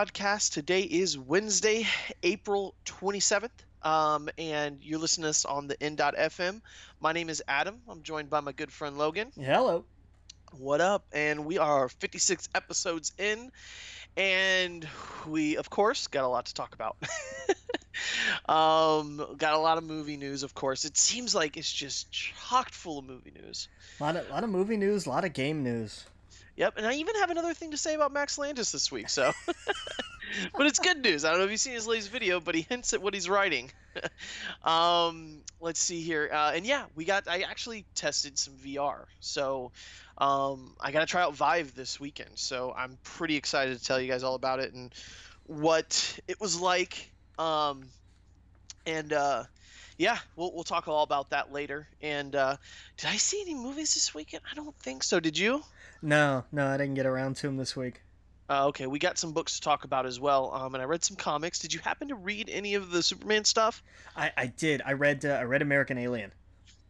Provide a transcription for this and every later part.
Podcast. Today is Wednesday, April 27th, um, and you're listening to us on the N.FM. My name is Adam. I'm joined by my good friend Logan. Hello. What up? And we are 56 episodes in, and we, of course, got a lot to talk about. um, got a lot of movie news, of course. It seems like it's just chocked full of movie news. A lot of, lot of movie news, a lot of game news. Yep, and I even have another thing to say about Max Landis this week. So, but it's good news. I don't know if you've seen his latest video, but he hints at what he's writing. um, let's see here, uh, and yeah, we got. I actually tested some VR, so um, I got to try out Vive this weekend. So I'm pretty excited to tell you guys all about it and what it was like. Um, and uh, yeah, we'll we'll talk all about that later. And uh, did I see any movies this weekend? I don't think so. Did you? No, no, I didn't get around to them this week. Uh, okay, we got some books to talk about as well. Um, and I read some comics. Did you happen to read any of the Superman stuff? I, I did. I read uh, I read American Alien.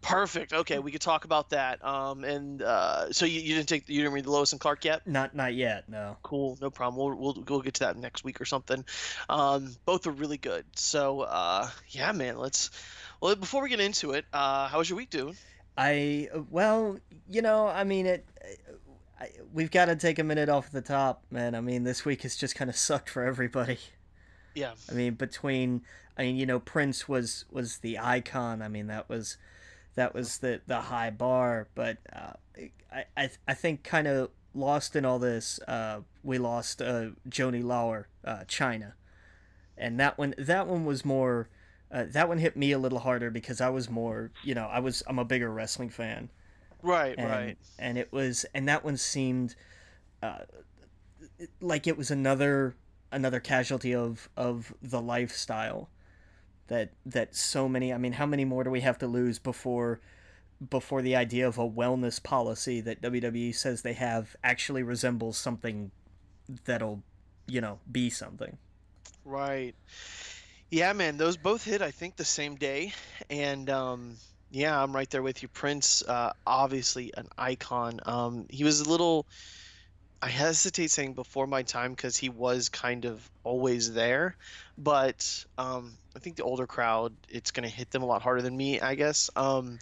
Perfect. Okay, we could talk about that. Um, and uh, so you, you didn't take you didn't read the Lois and Clark yet? Not not yet. No. Cool. No problem. We'll we'll, we'll get to that next week or something. Um, both are really good. So uh, yeah, man. Let's. Well, before we get into it, uh, how was your week, dude? I well, you know, I mean it. I, we've got to take a minute off the top, man. I mean, this week has just kind of sucked for everybody. Yeah. I mean, between I mean, you know, Prince was was the icon. I mean, that was that was the the high bar. But uh, I I I think kind of lost in all this. Uh, we lost uh, Joanie Laurer, uh, Chyna, and that one that one was more. Uh, that one hit me a little harder because I was more, you know, I was I'm a bigger wrestling fan. Right, and, right. And it was, and that one seemed uh, like it was another another casualty of of the lifestyle that that so many. I mean, how many more do we have to lose before? before the idea of a wellness policy that WWE says they have actually resembles something that'll, you know, be something. Right. Yeah, man, those both hit I think the same day and um yeah, I'm right there with you. Prince, uh, obviously an icon. Um, he was a little. I hesitate saying before my time because he was kind of always there, but um, I think the older crowd, it's going to hit them a lot harder than me, I guess. Um,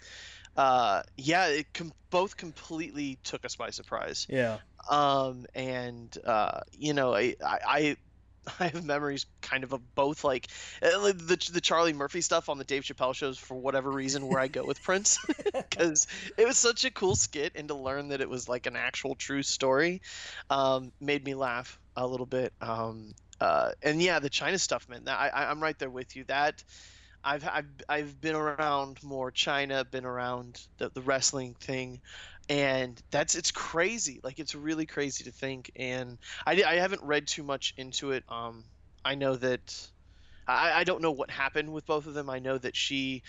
uh, yeah, it com- both completely took us by surprise. Yeah. Um, and uh, you know, I, I I have memories kind of of both like uh, the the Charlie Murphy stuff on the Dave Chappelle shows for whatever reason where I go with Prince because it was such a cool skit and to learn that it was like an actual true story um, made me laugh a little bit. Um, uh, and yeah, the Chyna stuff, man. I, I I'm right there with you. That I've I've I've been around more Chyna, been around the the wrestling thing, and that's it's crazy. Like it's really crazy to think. And I I haven't read too much into it. Um, I know that I I don't know what happened with both of them. I know that she.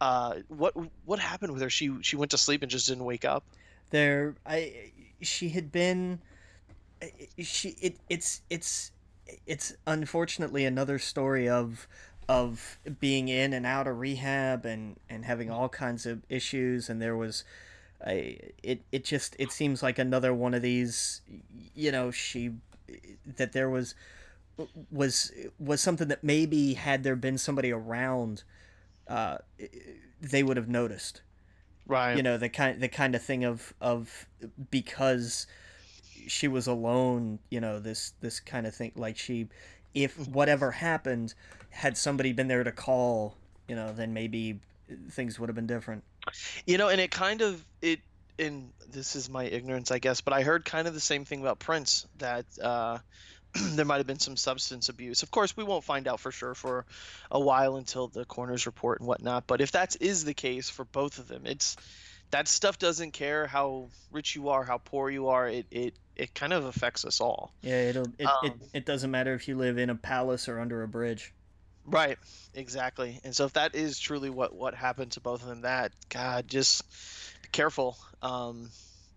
Uh, what what happened with her? She she went to sleep and just didn't wake up. There, I she had been, she it it's it's it's unfortunately another story of of being in and out of rehab and and having all kinds of issues and there was a it it just it seems like another one of these you know she that there was was was something that maybe had there been somebody around uh they would have noticed right you know the kind the kind of thing of of because she was alone you know this this kind of thing like she if whatever happened had somebody been there to call, you know, then maybe things would have been different. You know, and it kind of it and this is my ignorance, I guess, but I heard kind of the same thing about Prince that uh, there might have been some substance abuse. Of course, we won't find out for sure for a while until the coroner's report and whatnot. But if that is the case for both of them, it's that stuff doesn't care how rich you are, how poor you are. It it it kind of affects us all. Yeah, it'll it, um, it, it doesn't matter if you live in a palace or under a bridge. Right, exactly. And so if that is truly what what happened to both of them, that God, just be careful. Um,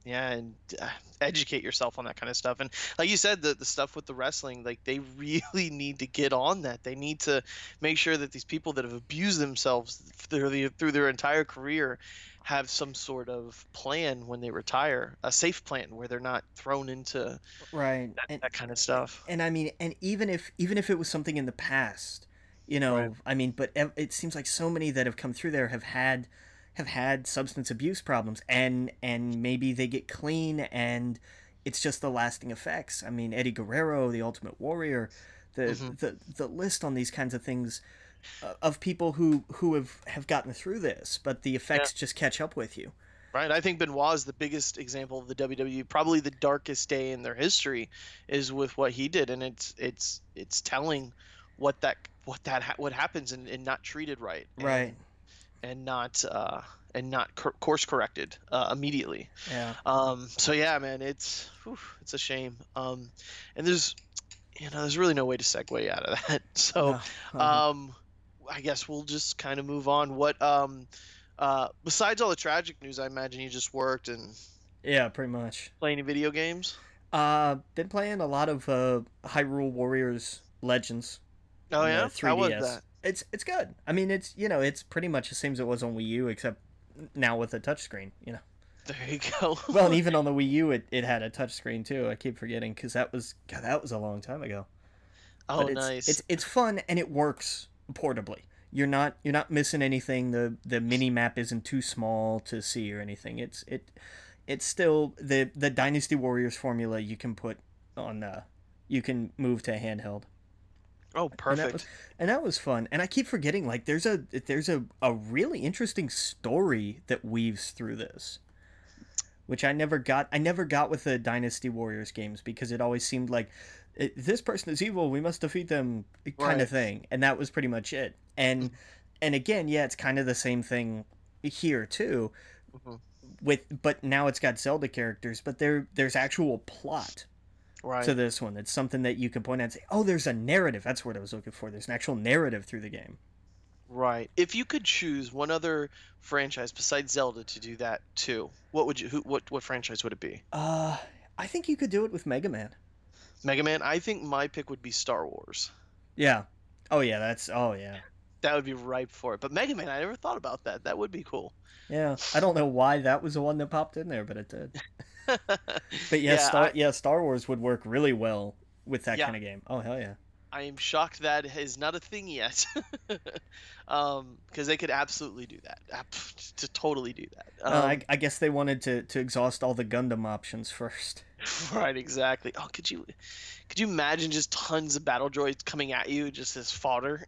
yeah, and uh, educate yourself on that kind of stuff. And like you said, the the stuff with the wrestling, like they really need to get on that. They need to make sure that these people that have abused themselves through the, through their entire career have some sort of plan when they retire, a safe plan where they're not thrown into right that, and, that kind of stuff. and i mean and even if even if it was something in the past you know Right. i mean but it seems like so many that have come through there have had have had substance abuse problems and and maybe they get clean and it's just the lasting effects i mean eddie guerrero the ultimate warrior the Mhm. the the list on these kinds of things uh, of people who who have have gotten through this but the effects just catch up with you Right. I think Benoit is the biggest example of the WWE. Probably the darkest day in their history is with what he did, and it's it's it's telling what that what that ha- what happens and, and not treated right. and- right And not uh and not cor- course corrected uh, immediately. yeah Um. So yeah, man, it's whew, it's a shame. Um, and there's you know there's really no way to segue out of that. So. Uh-huh. Um, I guess we'll just kind of move on. What um, uh, besides all the tragic news, I imagine you just worked and yeah pretty much playing video games. Uh, been playing a lot of uh, Hyrule Warriors Legends. Oh the yeah, how was 3DS. that? It's it's good. I mean, it's you know, it's pretty much the same as it was on Wii U, except now with a touchscreen. You know, There you go. well, and even on the Wii U, it, it had a touchscreen too. I keep forgetting because that was God, that was a long time ago. oh But it's, nice. It's it's fun and it works portably. You're not you're not missing anything. The the mini map isn't too small to see or anything. It's it it's still the the Dynasty Warriors formula you can put on uh you can move to handheld. Oh And that perfect. was and that was fun. And I keep forgetting like there's a there's a, a really interesting story that weaves through this. Which I never got I never got with the Dynasty Warriors games because it always seemed like "Eh, this person is evil, we must defeat them kind Right. of thing. And that was pretty much it. And and again, yeah, it's kind of the same thing here too. Mhm. With but now it's got Zelda characters, but there there's actual plot Right. to this one. It's something that you can point out and say, "Oh, there's a narrative." That's what I was looking for. There's an actual narrative through the game. right. If you could choose one other franchise besides Zelda to do that too, what would you? Who? What? What franchise would it be? Uh, I think you could do it with Mega Man. Mega Man. I think my pick would be Star Wars. Yeah. Oh yeah, that's oh yeah. That would be ripe for it. But Mega Man, I never thought about that. That would be cool. Yeah. I don't know why that was the one that popped in there, but it did. But yeah, Yeah, Star I- yeah, Star Wars would work really well with that Yeah. kind of game. Oh hell yeah. I am shocked that is not a thing yet. um, because they could absolutely do that. To totally do that. Um, Uh, I, I guess they wanted to, to exhaust all the Gundam options first. right, exactly. Oh, could you, could you imagine just tons of battle droids coming at you just as fodder,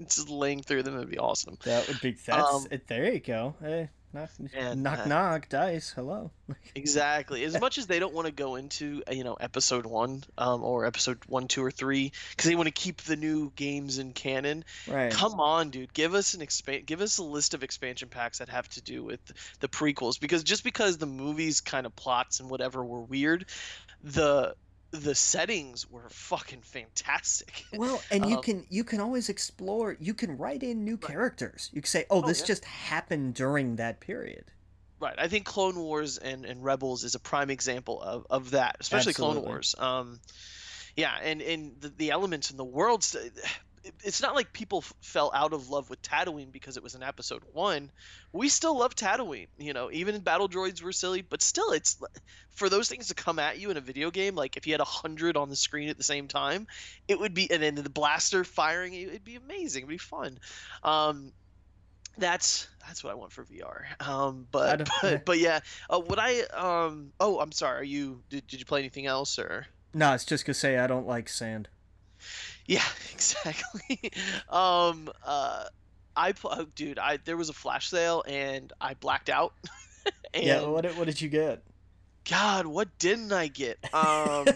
just laying through them? It'd be awesome. That would be that's Um, it. There you go. Hey, knock and, knock uh, knock dice. Hello. Exactly. As much as they don't want to go into uh, you know episode one, um, or episode one, two, or three, because they want to keep the new games in canon. Right. Come on, dude. Give us an expand. Give us a list of expansion packs that have to do with the prequels. Because just because the movies kind of plots and whatever were weird, the the settings were fucking fantastic. Well, and you Um, can you can always explore. You can write in new characters. You can say, "Oh, Oh, this yeah. just happened during that period." Right. I think Clone Wars and, and Rebels is a prime example of, of that, especially Clone Wars. Um, yeah, and, and the, the elements in the worlds. It- It's not like people f- fell out of love with Tatooine because it was in Episode One. We still love Tatooine. You know, even Battle Droids were silly, but still, it's for those things to come at you in a video game. Like if you had a hundred on the screen at the same time, it would be, and then the blaster firing, it'd be amazing. It'd be fun. Um, that's that's what I want for VR. Um, but but, but yeah, uh, what I um oh I'm sorry. Are you did, did you play anything else or? No, it's just to say I don't like sand. Yeah, exactly. um, uh, I oh, dude, I there was a flash sale and I blacked out. and yeah. What did, what did you get? God, what didn't I get? Um,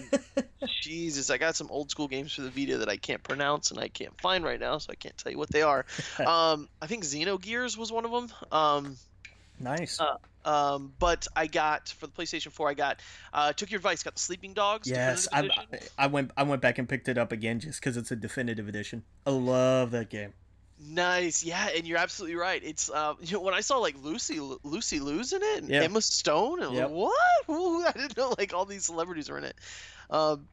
Jesus, I got some old school games for the Vita that I can't pronounce and I can't find right now, so I can't tell you what they are. um, I think Xenogears was one of them. Um, nice. uh, um, but I got for the PlayStation 4, I got uh, took your advice, got the Sleeping Dogs. yes, I, I went I went back and picked it up again just because it's a definitive edition. I love that game. Nice, yeah, and you're absolutely right. It's uh, you know, when I saw like Lucy Lucy Liu's in it, and Yeah. Emma Stone, and Yep. what? Ooh, I didn't know like all these celebrities were in it. Um,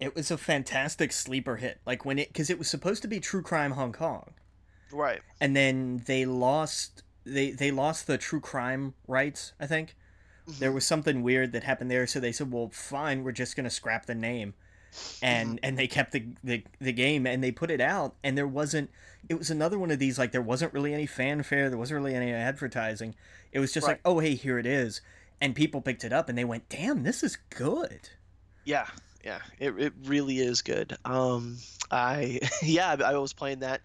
It was a fantastic sleeper hit. Like when it because it was supposed to be True Crime Hong Kong, right, and then they lost they they lost the true crime rights. I think there Mhm. was something weird that happened there, so they said, "Well, fine, we're just gonna scrap the name," and and they kept the, the the game and they put it out, and there wasn't. It was another one of these like there wasn't really any fanfare, there wasn't really any advertising. It was just Right. like, "Oh, hey, here it is," and people picked it up and they went, "Damn, this is good." Yeah, yeah, it, it really is good. Um, I yeah, I, I was playing that.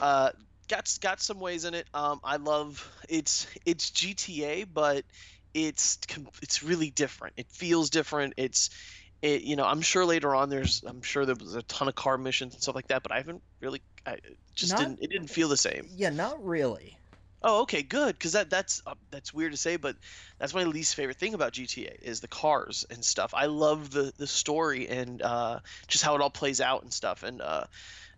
Uh, got got some ways in it. Um, I love it's it's GTA, but it's it's really different. It feels different. It's it you know I'm sure later on there's I'm sure there was a ton of car missions and stuff like that, but I haven't really I just Not- didn't it didn't feel the same. Yeah, not really. Oh, okay, good. Because that that's uh, that's weird to say, but that's my least favorite thing about GTA is the cars and stuff. I love the the story and uh, just how it all plays out and stuff. And uh,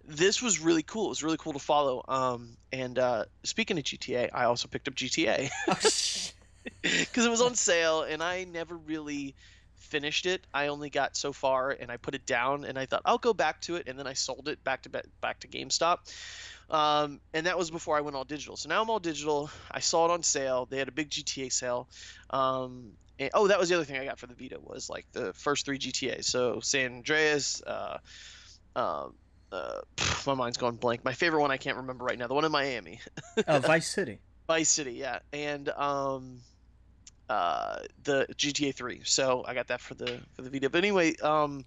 this was really cool. It was really cool to follow. Um, and uh, speaking of GTA, I also picked up GTA Oh, because it was on sale, and I never really finished it. I only got so far, and I put it down, and I thought I'll go back to it, and then I sold it back to back to GameStop. Um, and that was before I went all digital. So now I'm all digital. I saw it on sale. They had a big GTA sale. Um, and, oh, that was the other thing I got for the Vita was like the first three GTA's. So San Andreas. Uh, um, uh, my mind's going blank. My favorite one I can't remember right now. The one in Miami. uh, Vice City. Vice City, yeah, and um, uh, the GTA 3. So I got that for the for the Vita. But anyway, um,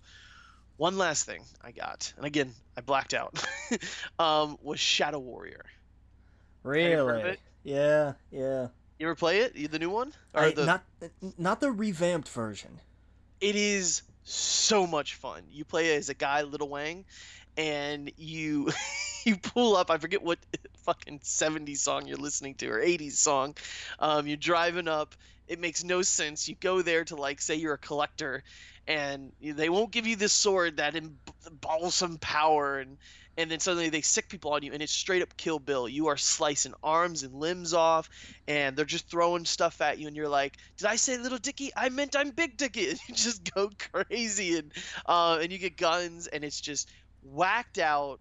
one last thing I got, and again I blacked out, um, was Shadow Warrior. you heard of Really? Yeah, yeah. You ever play it? The new one? Or I- the, not not the revamped version. it is so much fun. You play as a guy, Little Wang, and you you pull up. I forget what fucking 70s song you're listening to or 80s song. Um, you're driving up. It makes no sense. You go there to like say you're a collector, and they won't give you this sword that embalms some power and. And then suddenly they sick people on you, and it's straight up Kill Bill. You are slicing arms and limbs off, and they're just throwing stuff at you, and you're like, "Did I say little Dicky? I meant I'm Big Dicky." And you just go crazy, and uh, and you get guns, and it's just whacked out,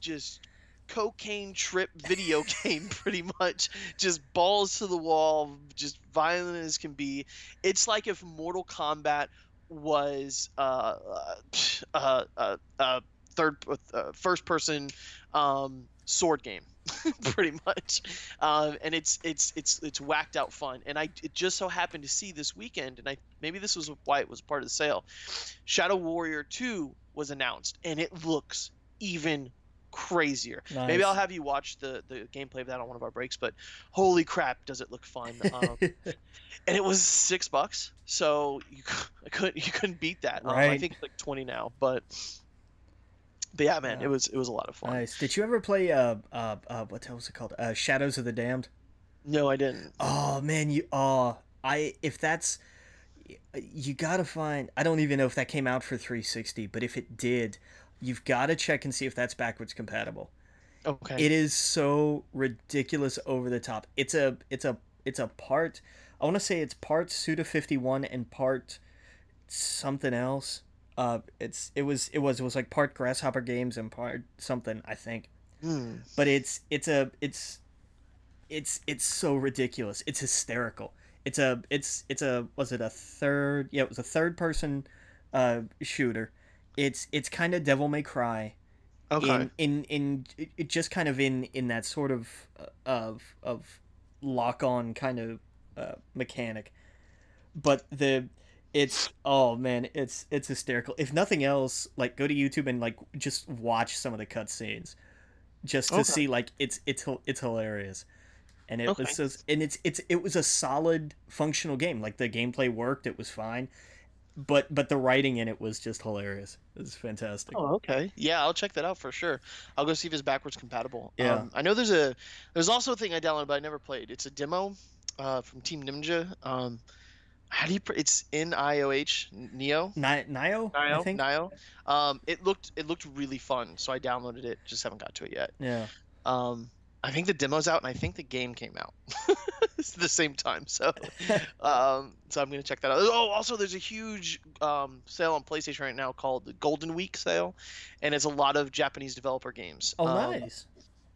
just cocaine trip video game, pretty much. Just balls to the wall, just violent as can be. It's like if Mortal Kombat was uh, uh, uh, uh, third, uh, first person um, sword game. pretty much. Um, and it's it's it's it's whacked out fun. And i it just so happened to see this weekend and i maybe this was why it was part of the sale shadow warrior 2 was announced and it looks even crazier. Maybe i'll have you watch the the gameplay of that on one of our breaks but holy crap does it look fun. Um, and it was six bucks so you, I couldn't you couldn't beat that. Um, i think it's like 20 now but but yeah man it was it was a lot of fun nice. Did you ever play uh uh, uh what the hell was it called? Uh, Shadows of the Damned. no i didn't Oh man, you oh I if that's you gotta find. I don't even know if that came out for 360, but if it did, you've got to check and see if that's backwards compatible. okay It is so ridiculous over the top. It's a it's a it's a part. I want to say it's part Suda 51 and part something else. Uh, it's it was it was it was like part Grasshopper Games and part something I think. Hmm. But it's it's a it's it's it's so ridiculous. It's hysterical. It's a it's it's a was it a third? Yeah, it was a third person uh shooter. It's it's kind of Devil May Cry Okay. in in in it- just kind of in in that sort of of of lock on kind of uh, mechanic but the it's oh man it's it's hysterical if nothing else like go to youtube and like just watch some of the cutscenes just to Okay. see like it's it's it's hilarious and it Okay. was just, and it's it's it was a solid functional game like the gameplay worked it was fine but but the writing in it was just hilarious it was fantastic Oh, okay. Yeah, I'll check that out for sure. I'll go see if it's backwards compatible. Yeah. Um, I know there's a there's also a thing I downloaded but I never played. It's a demo uh, from Team Ninja. Um, how do you? Pr- it's IOH Neo. Ni- Nioh, I think. Nioh. Um, it looked it looked really fun, so I downloaded it. Just haven't got to it yet. Yeah. Um, I think the demo's out, and I think the game came out it's the same time. So, um, so I'm gonna check that out. Oh, also, there's a huge um, sale on PlayStation right now called the Golden Week sale, and it's a lot of Japanese developer games. Oh, Um, nice.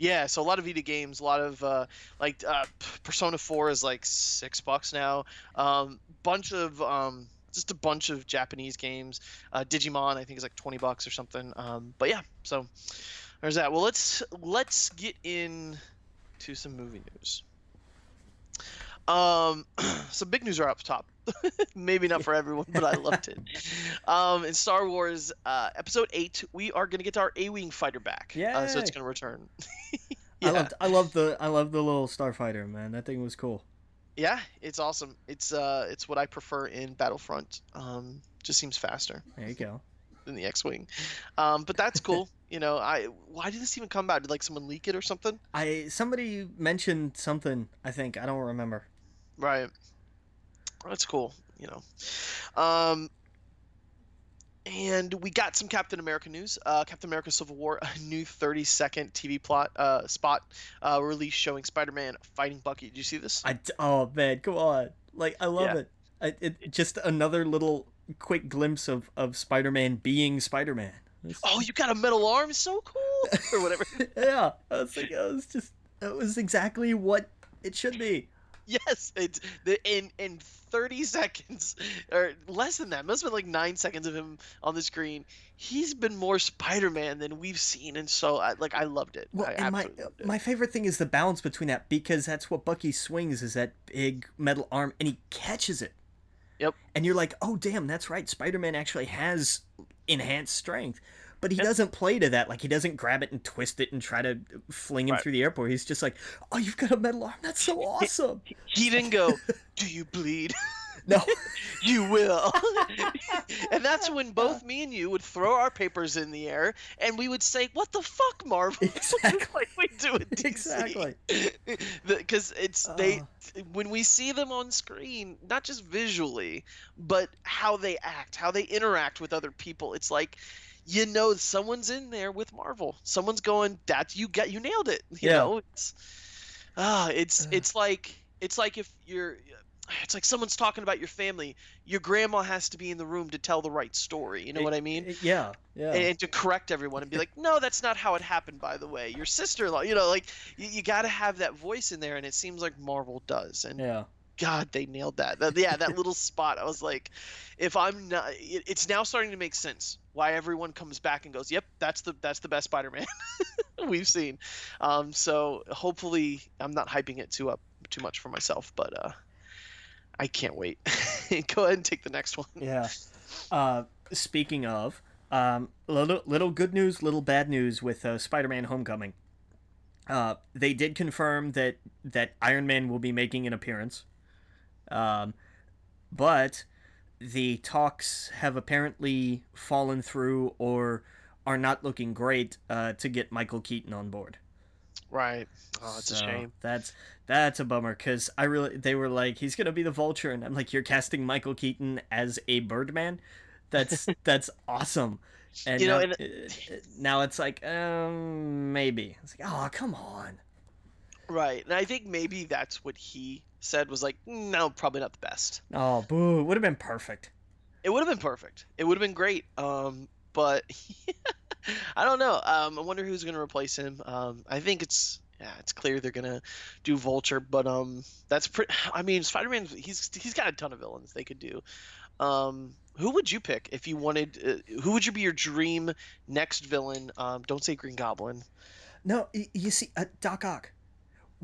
Yeah, so a lot of Vita games, a lot of uh, like uh, Persona 4 is like six bucks now. Um, bunch of um, just a bunch of Japanese games. Uh, Digimon, I think, is like twenty bucks or something. Um, but yeah, so there's that. Well, let's let's get in to some movie news. Um, some big news are up top. Maybe not for everyone, but I loved it. Um, in Star Wars uh, Episode Eight, we are gonna get our A-wing fighter back. Yeah, uh, so it's gonna return. yeah. I loved, I love the, I love the little starfighter, man. That thing was cool. Yeah, it's awesome. It's uh, it's what I prefer in Battlefront. Um, just seems faster. There you go. Than the X-wing, um, but that's cool. you know, I why did this even come out? Did like someone leak it or something? I somebody mentioned something. I think I don't remember. Right. That's cool. You know, um, and we got some Captain America news. Uh, Captain America: Civil War, a new 30-second TV plot uh, spot uh, release showing Spider-Man fighting Bucky. Did you see this? I oh man, come on! Like I love yeah. it. I, it. Just another little quick glimpse of of Spider-Man being Spider-Man. Oh, you got a metal arm, so cool, or whatever. yeah, I was like, it was just, it was exactly what it should be. Yes, it's the in in 30 seconds or less than that. Must have been like nine seconds of him on the screen. He's been more Spider-Man than we've seen, and so I, like I loved it. Well, I and my it. my favorite thing is the balance between that because that's what Bucky swings is that big metal arm, and he catches it. Yep. And you're like, oh damn, that's right. Spider-Man actually has enhanced strength but he doesn't play to that. Like he doesn't grab it and twist it and try to fling him right. through the airport. He's just like, "Oh, you've got a metal arm. That's so awesome." He, didn't go, "Do you bleed?" No, you will. and that's when both me and you would throw our papers in the air and we would say, "What the fuck, Marvel?" Exactly. like we do it. DC. Exactly. Because it's uh. they when we see them on screen, not just visually, but how they act, how they interact with other people. It's like you know someone's in there with Marvel. Someone's going, "That you got, you nailed it." You yeah. know, it's ah, uh, it's it's like it's like if you're it's like someone's talking about your family. Your grandma has to be in the room to tell the right story. You know it, what I mean? It, yeah, yeah. And, and, to correct everyone and be like, no, that's not how it happened. By the way, your sister-in-law. You know, like you, you got to have that voice in there, and it seems like Marvel does. And yeah. God, they nailed that. that yeah, that little spot. I was like, if I'm not, it, it's now starting to make sense why everyone comes back and goes, "Yep, that's the that's the best Spider-Man we've seen." Um, so hopefully, I'm not hyping it too up too much for myself, but uh, I can't wait. Go ahead and take the next one. Yeah. Uh, speaking of, um, little little good news, little bad news with uh, Spider-Man: Homecoming. Uh, they did confirm that that Iron Man will be making an appearance. Um, but the talks have apparently fallen through or are not looking great uh, to get Michael Keaton on board. Right. Oh, it's so a shame. That's that's a bummer because I really they were like he's gonna be the Vulture and I'm like you're casting Michael Keaton as a Birdman. That's that's awesome. And, you know, now. Uh, now it's like um maybe it's like oh come on. Right, and I think maybe that's what he said was like, no, probably not the best. Oh, boo! It would have been perfect. It would have been perfect. It would have been great. Um, but I don't know. Um, I wonder who's going to replace him. Um, I think it's yeah, it's clear they're gonna do Vulture, but um, that's pretty. I mean, Spider-Man, he's he's got a ton of villains they could do. Um, who would you pick if you wanted? Uh, who would you be your dream next villain? Um, don't say Green Goblin. No, you see, uh, Doc Ock.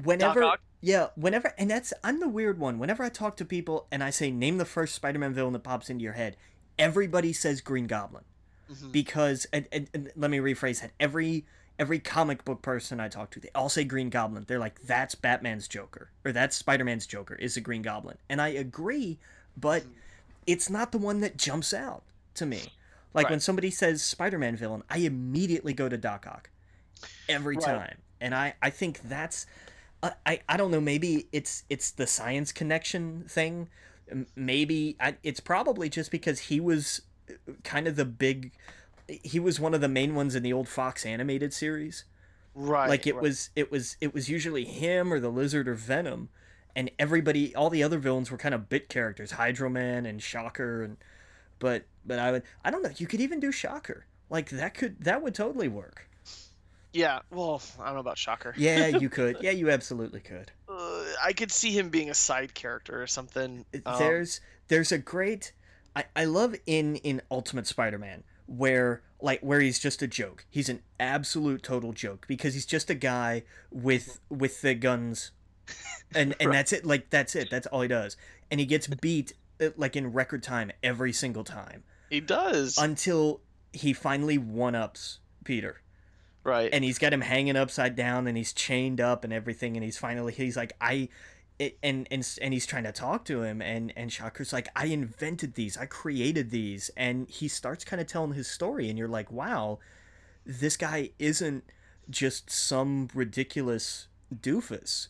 Whenever, yeah, whenever, and that's I'm the weird one. Whenever I talk to people and I say name the first Spider-Man villain that pops into your head, everybody says Green Goblin mm-hmm. because and, and, and, let me rephrase that every every comic book person I talk to they all say Green Goblin they're like that's Batman's Joker or that's Spider-Man's Joker is a Green Goblin and I agree but mm-hmm. it's not the one that jumps out to me like right. when somebody says Spider-Man villain I immediately go to Doc Ock every right. time and I I think that's I, I don't know maybe it's it's the science connection thing maybe I, it's probably just because he was uh, kind of the big he was one of the main ones in the old Fox animated series. Right. Like it right. was it was it was usually him or the lizard or Venom and everybody all the other villains were kind of bit characters, Hydro Man and Shocker and but but I would I don't know, you could even do Shocker. Like that could that would totally work. Yeah, well, I don't know about Shocker. Yeah, you could. Yeah, you absolutely could. Uh, I could see him being a side character or something. Um, there's there's a great I, I love in in Ultimate Spider-Man where like where he's just a joke. He's an absolute total joke because he's just a guy with with the guns and and Right. that's it like that's it. That's all he does. And he gets beat uh, like in record time every single time he does. until he finally one-ups Peter right. and he's got him hanging upside down and he's chained up and everything and he's finally he's like i it, and and and he's trying to talk to him and and Shocker's like I invented these. I created these. And he starts kind of telling his story and you're like wow this guy isn't just some ridiculous doofus.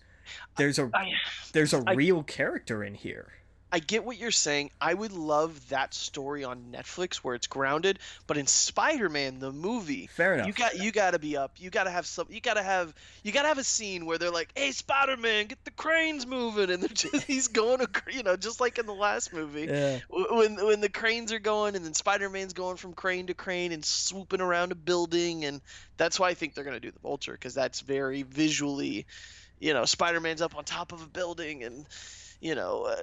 There's a I, there's a I- real character in here I get what you're saying. I would love that story on Netflix where it's grounded, but in Spider-Man the movie, fair enough you got you got to be up. You got to have some. You got to have you got to have a scene where they're like, "Hey, Spider-Man, get the cranes moving," and they're just, he's going, to you know, just like in the last movie. yeah When when the cranes are going, and then Spider-Man's going from crane to crane and swooping around a building, and that's why I think they're gonna do the Vulture because that's very visually, you know, Spider-Man's up on top of a building and, you know, uh,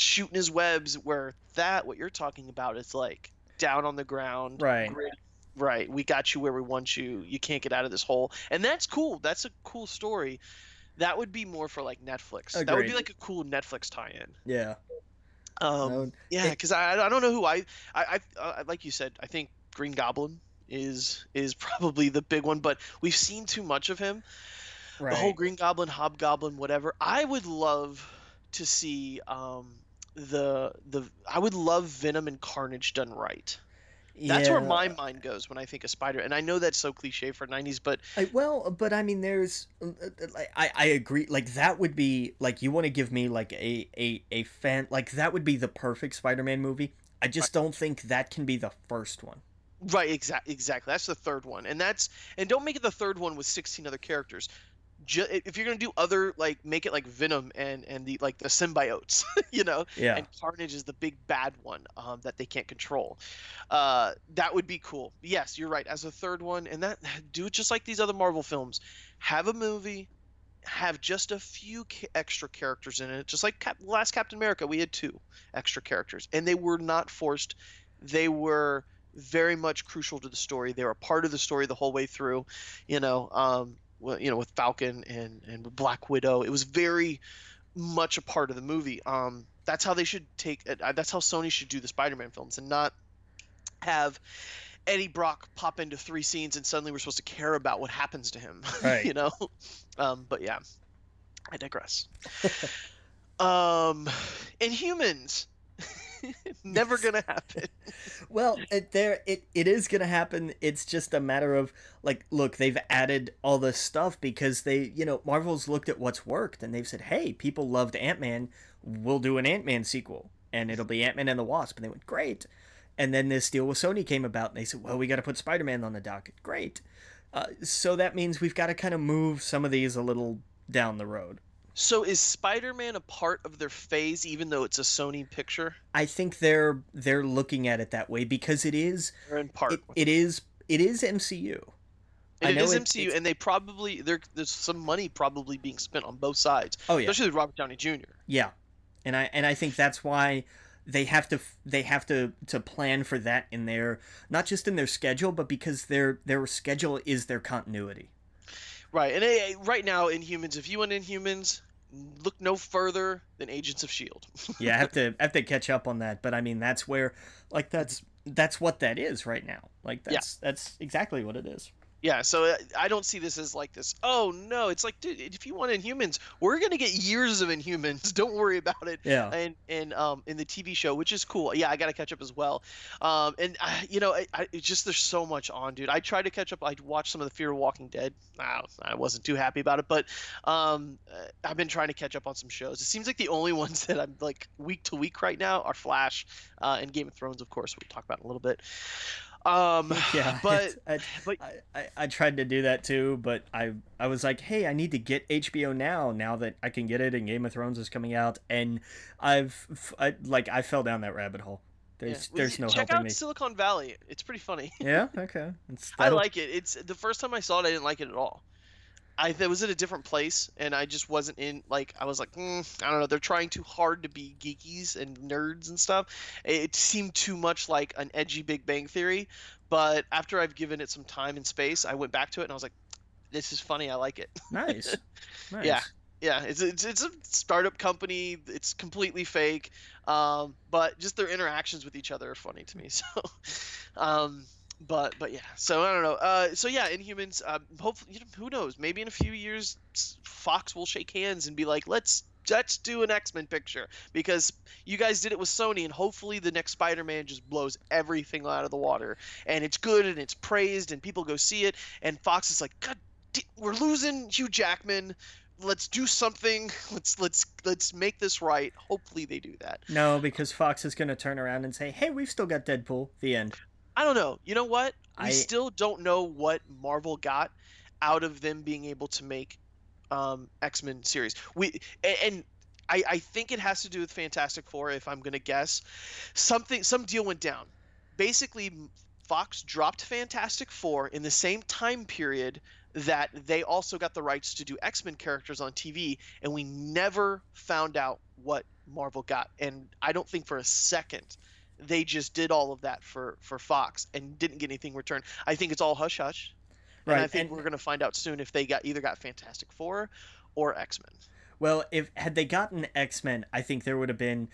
shooting his webs. Where that what you're talking about is like down on the ground, Right. gritty. Right, we got you where we want you. You can't get out of this hole, and that's cool. That's a cool story. That would be more for like Netflix. That would be like a cool Netflix tie-in. yeah Um, yeah, because I I don't know who I I I uh, like you said. I think Green Goblin is is probably the big one, but we've seen too much of him. right The whole Green Goblin, Hobgoblin, whatever. I would love to see um the the I would love Venom and Carnage done right. That's where my mind goes when I think of Spider. And I know that's so cliche for '90s, but I, well, but I mean, there's, like, I, I agree. Like that would be like you want to give me like a a a fan like that would be the perfect Spider-Man movie. I just don't think that can be the first one. Right, exactly, exactly. That's the third one, and that's and don't make it the third one with sixteen other characters. Ju- if you're gonna do other like make it like Venom and and the like the symbiotes, you know, Yeah, and Carnage is the big bad one um, that they can't control. Uh, that would be cool. Yes, you're right. As a third one, and that do it just like these other Marvel films. Have a movie, have just a few ca- extra characters in it, just like Cap- last Captain America. We had two extra characters, and they were not forced. They were very much crucial to the story. They were a part of the story the whole way through. You know, um, you know, with Falcon and and Black Widow, it was very much a part of the movie. Um, that's how they should take. Uh, that's how Sony should do the Spider-Man films, and not have Eddie Brock pop into three scenes and suddenly we're supposed to care about what happens to him. Right. you know. Um, but yeah, I digress. um, Inhumans. Never gonna happen. well, it, there it, it is gonna happen. It's just a matter of like, look, they've added all this stuff because they, you know, Marvel's looked at what's worked and they've said, hey, people loved Ant Man, we'll do an Ant Man sequel, and it'll be Ant Man and the Wasp, and they went great. And then this deal with Sony came about, and they said, well, we got to put Spider Man on the docket. Great. Uh, so that means we've got to kind of move some of these a little down the road. So is Spider-Man a part of their phase, even though it's a Sony picture? I think they're they're looking at it that way because it is Or in part? it, it is it is MCU. I it is it- MCU, and they probably there, there's some money probably being spent on both sides, Oh yeah, especially with Robert Downey Jr. yeah, and I and I think that's why they have to they have to to plan for that in their not just in their schedule but because their their schedule is their continuity. Right, and eh, right now Inhumans, if you want Inhumans, look no further than Agents of Shield. Yeah, I have to I have to catch up on that, but I mean that's where like that's that's what that is right now. Like Yeah. that's that's exactly what it is. Yeah, so uh, I don't see this as like this. Oh no, it's like, dude, if you want Inhumans, we're gonna get years of Inhumans. Don't worry about it. Yeah. And and um in the TV show, which is cool. Yeah, I gotta catch up as well. Um and I, you know, I, I it's just there's so much on, dude. I tried to catch up. I watched some of the Fear of Walking Dead. I, I wasn't too happy about it, but um uh, I've been trying to catch up on some shows. It seems like the only ones that I'm like week to week right now are Flash, uh, and Game of Thrones, of course. We'll talk about in a little bit. Um, yeah, but I, but I, I, tried to do that too, but I I was like, hey, I need to get HBO now. Now that I can get it, and Game of Thrones is coming out, and I've f- I, like I fell down that rabbit hole. There's Yeah. there's no check out me. Silicon Valley. It's pretty funny. Yeah. Okay. I like it. It's the first time I saw it, I didn't like it at all. I th- was in a different place, and I just wasn't in. Like I was like, mm, I don't know. They're trying too hard to be geekies and nerds and stuff. It seemed too much like an edgy Big Bang Theory. But after I've given it some time and space, I went back to it, and I was like, this is funny. I like it. Nice. nice. Yeah. Yeah, it's it's it's a startup company. It's completely fake, um, but just their interactions with each other are funny to me. So, um, but but yeah. So I don't know. Uh, so yeah, Inhumans. Uh, hopefully, you know, who knows? Maybe in a few years, Fox will shake hands and be like, let's let's do an X Men picture because you guys did it with Sony, and hopefully the next Spider Man just blows everything out of the water, and it's good and it's praised and people go see it, and Fox is like, God, we're losing Hugh Jackman let's do something let's let's let's make this right hopefully they do that No, because Fox is gonna turn around and say, "Hey, we've still got Deadpool." The end. I don't know you know what we I- still don't know what marvel got out of them being able to make um x-men series we a- and I, I think it has to do with Fantastic Four, if I'm gonna guess. Something, some deal went down. Basically, Fox dropped Fantastic Four in the same time period that they also got the rights to do X-Men characters on TV, and we never found out what Marvel got. And I don't think for a second they just did all of that for for Fox and didn't get anything returned. I think it's all hush hush. And I think and- we're gonna find out soon if they got either got Fantastic Four or X-Men. Well, if had they gotten X Men, I think there would have been.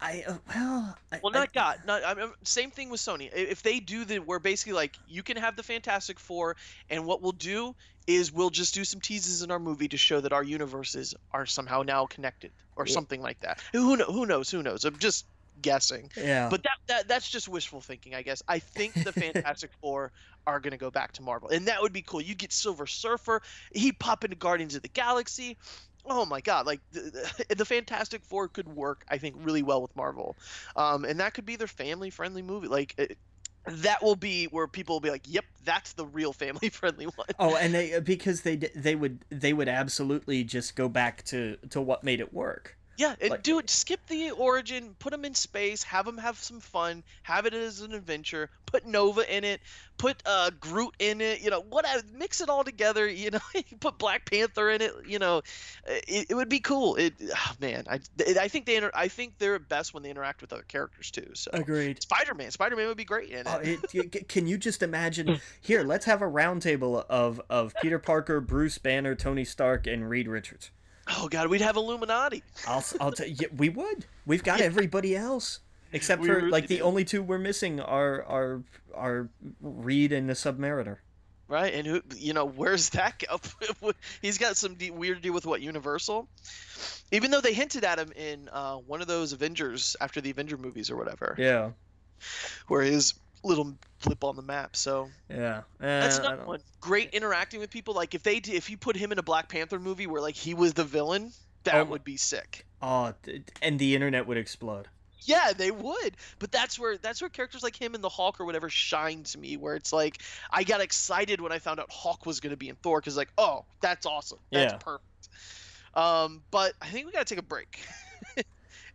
I, I well. I, Well, I- not got. Not I mean, same thing with Sony. If they do the, we're basically like you can have the Fantastic Four, and what we'll do is we'll just do some teases in our movie to show that our universes are somehow now connected, or Yeah. something like that. Who know, Who knows? Who knows? I'm just guessing. Yeah. But that, that that's just wishful thinking, I guess. I think the Fantastic Four are gonna go back to Marvel, and that would be cool. You get Silver Surfer. He'd pop into Guardians of the Galaxy. Oh my God! Like the, the, the Fantastic Four could work, I think, really well with Marvel, um, and that could be their family-friendly movie. Like it, that will be where people will be like, "Yep, that's the real family-friendly one." Oh, and they because they they would they would absolutely just go back to to what made it work. Yeah, and Like- do it. Skip the origin. Put them in space. Have them have some fun. Have it as an adventure. Put Nova in it. Put uh, Groot in it. You know what? Mix it all together. You know, put Black Panther in it. You know, it, it would be cool. It, oh, man, I, I think they inter- I think they're best when they interact with other characters too. So Agreed. Spider-Man, Spider-Man would be great in it. Oh, it, y- c- can you just imagine? Here, let's have a roundtable of of Peter Parker, Bruce Banner, Tony Stark, and Reed Richards. Oh God, we'd have Illuminati. I'll I'll tell you, we would. We've got everybody else except We for really like the only two we're missing are are are Reed and the Submariner. Right, and who you know where's that go? He's got some de- weird deal with what Universal, even though they hinted at him in uh, one of those Avengers after the Avenger movies or whatever, Yeah, where his little blip on the map. So yeah. that's Uh, I not one. Great interacting with people. Like if they if you put him in a Black Panther movie where like he was the villain, that Oh. would be sick. Oh, and the internet would explode. Yeah, they would. But that's where that's where characters like him and the Hulk or whatever shine to me. Where it's like I got excited when I found out Hulk was going to be in Thor because like, oh, that's awesome. That's Yeah. perfect. Um, but I think we got to take a break.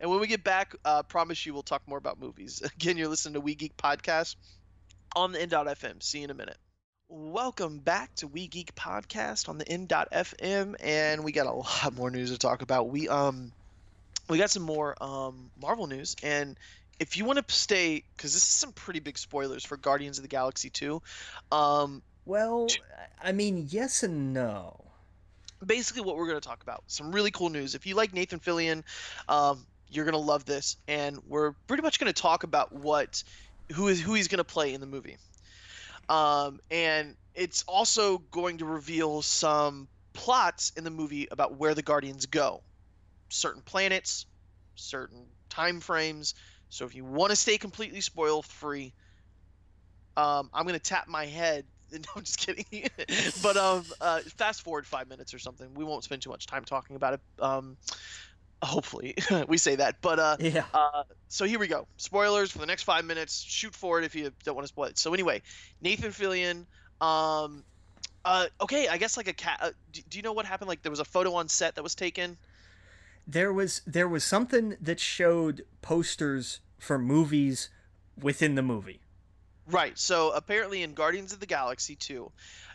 and when we get back, uh, promise you we'll talk more about movies. Again, you're listening to We Geek Podcast on the N.FM. See you in a minute. Welcome back to We Geek Podcast on the N.FM, and we got a lot more news to talk about. We um we got some more um, Marvel news, and if you want to stay, because this is some pretty big spoilers for Guardians of the Galaxy 2. Um, Well, I mean, yes and no. basically, what we're going to talk about, some really cool news. If you like Nathan Fillion, um, you're to love this, and we're pretty much to talk about what who is who he's to play in the movie. Um, and it's also going to reveal some plots in the movie about where the Guardians go, certain planets, certain time frames. So if you want to stay completely spoil free, um, I'm gonna tap my head. No, I'm just kidding. but um, uh, fast forward five minutes or something. We won't spend too much time talking about it. Um, hopefully, we say that. But uh, Yeah. uh, so here we go. Spoilers for the next five minutes. Shoot for it if you don't want to spoil it. So anyway, Nathan Fillion. Um, uh, okay, I guess like a cat. Uh, do, do you know what happened? Like there was a photo on set that was taken. There was there was something that showed posters for movies within the movie. Right. So apparently in Guardians of the Galaxy 2,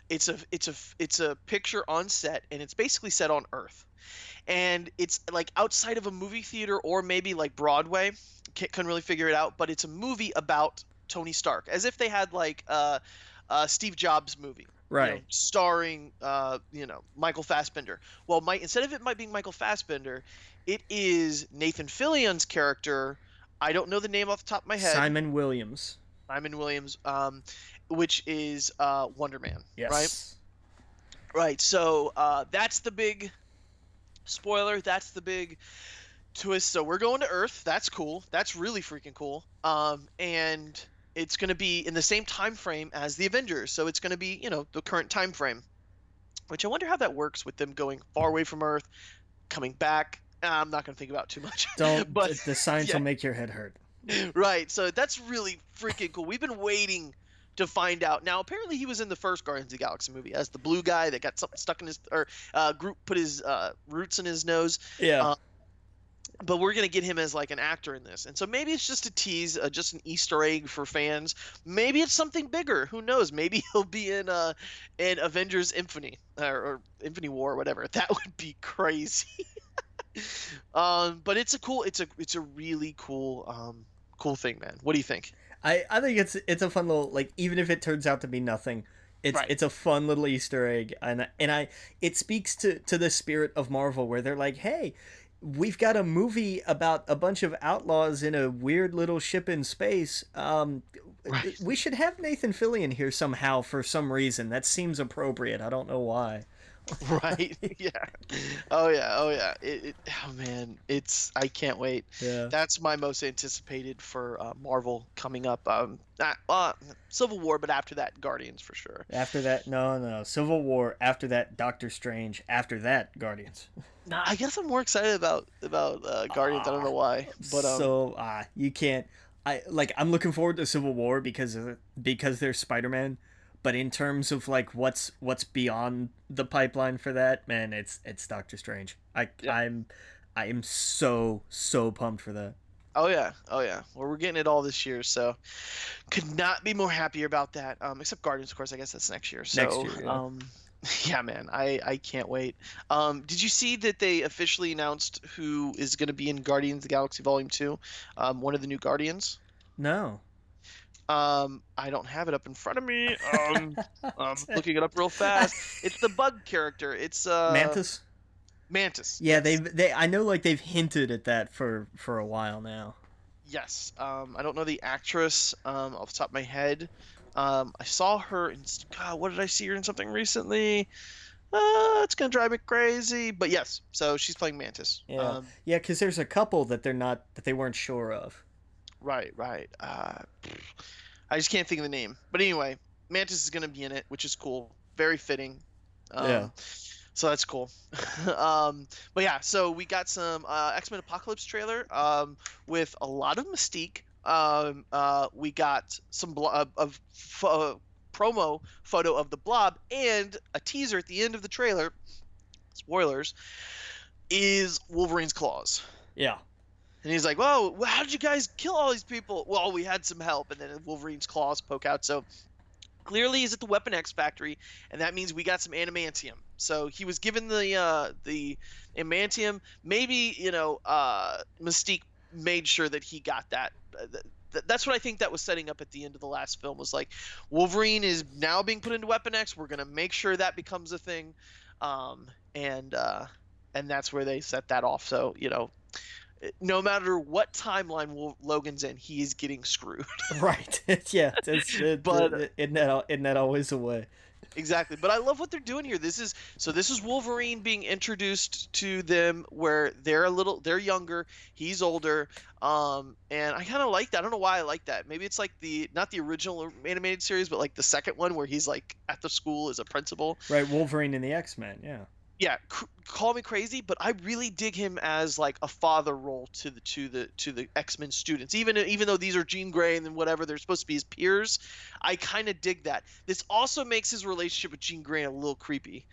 it's a it's a it's a picture on set and it's basically set on Earth. And it's like outside of a movie theater or maybe like Broadway. Can't, couldn't really figure it out, but it's a movie about Tony Stark, as if they had like uh, uh, Steve Jobs movie, Right. you know, starring uh, you know Michael Fassbender. Well, Mike instead of it might being Michael Fassbender, it is Nathan Fillion's character. I don't know the name off the top of my head. Simon Williams. Simon Williams, um, which is uh, Wonder Man. Yes. Right. Right. So uh, that's the big spoiler. That's the big twist. So we're going to Earth. That's cool. That's really freaking cool. Um, and it's going to be in the same time frame as the Avengers. So it's going to be, you know, the current time frame. Which I wonder how that works with them going far away from Earth, coming back. I'm not going to think about too much. Don't. But- the, the science yeah. will make your head hurt. right. So that's really freaking cool. We've been waiting to find out. Now, apparently, he was in the first Guardians of the Galaxy movie as the blue guy that got something stuck in his or uh, group put his uh, roots in his nose. Yeah. Uh, But we're gonna get him as like an actor in this, and so maybe it's just a tease, uh, just an Easter egg for fans. Maybe it's something bigger. Who knows? Maybe he'll be in uh in Avengers Infinity or, or Infinity War or whatever. That would be crazy. um, but it's a cool. It's a it's a really cool um cool thing, man. What do you think? I, I think it's it's a fun little like even if it turns out to be nothing, it's Right. it's a fun little Easter egg and and I it speaks to to the spirit of Marvel where they're like, hey, we've got a movie about a bunch of outlaws in a weird little ship in space. Um, Right. we should have Nathan Fillion here somehow for some reason. That seems appropriate. I don't know why. right? yeah. Oh yeah. Oh yeah. It, it, oh man, it's I can't wait. Yeah. That's my most anticipated for uh, Marvel coming up. Um, not, uh, Civil War, but after that, Guardians for sure. After that, no, no, Civil War. After that, Doctor Strange. After that, Guardians. Nah, I guess I'm more excited about about uh, Guardians. I don't know why, but um, so ah, you can't. I like. I'm looking forward to Civil War because of because there's Spider Man. But in terms of like what's what's beyond the pipeline for that, man, it's it's Doctor Strange. I Yeah. I'm I am so so pumped for that. oh yeah, oh yeah. Well, we're getting it all this year, so could not be more happier about that. Um, except Guardians, of course. I guess that's next year. So Next year, yeah. um, yeah, man, I I can't wait. Um, did you see that they officially announced who is going to be in Guardians of the Galaxy Volume Two? Um, one of the new Guardians. No. Um, I don't have it up in front of me. Um, I'm looking it up real fast. It's the bug character. It's uh Mantis. Mantis. Yeah, they've they I know like they've hinted at that for for a while now. Yes. Um, I don't know the actress um, off the top of my head. Um, I saw her in. God, what did I see her in something recently? Uh, it's gonna drive me crazy. But yes, so she's playing Mantis. Yeah. Um, Yeah, because there's a couple that they're not that they weren't sure of. Right, right. Uh, I just can't think of the name. But anyway, Mantis is gonna be in it, which is cool. Very fitting. Um, Yeah. So that's cool. um, but yeah, so we got some uh, X Men Apocalypse trailer um, with a lot of mystique. Um, uh, we got some blo- uh, of f- uh, promo photo of the Blob and a teaser at the end of the trailer. Spoilers is Wolverine's claws. Yeah. And he's like, "Whoa, how did you guys kill all these people?" Well, we had some help, and then Wolverine's claws poke out. So clearly, he's at the Weapon X factory, and that means we got some adamantium. So he was given the uh, the adamantium. Maybe you know, uh, Mystique made sure that he got that. Uh, th- th- that's what I think that was setting up at the end of the last film. Was like, Wolverine is now being put into Weapon X. We're gonna make sure that becomes a thing, um, and uh, and that's where they set that off. So you know, no matter what timeline Logan's in, he is getting screwed. Right. yeah. It's, it, But- but isn't that isn't that always the way? exactly. But I love what they're doing here. This is so this is Wolverine being introduced to them where they're a little they're younger, he's older. Um and I kind of like that. I don't know why I like that. Maybe it's like the not the original animated series, but like the second one where he's like at the school as a principal. Right. Wolverine and the X Men. Yeah. Yeah c- call me crazy but i really dig him as like a father role to the to the to the x-men students even even though these are jean grey and whatever they're supposed to be his peers i kind of dig that this also makes his relationship with jean grey a little creepy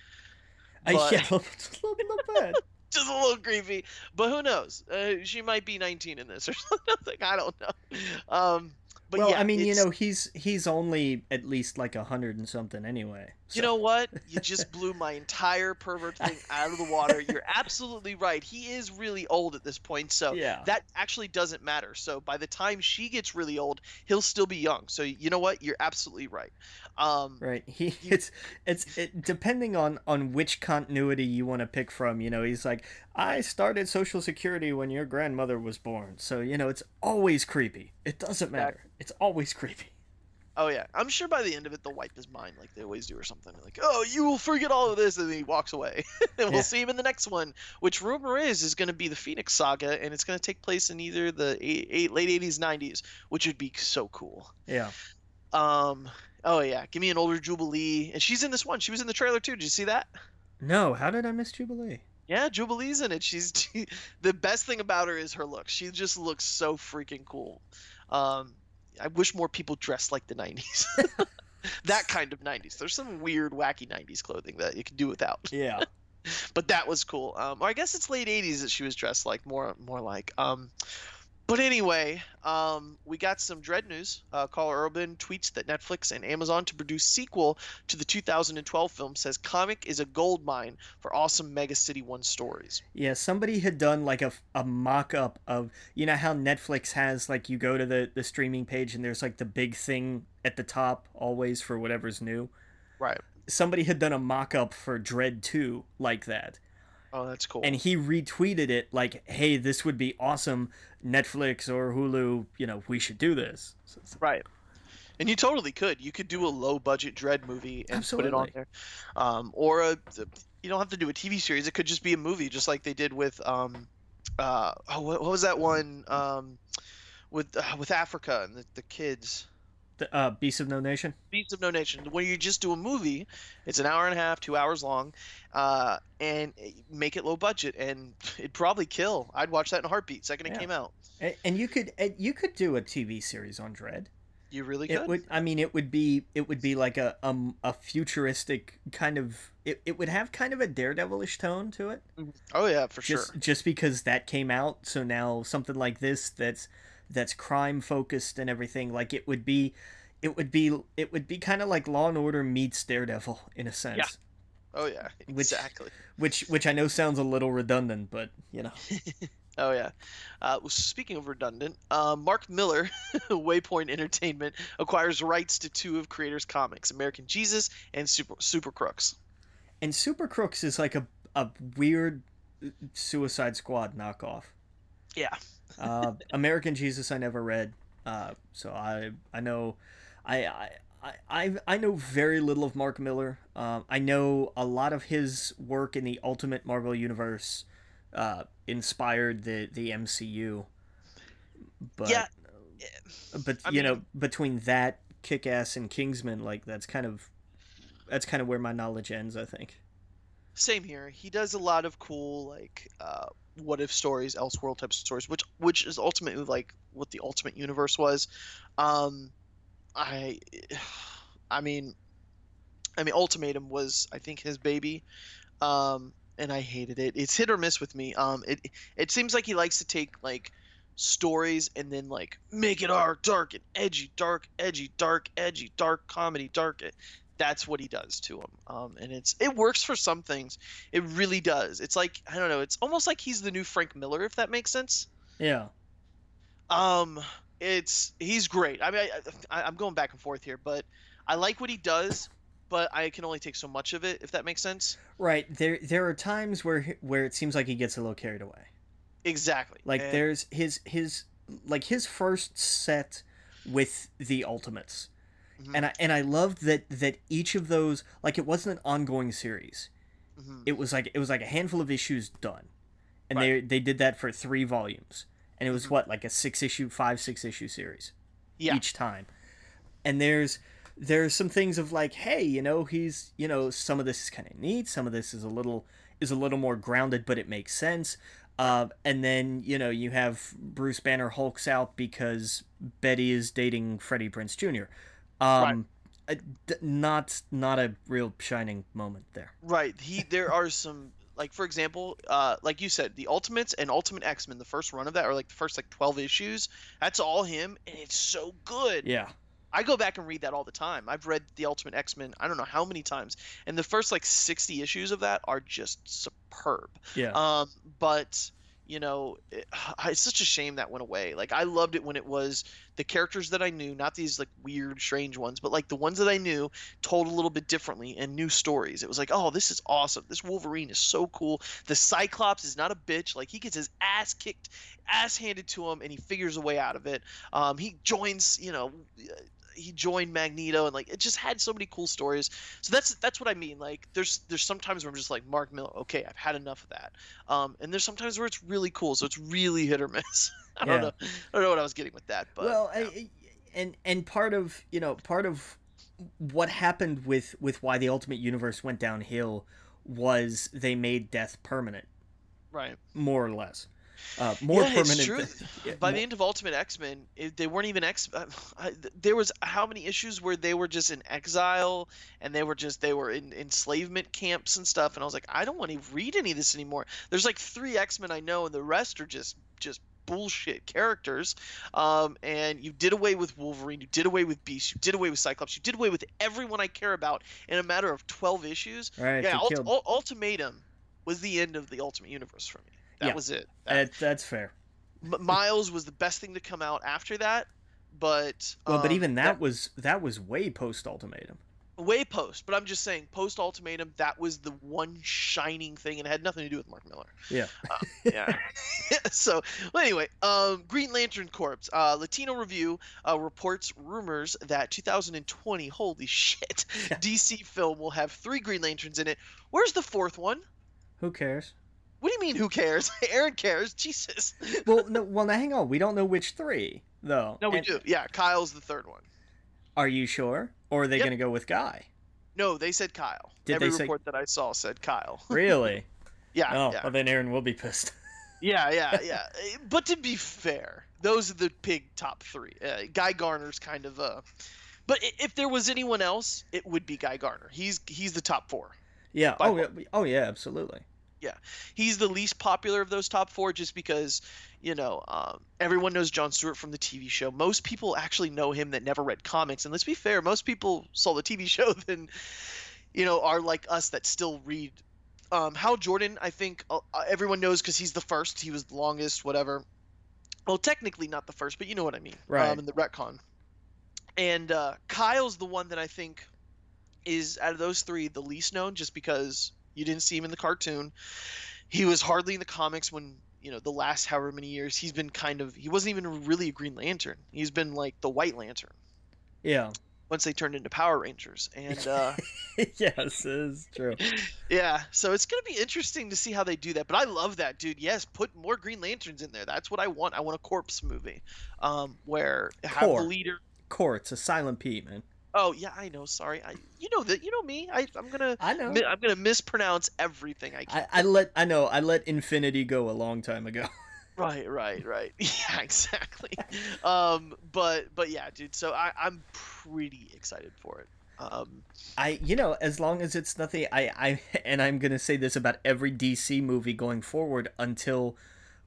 I, But- yeah. A little, little bit. just a little creepy. But who knows? Uh, she might be 19 in this or something. I don't know. Um, but well, yeah, I mean, you know, he's he's only at least like a hundred and something anyway. You know what? You just blew my entire pervert thing out of the water. You're absolutely right. He is really old at this point, so Yeah. that actually doesn't matter. So by the time she gets really old, he'll still be young. So you know what? You're absolutely right. Um, Right. He it's it's it, depending on on which continuity you want to pick from. You know, he's like, I started Social Security when your grandmother was born, so you know it's always creepy. It doesn't matter. It's always creepy. Oh yeah, I'm sure by the end of it they'll wipe his mind like they always do or something. Like, oh, you will forget all of this, and then he walks away. and we'll Yeah. see him in the next one, which rumor is is going to be the Phoenix Saga, and it's going to take place in either the eight, eight, late 80s, 90s, which would be so cool. Yeah. Um, oh yeah, give me an older Jubilee, and she's in this one. She was in the trailer too. Did you see that? No, how did I miss Jubilee? Yeah, Jubilee's in it. She's the best thing about her is her look. She just looks so freaking cool. Um, I wish more people dressed like the '90s. that kind of '90s. There's some weird, wacky '90s clothing that you can do without, Yeah. but that was cool. Um, or I guess it's late '80s that she was dressed like more, more like. Um, but anyway, um, we got some Dredd news. Uh, Karl Urban tweets that Netflix and Amazon to produce sequel to the 2012 film says comic is a gold mine for awesome Mega City One stories. Yeah, somebody had done like a, a mock up of you know how Netflix has like you go to the, the streaming page and there's like the big thing at the top always for whatever's new. Right. Somebody had done a mock up for Dredd 2 like that. Oh, that's cool. And he retweeted it like, hey, this would be awesome. Netflix or Hulu, you know, we should do this. So it's- Right. And you totally could. You could do a low budget Dredd movie and put it on there. Um, or a, you don't have to do a TV series. It could just be a movie, just like they did with um, uh, oh, what, what was that one um, with uh, with Africa and the, the kids. Uh, Beast of No Nation? Beasts of No Nation, where you just do a movie, it's an hour and a half, two hours long, uh, and make it low budget, and it'd probably kill. I'd watch that in a heartbeat. Second it came out, A- And you could and you could do a TV series on Dredd. you really It could. would. I mean, it would be. It would be like a um a futuristic kind of. It, it would have kind of a daredevilish tone to it. Oh yeah, for Just sure. just because that came out, so now something like this that's that's crime focused and everything. Like it would be. It would be. It would be kind of like Law and Order meets Daredevil in a sense. Yeah. Oh yeah, Which- exactly. Which which I know sounds a little redundant, but you know. Oh yeah. Uh, well, speaking of redundant, uh, Mark Millar, Waypoint Entertainment, acquires rights to two of creators' comics, American Jesus and Super Super Crooks. And Super Crooks is like a a weird Suicide Squad knockoff. Yeah. Uh, American Jesus I never read, uh, so I I know I I. I, I know very little of Mark Millar. Um, I know a lot of his work in the Ultimate Marvel Universe uh, inspired the, the MCU. But, Yeah, but I you know, between that, Kick Ass, and Kingsman, like that's kind of that's kind of where my knowledge ends. I think. Same here. He does a lot of cool like uh, what if stories, Elseworld type stories, which which is ultimately like what the Ultimate Universe was. Um, I, I mean, I mean, Ultimatum was I think his baby, um, and I hated it. It's hit or miss with me. Um, it it seems like he likes to take like stories and then like make it dark, dark and edgy, dark, edgy, dark, edgy, dark comedy, dark. That's what he does to him. Um, and it's it works for some things. It really does. It's like I don't know. It's almost like he's the new Frank Miller, if that makes sense. Yeah. Um, it's he's great. I mean, I, I, I'm going back and forth here, but I like what he does, but I can only take so much of it, if that makes sense. Right. There there are times where where it seems like he gets a little carried away. Exactly. Like And- there's his his like his first set with the Ultimates. Mhm. And I and I loved that that each of those like it wasn't an ongoing series. Mhm. It was like it was like a handful of issues done. And they they did that for 3 volumes. And it was Mhm. what like a 6 issue 5 6 issue series Yeah. each time. And there's there's some things of like hey, you know, he's, you know, some of this is kind of neat, some of this is a little is a little more grounded but it makes sense. Uh, and then you know you have Bruce Banner hulks out because Betty is dating Freddie Prinze Jr. Um, uh, d- not not a real shining moment there. Right. He there are some Like for example, uh, like you said, the Ultimates and Ultimate X Men, the first run of that, or like the first like twelve issues, that's all him, and it's so good. Yeah. I go back and read that all the time. I've read the Ultimate X Men, I don't know how many times, and the first like sixty issues of that are just superb. Yeah. Um, but you know, it, it's such a shame that went away. Like I loved it when it was the characters that I knew, not these like weird, strange ones, but like the ones that I knew told a little bit differently and new stories. It was like, oh, this is awesome. This Wolverine is so cool. The Cyclops is not a bitch. Like he gets his ass kicked, ass handed to him, and he figures a way out of it. Um, he joins, you know, he joined Magneto and like it just had so many cool stories. So that's that's what I mean. Like there's there's sometimes where I'm just like Mark Millar, okay, I've had enough of that. Um, and there's sometimes where it's really cool. So it's really hit or miss. I don't know. I don't know what I was getting with that, but well, yeah. I- and and part of you know part of what happened with with why the Ultimate Universe went downhill was they made death permanent, right. more or less. Uh, more yeah, permanent. It's true. yeah, By mo- the end of Ultimate X Men, they weren't even X. uh, I, there was how many issues where they were just in exile and they were just they were in enslavement camps and stuff. And I was like, I don't want to read any of this anymore. There's like three X Men I know, and the rest are just just bullshit characters. Um, and you did away with Wolverine, you did away with Beast, you did away with Cyclops, you did away with everyone I care about in a matter of 12 issues. right, yeah, Ult- Ultimatum was the end of the Ultimate Universe for me. That Yeah. was it. That- that, that's fair. M- Miles was the best thing to come out after that, but Well, but um, even that was that was way post ultimatum. way post. But I'm just saying, post ultimatum, that was the one shining thing, and it had nothing to do with Mark Millar. Yeah. Yeah. so well, anyway, um, Green Lantern Corps. Uh, Latino Review uh, reports rumors that 2020, holy shit, Yeah. DC film will have three Green Lanterns in it. Where's the fourth one? Who cares? What do you mean? Who cares? Aaron cares. Jesus. Well, no, well, now hang on. We don't know which three though. No, we And do. Yeah, Kyle's the third one. Are you sure, or are they Yep. going to go with Guy? No, they said Kyle. Did Every they say- report that I saw said Kyle. Really? Yeah, oh, yeah, well then Aaron will be pissed. yeah, yeah, yeah. Eh, But to be fair, those are the big top three. Uh, Guy Gardner's kind of uh But if there was anyone else, it would be Guy Gardner. He's he's the top four. Yeah. Oh, yeah. Oh, yeah. Absolutely. Yeah, he's the least popular of those top four, just because you know um, everyone knows John Stewart from the TV show. Most people actually know him that never read comics, and let's be fair, most people saw the TV show then you know are like us that still read. Um, Hal Jordan, I think uh, uh, everyone knows because he's the first. He was the longest, whatever. Well, technically not the first, but you know what I mean. Right. Um, in the retcon. And uh, Kyle's the one that I think is out of those three the least known, just because you didn't see him in the cartoon. He was hardly in the comics when you know the last however many years he's been kind of he wasn't even really a Green Lantern. He's been like the White Lantern Yeah. once they turned into Power Rangers, and uh, yes, it is true. yeah, so it's gonna be interesting to see how they do that. But I love that, dude. Yes, put more Green Lanterns in there. That's what I want. I want a corpse movie, um, where have the leader. Court's a silent P, man. Oh yeah, I know. Sorry, I you know that you know me. I I'm gonna I know. mi- I'm gonna mispronounce everything I can. I, I let I know I let Infinity go a long time ago. Right, right, right. Yeah, exactly. um, but but yeah, dude. So I I'm pretty excited for it. Um, I you know as long as it's nothing I I and I'm gonna say this about every DC movie going forward until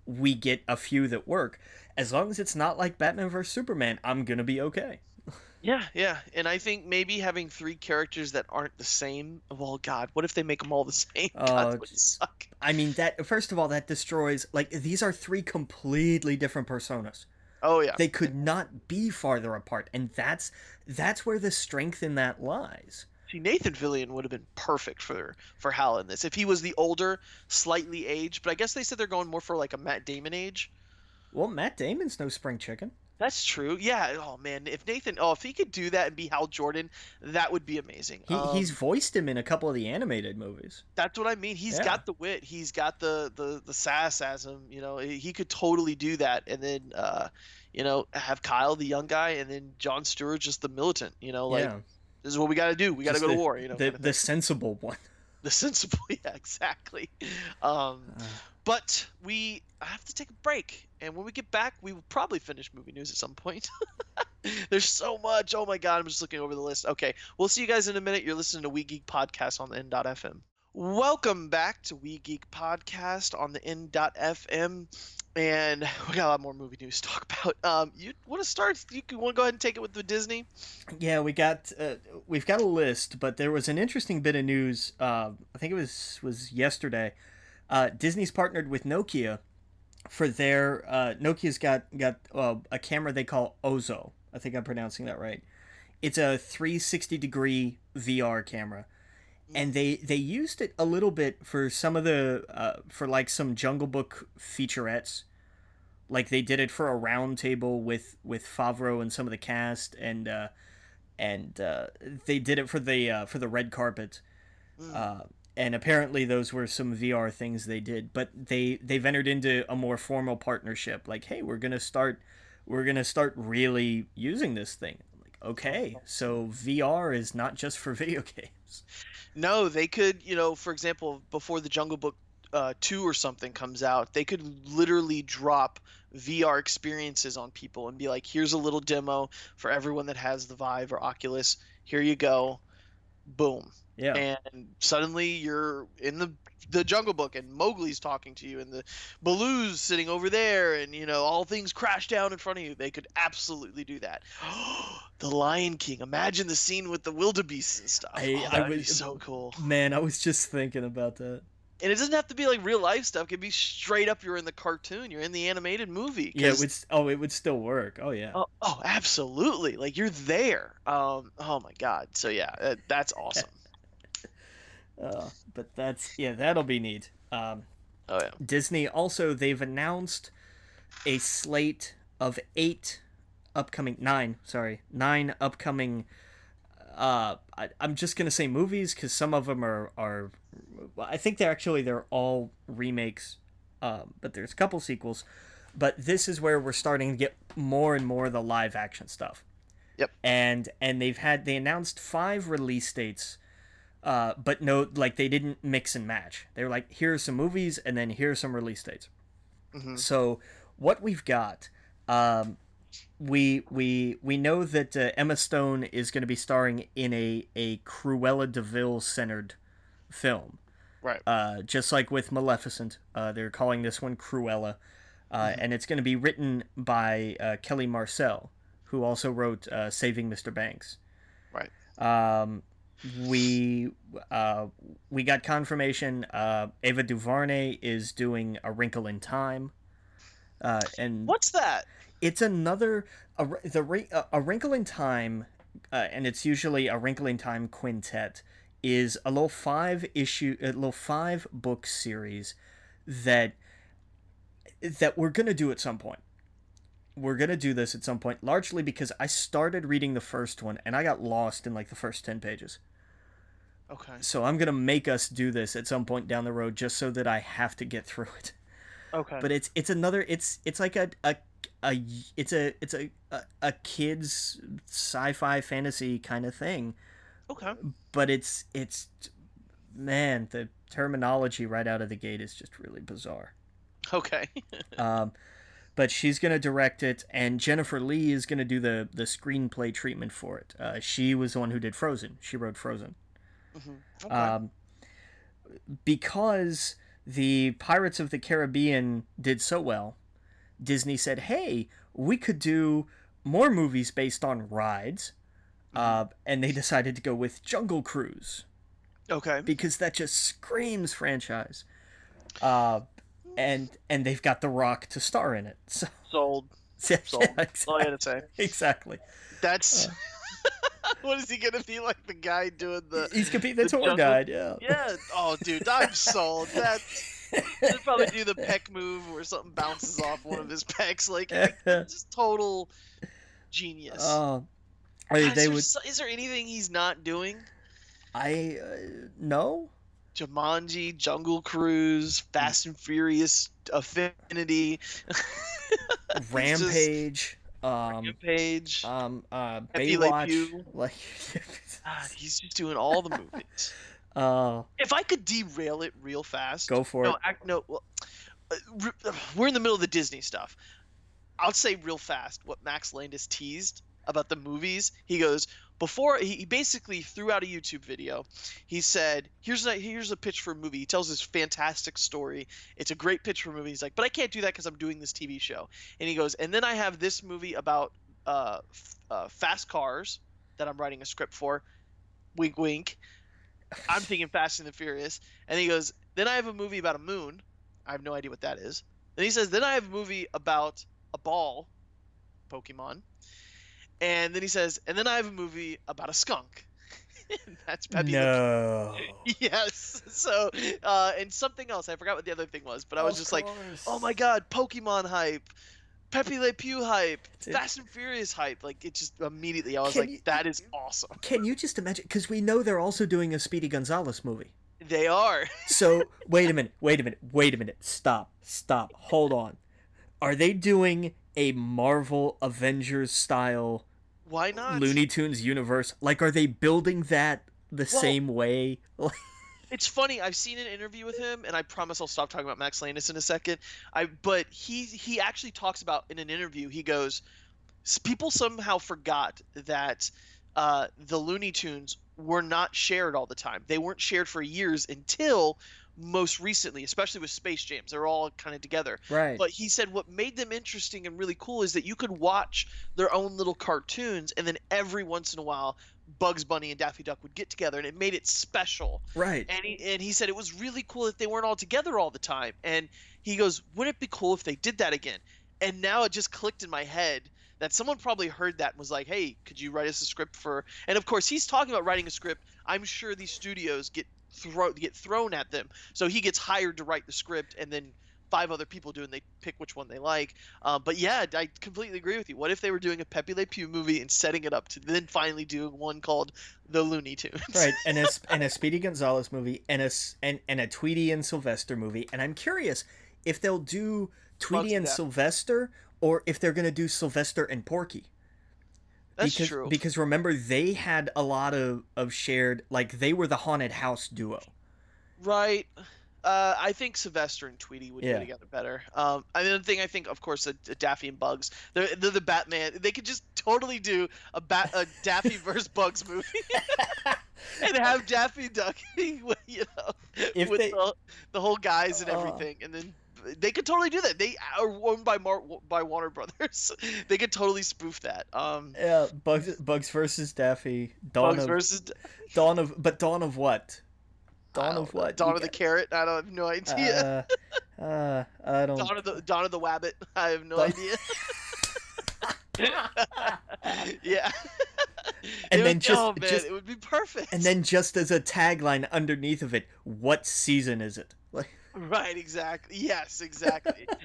we get a few that work. As long as it's not like Batman vs Superman, I'm gonna be okay. Yeah, yeah. And I think maybe having three characters that aren't the same. Well, God, what if they make them all the same? Oh, God, uh, that would suck. I mean that first of all that destroys like these are three completely different personas. Oh yeah. They could not be farther apart, and that's that's where the strength in that lies. See, Nathan Fillion would have been perfect for for Hal in this if he was the older, slightly aged. But I guess they said they're going more for like a Matt Damon age. Well, Matt Damon's no spring chicken. That's true. Yeah. Oh man, if Nathan, oh, if he could do that and be Hal Jordan, that would be amazing. He, Um, he's voiced him in a couple of the animated movies. That's what I mean. He's Yeah. got the wit. He's got the the the sass as him. You know, he could totally do that. And then, uh, you know, have Kyle the young guy, and then John Stewart just the militant. You know, like yeah, this is what we got to do. We got to go to war. You know, the kind of the sensible one. the sensible. Yeah, exactly. Um, Uh, but we have to take a break, and when we get back, we will probably finish movie news at some point. There's so much. Oh my god, I'm just looking over the list. Okay, we'll see you guys in a minute. You're listening to We Geek Podcast on the N.FM. Welcome back to We Geek Podcast on the N.FM. And we got a lot more movie news to talk about. Um, you want to start? You want to go ahead and take it with the Disney? Yeah, we got uh, we've got a list, but there was an interesting bit of news. Uh, I think it was was yesterday. Uh, Disney's partnered with Nokia for their uh, Nokia's got got uh, a camera they call Ozo. I think I'm pronouncing that right. It's a 360 degree VR camera, and they they used it a little bit for some of the uh, for like some Jungle Book featurettes. Like they did it for a round table with with Favreau and some of the cast, and uh, and uh, they did it for the uh, for the red carpet. Uh, and apparently those were some VR things they did, but they they've entered into a more formal partnership. Like, hey, we're gonna start we're gonna start really using this thing. Like, okay, so VR is not just for video games. No, they could, you know, for example, before the Jungle Book uh, 2 or something comes out, they could literally drop VR experiences on people and be like, here's a little demo for everyone that has the Vive or Oculus. Here you go. Boom. Yeah. And suddenly you're in the the Jungle Book and Mowgli's talking to you and the Baloo's sitting over there and you know all things crash down in front of you. They could absolutely do that. the Lion King. Imagine the scene with the wildebeests and stuff. I- oh, I would be so cool. Man, I was just thinking about that. And it doesn't have to be like real life stuff. It could be straight up. You're in the cartoon. You're in the animated movie. Yeah, it would. Oh, it would still work. Oh yeah. Oh, oh, absolutely! Like you're there. Um. Oh my God. So yeah, uh, that's awesome. Uh, but that's yeah, that'll be neat. Um, Oh yeah. Disney also they've announced a slate of eight upcoming nine sorry nine upcoming uh I, i'm just gonna say movies because some of them are are well, i think they're actually they're all remakes um, but there's a couple sequels but this is where we're starting to get more and more of the live action stuff Yep. and and they've had they announced five release dates uh, but no, like they didn't mix and match. They were like, here's some movies, and then here's some release dates. Mhm. So what we've got, um, we we we know that uh, Emma Stone is going to be starring in a a Cruella de Vil centered film, Right. uh, just like with Maleficent. Uh, they're calling this one Cruella, uh, and it's going to be written by uh, Kelly Marcel, who also wrote uh, Saving Mr. Banks. Right. Um, we uh, we got confirmation. Uh, Ava DuVernay is doing A Wrinkle in Time, uh, and What's that? it's another a, the a, Wrinkle in Time, uh, and it's usually a Wrinkle in Time quintet is a little five issue, a little five book series that that we're gonna do at some point. We're gonna do this at some point, largely because I started reading the first one and I got lost in like the first ten pages. Okay. So I'm gonna make us do this at some point down the road, just so that I have to get through it Okay. but it's it's another it's it's like a a, a it's a it's a, a a kids sci-fi fantasy kind of thing okay. but it's it's man the terminology right out of the gate is just really bizarre Okay. um but she's gonna direct it and jennifer lee is gonna do the the screenplay treatment for it uh, she was the one who did frozen she wrote frozen Mhm. Okay. um, because the Pirates of the Caribbean did so well, Disney said, "Hey, we could do more movies based on rides," uh, and they decided to go with Jungle Cruise okay. because that just screams franchise. Uh, and and they've got The Rock to star in it. So Sold. yeah, Sold. That's all I exactly. gotta say. exactly. That's. what is he gonna be like? The guy doing the. He's gonna be the, the tour jungle- guide. Yeah. Yeah. Oh, dude, I'm sold. That's. They'd probably do the peck move where something bounces off one of his pecs. Like, just total genius. Oh, I mean, God, they is, there, would. is there anything he's not doing? I uh, no. Jumanji, Jungle Cruise, Fast and Furious, Affinity, It's just- Rampage. Um. Rampage. Um. Uh. Baywatch. Like. God, he's just doing all the movies. uh. if I could derail it real fast, Go for no, it. act, no. Well, uh, we're in the middle of the Disney stuff. I'll say real fast what Max Landis teased about the movies. He goes, before he, basically threw out a YouTube video. He said, "Here's a here's a pitch for a movie." He tells this fantastic story. It's a great pitch for a movie. He's like, "But I can't do that because I'm doing this TV show." And he goes, "And then I have this movie about uh, uh, fast cars that I'm writing a script for." Wink, wink. I'm thinking Fast and the Furious. And he goes, "Then I have a movie about a moon." I have no idea what that is. Then he says, "Then I have a movie about a ball, Pokemon." And then he says, and then I have a movie about a skunk. that's Pepe no. Pew. Yes. So, uh, and something else. I forgot what the other thing was, but I was Of just like, oh my god, Pokemon hype, Pepe Le Pew hype, Dude. Fast and Furious hype. Like it just immediately, I was Can like, you- that is awesome. Can you just imagine? Because we know they're also doing a Speedy Gonzales movie. They are. So wait a minute, wait a minute, wait a minute. Stop, stop, hold on. Are they doing a Marvel Avengers style Why not? Looney Tunes universe? Like, are they building that the Well- same way? It's funny. I've seen an interview with him, and I promise I'll stop talking about Max Landis in a second. I but he he actually talks about in an interview. He goes, people somehow forgot that uh, the Looney Tunes were not shared all the time. They weren't shared for years until most recently, especially with Space Jams. They're all kind of together. right. But he said what made them interesting and really cool is that you could watch their own little cartoons, and then every once in a while, Bugs Bunny and Daffy Duck would get together, and it made it special right. and he, and he said it was really cool that they weren't all together all the time and he goes wouldn't it be cool if they did that again and now it just clicked in my head that someone probably heard that and was like hey could you write us a script for and of course he's talking about writing a script i'm sure these studios get throw get thrown at them. So he gets hired to write the script and then five other people do and they pick which one they like. Uh, but yeah i completely agree with you. What if they were doing a pepe le pew movie and setting it up to then finally do one called the looney tunes? Right and a, and a speedy gonzales movie and a and, and a tweety and sylvester movie. And i'm curious if they'll do tweety do and that. sylvester or if they're going to do sylvester and porky that's because, true because remember they had a lot of, of shared like they were the haunted house duo Right. Uh, I think Sylvester and Tweety would Yeah. together better. Um, the thing I think, of course, uh, Daffy and Bugs. They're, they're the Batman. They could just totally do a bat a Daffy versus Bugs movie, and have Daffy Duck, you know, If with they- the, the whole guys and Uh. everything, and then they could totally do that. They are owned by Mar- by Warner Brothers. they could totally spoof that. Um, yeah bugs bugs versus daffy dawn Bugs of versus dawn of but dawn of what dawn of what Dawn You of the got- Carrot. I don't have no idea. uh, uh, i don't Dawn of the Dawn of the Wabbit. I have no Dawn- idea. yeah. And It then would- just- oh, man, just- it would be perfect. and then just as a tagline underneath of it what season is it right, exactly. Yes, exactly.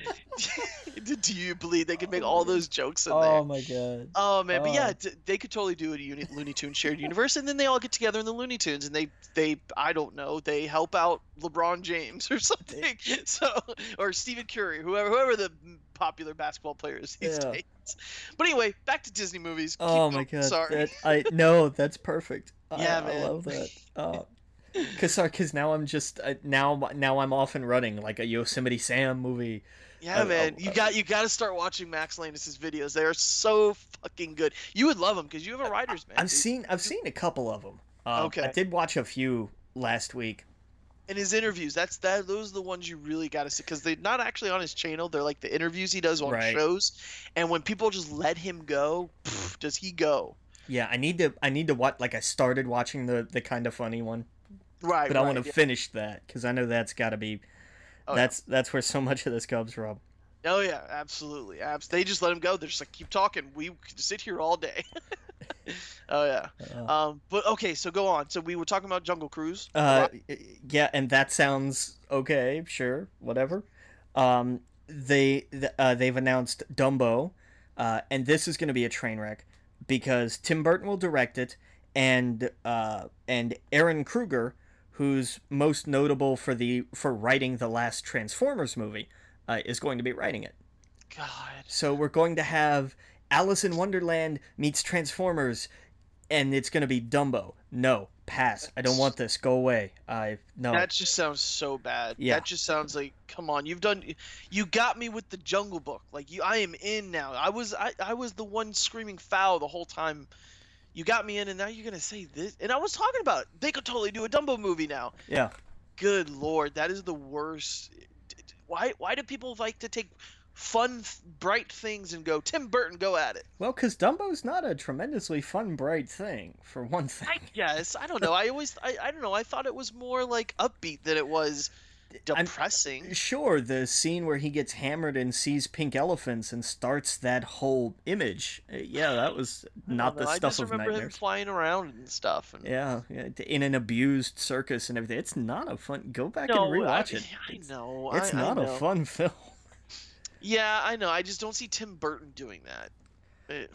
Do you believe they could make all those jokes in there? oh my god Oh man, but yeah, Oh. they could totally do a uni- Looney Tunes shared universe, and then they all get together in the Looney Tunes, and they they I don't know, they help out LeBron James or something, so or Stephen Curry, whoever whoever the popular basketball player is these Yeah. days. But anyway, back to Disney movies. Keep oh my going, god sorry. that, i no that's perfect I- Yeah, I, man. love that uh Cause, sorry, cause now I'm just uh, now now I'm off and running like a Yosemite Sam movie. Yeah, Uh, man, uh, you uh, got you got to start watching Max Landis's videos. They are so fucking good. You would love them because you have a writer's man. I've dude. seen I've seen a couple of them. Um, I did watch a few last week. and his interviews. That's that. Those are the ones you really got to see because they're not actually on his channel. They're like the interviews he does on Right. shows. And when people just let him go, pff, does he go? Yeah, I need to I need to watch. Like I started watching the the kind of funny one, Right. but I right, want to yeah. finish that because I know that's got to be. Oh, yeah. that's that's where so much of this comes from. Oh yeah, absolutely. Abs- they just let him go. They're just like, keep talking. We could sit here all day. oh yeah. Uh, Um. But okay, so go on. So we were talking about Jungle Cruise. Uh, yeah, and that sounds okay. Sure, whatever. Um, they th- uh, they've announced Dumbo, uh, and this is going to be a train wreck because Tim Burton will direct it, and uh, and Ehren Kruger, who's most notable for the for writing the last Transformers movie, uh, is going to be writing it. God. So we're going to have Alice in Wonderland meets Transformers, and it's going to be Dumbo. No, pass. I don't want this. Go away. I no. That just sounds so bad. Yeah. That just sounds like, come on, you've done, you got me with the Jungle Book. Like you, I am in now. I was, I, I was the one screaming foul the whole time. You got me in, and now you're gonna say this. And I was talking about they could totally do a Dumbo movie now. Yeah. Good lord, that is the worst. Why why do people like to take fun, bright things and go Tim Burton, go at it? Well, because Dumbo's not a tremendously fun, bright thing, for one thing. I guess I don't know. I always I, I don't know. I thought it was more like upbeat than it was I'm- depressing. Sure, the scene where he gets hammered and sees pink elephants and starts that whole image. uh, Yeah, that was I not don't know, the I stuff just of remember him flying around and stuff. And, Yeah, yeah, in an abused circus and everything. It's not a fun. Go back no, and rewatch I, it. I It's, know. it's I- I not a know. fun film. Yeah, I know. I just don't see Tim Burton doing that. It-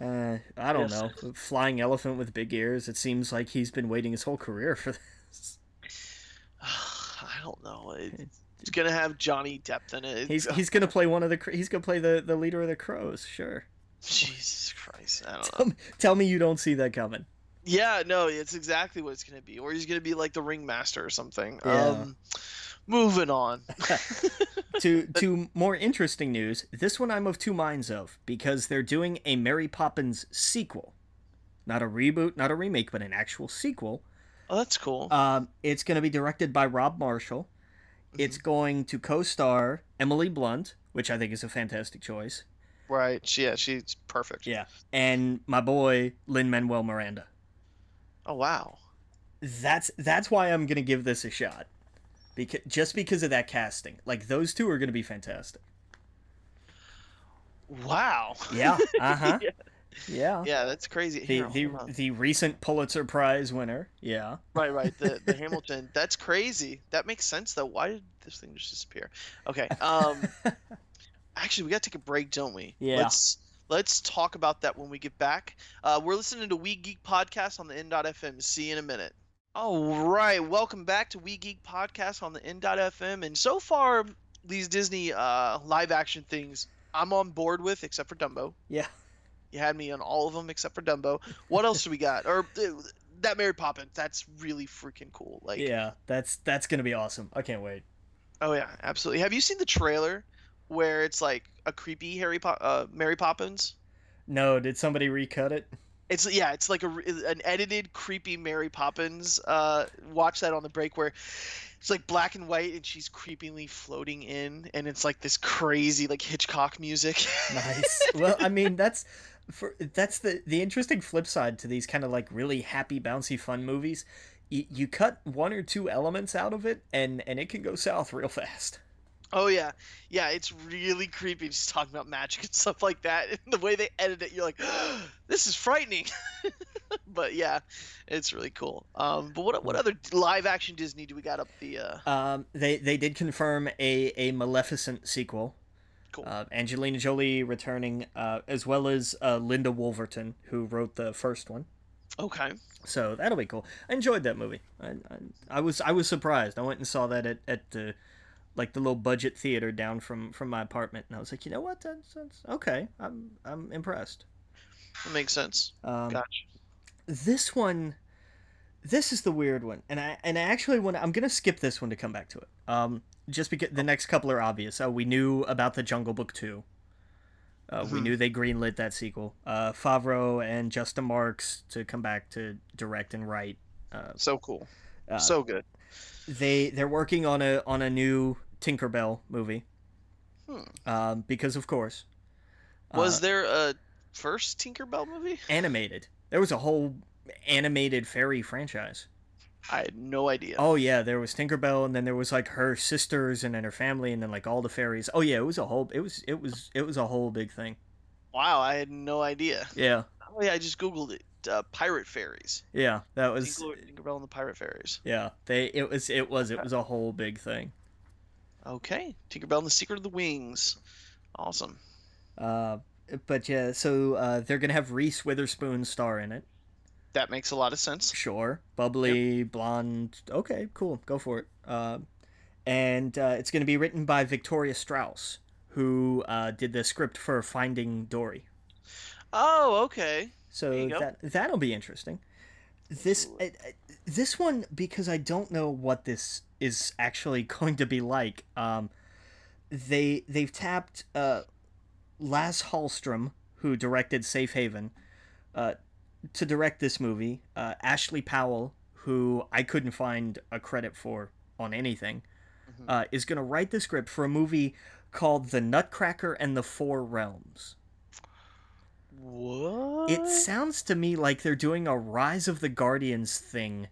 Uh, I don't Yes. know. Flying elephant with big ears. It seems like he's been waiting his whole career for this. I don't know. It, it's gonna have Johnny Depp in it. He's he's gonna play one of the. He's gonna play the the leader of the crows. Sure. Jesus Christ. I don't know. Tell me, tell me you don't see that coming. Yeah, no, it's exactly what it's gonna be. Or he's gonna be like the ringmaster or something. Yeah. Um, moving on. to to more interesting news, this one I'm of two minds of because they're doing a Mary Poppins sequel, not a reboot, not a remake, but an actual sequel. Oh, that's cool. Um, it's going to be directed by Rob Marshall. It's Mm-hmm. going to co-star Emily Blunt, which I think is a fantastic choice. right. She, yeah, she's perfect. Yeah, and my boy Lin Manuel Miranda. Oh wow. That's that's why I'm going to give this a shot. Because just because of that casting, like those two are going to be fantastic. Wow. Yeah. Uh huh. Yeah. Yeah. Yeah, that's crazy. the Here, the, the recent Pulitzer Prize winner. Yeah. Right, right. The the Hamilton. That's crazy. That makes sense though. Why did this thing just disappear? Okay. Um actually we gotta take a break, don't we? Yeah. Let's let's talk about that when we get back. Uh we're listening to We Geek Podcast on the N.FM. See you in a minute. All right, welcome back to We Geek Podcast on the N.FM. And so far, these Disney uh, live action things, I'm on board with, except for Dumbo. Yeah. You had me on all of them except for Dumbo. What else do we got? Or uh, that Mary Poppins. That's really freaking cool. Like, Yeah. That's that's gonna be awesome. I can't wait. oh yeah, absolutely. Have you seen the trailer where it's like a creepy Harry po- uh, Mary Poppins? No, did somebody recut it? It's yeah, it's like a an edited creepy Mary Poppins. Uh, watch that on the break where it's like black and white and she's creepily floating in, and it's like this crazy like Hitchcock music. Nice. well, I mean that's for that's the the interesting flip side to these kind of like really happy, bouncy, fun movies. You, you cut one or two elements out of it, and and it can go south real fast. Oh yeah, yeah, it's really creepy just talking about magic and stuff like that. And the way they edit it, you're like, this is frightening. but yeah, it's really cool. Um, but what what other live action Disney do we got up the? Uh... Um, they they did confirm a a Maleficent sequel. Cool. Uh, Angelina Jolie returning, uh, as well as uh, Linda Woolverton, who wrote the first one. Okay. So that'll be cool. I enjoyed that movie. I, I, I was I was surprised. I went and saw that at, at the like the little budget theater down from from my apartment, and I was like, you know what? That's, that's okay. I'm I'm impressed. That makes sense. Um, Gotcha. this one, this is the weird one, and I and I actually want I'm gonna skip this one to come back to it. Um, just because the next couple are obvious. Uh, we knew about the Jungle Book two. Uh, We Mhm. knew they greenlit that sequel. Uh, Favreau and Justin Marks to come back to direct and write. Uh, So cool. uh, so good. they they're working on a on a new Tinkerbell movie. Hmm. Um, because of course. Was uh, there a first Tinkerbell movie? animated? There was a whole animated fairy franchise. I had no idea. Oh yeah, there was Tinkerbell, and then there was like her sisters, and then her family, and then like all the fairies. Oh yeah, it was a whole. It was it was it was a whole big thing. Wow, I had no idea. Yeah, Oh yeah, I just googled it. Uh, pirate fairies. yeah, that was. Tinker- Tinkerbell and the Pirate Fairies. Yeah, they. It was. It was. It was a whole big thing. Okay, Tinkerbell and the Secret of the Wings. Awesome. Uh, but yeah, so uh, they're gonna have Reese Witherspoon star in it. That makes a lot of sense. Sure, bubbly, blonde. Okay, cool, go for it. Uh, and uh, it's going to be written by Victoria Strouse, who uh, did the script for Finding Dory. Oh, okay. So There you go. that that'll be interesting. This uh, uh, this one because I don't know what this is actually going to be like. Um, they they've tapped uh, Lasse Hallstrom, who directed Safe Haven, uh, to direct this movie, uh, Ashley Powell, who I couldn't find a credit for on anything, Mhm. uh, is going to write the script for a movie called The Nutcracker and the Four Realms. What? It sounds to me like they're doing a Rise of the Guardians thing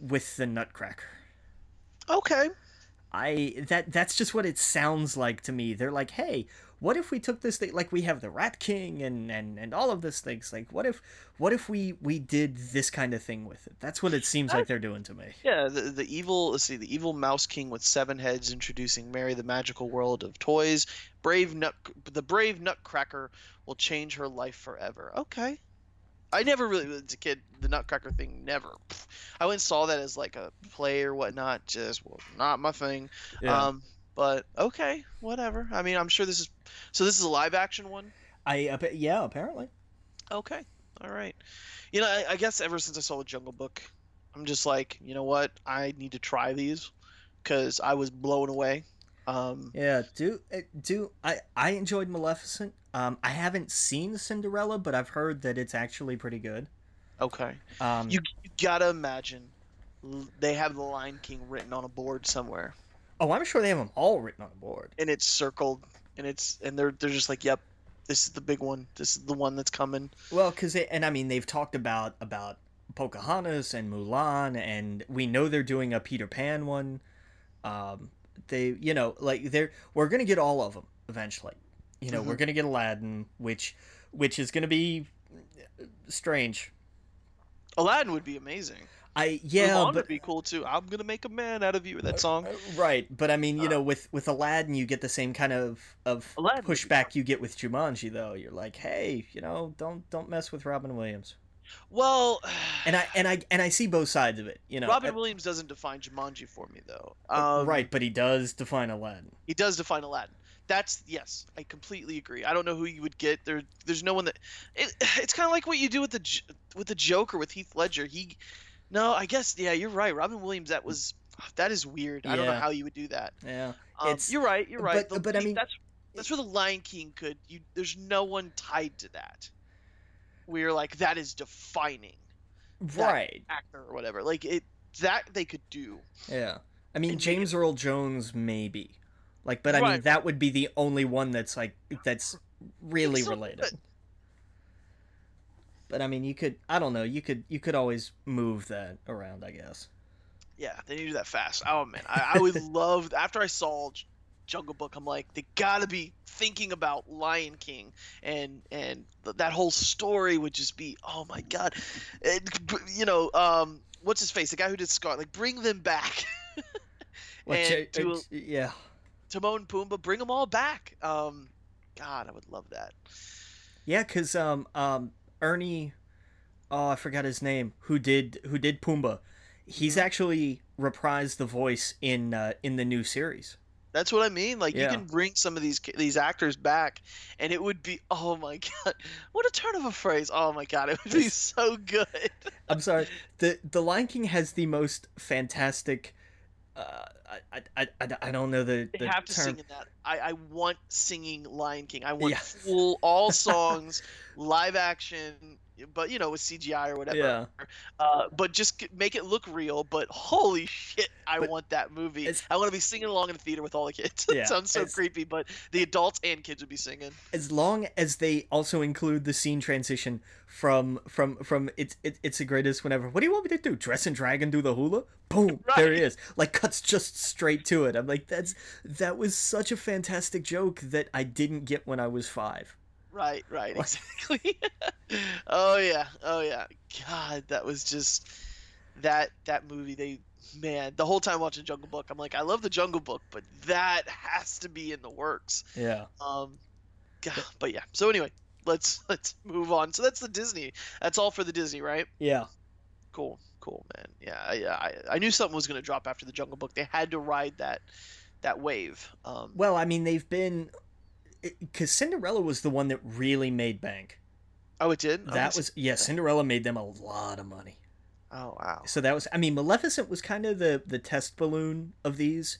with the Nutcracker. okay. I that that's just what it sounds like to me. They're like, hey, what if we took this thing like we have the Rat King and and and all of this things. Like, what if what if we we did this kind of thing with it? That's what it seems like they're doing to me. Yeah, the, the evil. Let's see, the evil Mouse King with seven heads, introducing Mary the magical world of toys. Brave nut, the brave Nutcracker will change her life forever. Okay, I never really, as a kid, the Nutcracker thing never. I went and saw that as like a play or whatnot. Just well, not my thing. Um, but okay, whatever. I mean, I'm sure this is. So this is a live action one. I yeah, apparently. Okay. All right. You know, I, I guess ever since I saw the Jungle Book, I'm just like, you know what? I need to try these because I was blown away. Um, Yeah, do uh, do I I enjoyed Maleficent. Um, I haven't seen Cinderella, but I've heard that it's actually pretty good. okay. Um, You, you gotta imagine they have the Lion King written on a board somewhere, oh, I'm sure they have them all written on the board. and it's circled, and it's and they're they're just like, yep, this is the big one. This is the one that's coming. Well, because and I mean they've talked about about Pocahontas and Mulan, and we know they're doing a Peter Pan one. Um, they, you know, like they're we're gonna get all of them eventually. You know, we're Mhm. gonna get Aladdin, which which is gonna be strange. Aladdin would be amazing. I yeah, Mulan but would be cool too. I'm gonna make a man out of you. With that song. Uh, right, but I mean, you Uh, know, with with Aladdin, you get the same kind of of Aladdin pushback you get with Jumanji, though. You're like, hey, you know, don't don't mess with Robin Williams. Well, And I and I and I see both sides of it. You know, Robin I- Williams doesn't define Jumanji for me though. uh, Um, right, but he does define Aladdin. He does define Aladdin. That's yes, I completely agree. I don't know who you would get there. There's no one that. It, it's kind of like what you do with the with the Joker with Heath Ledger. He, no, I guess yeah, you're right. Robin Williams. That was that is weird. I don't know how you would do that. Yeah, Um, you're right. You're right. but- The- but I mean- that's that's where the Lion King could. You there's no one tied to that. You're like that is defining right. actor or whatever. Like it that they could do. Yeah, I mean And James Earl Jones maybe, like, but I mean that would be the only one that's like that's really so related. good. But I mean, you could I don't know you could you could always move that around, I guess. Yeah, they need to do that fast. Oh man, I, I would love after I saw Jungle Book. I'm like, they gotta be thinking about Lion King, and and th- that whole story would just be, oh my god, It- you know, um, what's his face, the guy who did Scar, like bring them back. And J- do uh, yeah. Timon Pumbaa, bring them all back. Um, God, I would love that. Yeah, cause um um Ernie, oh I forgot his name. Who did who did Pumbaa? He's Mhm. actually reprised the voice in uh, in the new series. That's what I mean. Like Yeah. you can bring some of these these actors back, and it would be oh my god, what a turn of a phrase. Oh my god, it would be so good. I'm sorry. the The Lion King has the most fantastic. Uh, I, I, I, I don't know the, They the have to term. sing in that. I, I want singing Lion King. I want Yeah. full all songs, live action, but you know with CGI or whatever. Yeah. Uh, but just make it look real. But holy shit, I But want that movie. I want to be singing along in the theater with all the kids. Yeah, it sounds so creepy, but the adults and kids would be singing. As long as they also include the scene transition from from from it's it, it's the greatest whenever. What do you want me to do? Dress and dragon do the hula? Boom! There he is. Like cuts just straight to it. I'm like that's that was such a fantastic joke that I didn't get when I was five. Right, right, exactly. oh yeah, oh yeah. God, that was just that that movie. They man, the whole time watching Jungle Book, I'm like, I love the Jungle Book, but that has to be in the works. Yeah. Um, God, but yeah. So anyway, let's let's move on. So that's the Disney. That's all for the Disney, right? Yeah. Cool, cool, man. Yeah, yeah. I, I knew something was gonna drop after the Jungle Book. They had to ride that that wave. Um, Well, I mean, they've been because Cinderella was the one that really made bank. oh, it did. Oh, That was yeah. Cinderella made them a lot of money. Oh wow. So that was I mean, Maleficent was kind of the the test balloon of these,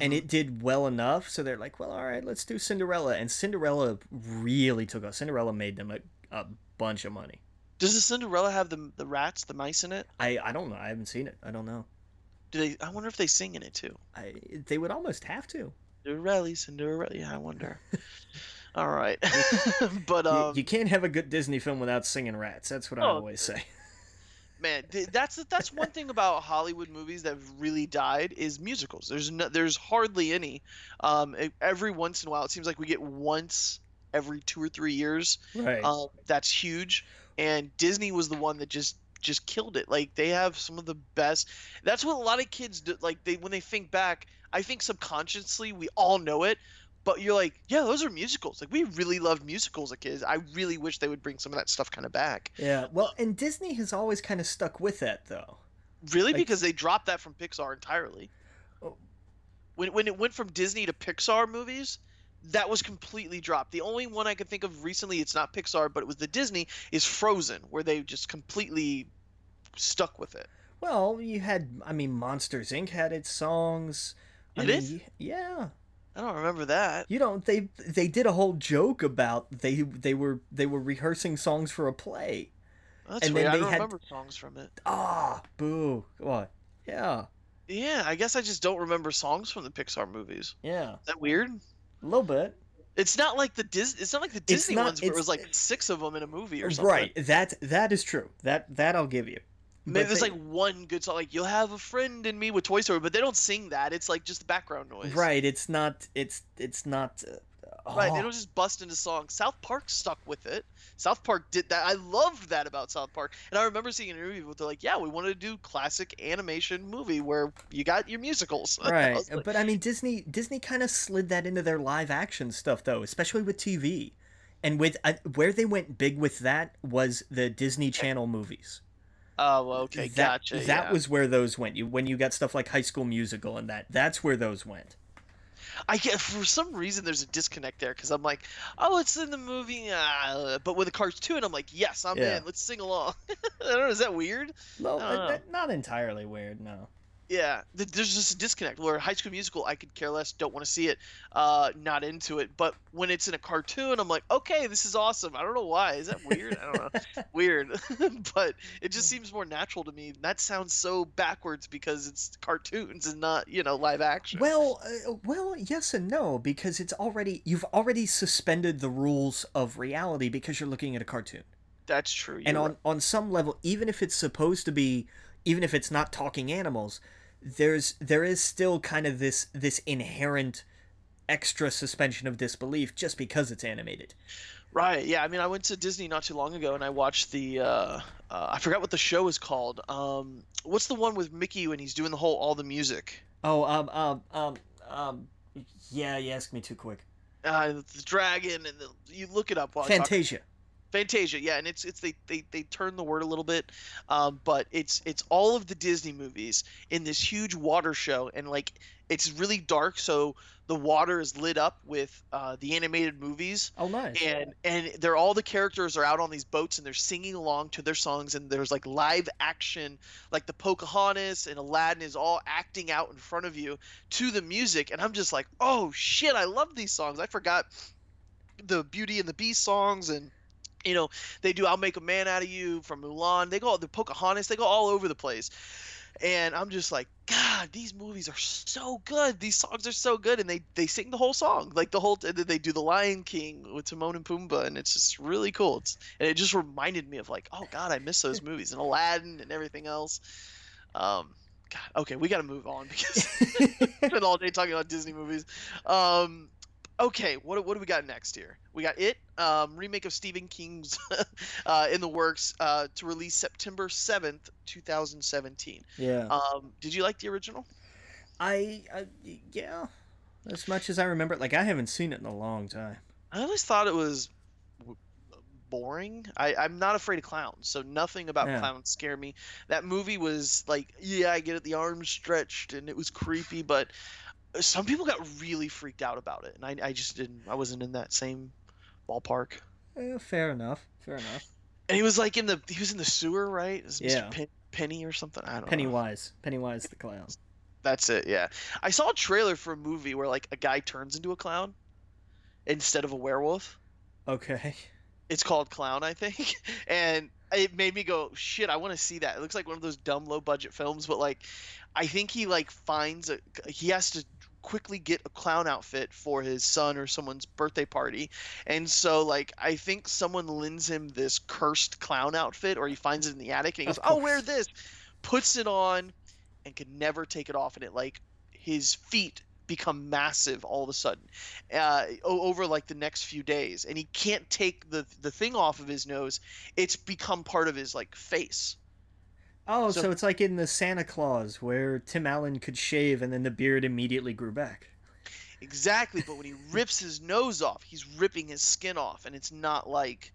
and Mhm. it did well enough. So they're like, well, all right, let's do Cinderella, and Cinderella really took off. Cinderella made them a, a bunch of money. Does the Cinderella have the the rats, the mice in it? I I don't know. I haven't seen it. I don't know. Do they? I wonder if they sing in it too. I they would almost have to. Cinderella, Cinderella. Yeah, I wonder. All right, but You- um, you, can't have a good Disney film without singing rats. That's what I Oh, always say. man, th- that's that's one thing about Hollywood movies that really died is musicals. There's no, there's hardly any. Um, every once in a while, it seems like we get once every two or three years. Right. Um, that's huge, and Disney was the one that just just killed it. Like they have some of the best. That's what a lot of kids do. Like they when they think back, I think subconsciously we all know it, but you're like, yeah, those are musicals. Like we really loved musicals as kids. I really wish they would bring some of that stuff kind of back. yeah. Well, and Disney has always kind of stuck with that though. Really, Like- because they dropped that from Pixar entirely. Oh. When when it went from Disney to Pixar movies. That was completely dropped. The only one I can think of recently, it's not Pixar, but it was the Disney, is Frozen, where they just completely stuck with it. Well, you had I mean Monsters Inc had its songs. I Did mean, it? Yeah. I don't remember that. You know, they they did a whole joke about they they were they were rehearsing songs for a play. That's And weird. then I don't had- remember songs from it. Ah, boo. What? Yeah. Yeah, I guess I just don't remember songs from the Pixar movies. Yeah. Is that weird? A little bit. It's not like the Dis. It's not like the Disney not- ones where it was like six of them in a movie or something. Right. That that is true. That that I'll give you. Maybe there's they- like one good song, like "You'll Have a Friend in Me" with Toy Story, but they don't sing that. It's like just the background noise. Right. It's not. It's it's not. Uh, Right. They oh, don't just bust into songs. South Park stuck with it. South Park did that. I loved that about South Park. And I remember seeing an interview where they're like, "Yeah, we wanted to do classic animation movie where you got your musicals." Right. was like, But I mean, Disney Disney kind of slid that into their live action stuff though, especially with TV, and with uh, where they went big with that was the Disney Channel movies. Oh, okay, that, gotcha. That yeah. was where those went. You when you got stuff like High School Musical and that. That's where those went. I get for some reason there's a disconnect there because I'm like, oh, it's in the movie, uh, but with the cartoon, I'm like, yes, I'm Yeah. in. Let's sing along. I don't know. Is that weird? No, uh, that- not entirely weird. No. Yeah, there's just a disconnect where High School Musical, I could care less, don't want to see it, uh, not into it. But when it's in a cartoon, I'm like, okay, this is awesome. I don't know why. Is that weird? I don't know. weird, but it just seems more natural to me. That sounds so backwards because it's cartoons and not, you know, live action. Well, uh, well, yes and no because it's already you've already suspended the rules of reality because you're looking at a cartoon. That's true. and on right. on some level even if it's supposed to be even if it's not talking animals there's there is still kind of this this inherent extra suspension of disbelief just because it's animated Right. Yeah. I mean, I went to Disney not too long ago, and I watched the. Uh, uh, I forgot what the show is called. Um, what's the one with Mickey when he's doing the whole all the music? oh um um um um yeah you asked me too quick Uh, the dragon and the, you look it up while fantasia Fantasia, yeah, and it's it's they they they turn the word a little bit, um, but it's it's all of the Disney movies in this huge water show, and like it's really dark, so the water is lit up with uh, the animated movies, oh nice and and they're all the characters are out on these boats and they're singing along to their songs, and there's like live action, like the Pocahontas and Aladdin is all acting out in front of you to the music, and I'm just like, oh shit, I love these songs. I forgot the Beauty and the Beast songs and you know they do i'll make a man out of you from mulan. They go the pocahontas they go all over the place. And i'm just like god these movies are so good. These songs are so good. And they they sing the whole song like the whole and then they do the lion king with timon and pumbaa and it's just really cool. It's, and it just reminded me of like oh god i miss those movies and aladdin and everything else. Um god okay we gotta move on because spent all day talking about disney movies. Um okay, what, what do we got next here? We got it, um, remake of Stephen King's uh, in the works uh, to release September seventh, two thousand seventeen. yeah Um, did you like the original? I, I yeah as much as i remember like i haven't seen it in a long time I always thought it was boring. I, I'm not afraid of clowns, so nothing about Yeah. clowns scare me. That movie was like, yeah, I get it, the arms stretched and it was creepy, but some people got really freaked out about it, and I, I just didn't. I wasn't in that same ballpark. Eh, fair enough fair enough And he was like in the he was in the sewer, right? It was Mr. Yeah. Pen- Penny or something. I don't know. pennywise pennywise the clown That's it. Yeah, I saw a trailer for a movie where like a guy turns into a clown instead of a werewolf. okay It's called Clown, I think. And it made me go, shit, I want to see that. It looks like one of those dumb low budget films, but like, I think he like finds a he has to quickly get a clown outfit for his son or someone's birthday party. And so like I think someone lends him this cursed clown outfit or he finds it in the attic and he goes, Of "Oh, wear this." Puts it on and can never take it off and it like his feet become massive all of a sudden uh, over like the next few days and he can't take the the thing off of his nose it's become part of his like face Oh, so, So- it's like in the Santa Claus where Tim Allen could shave and then the beard immediately grew back. Exactly, but when he rips his nose off, he's ripping his skin off, and it's not like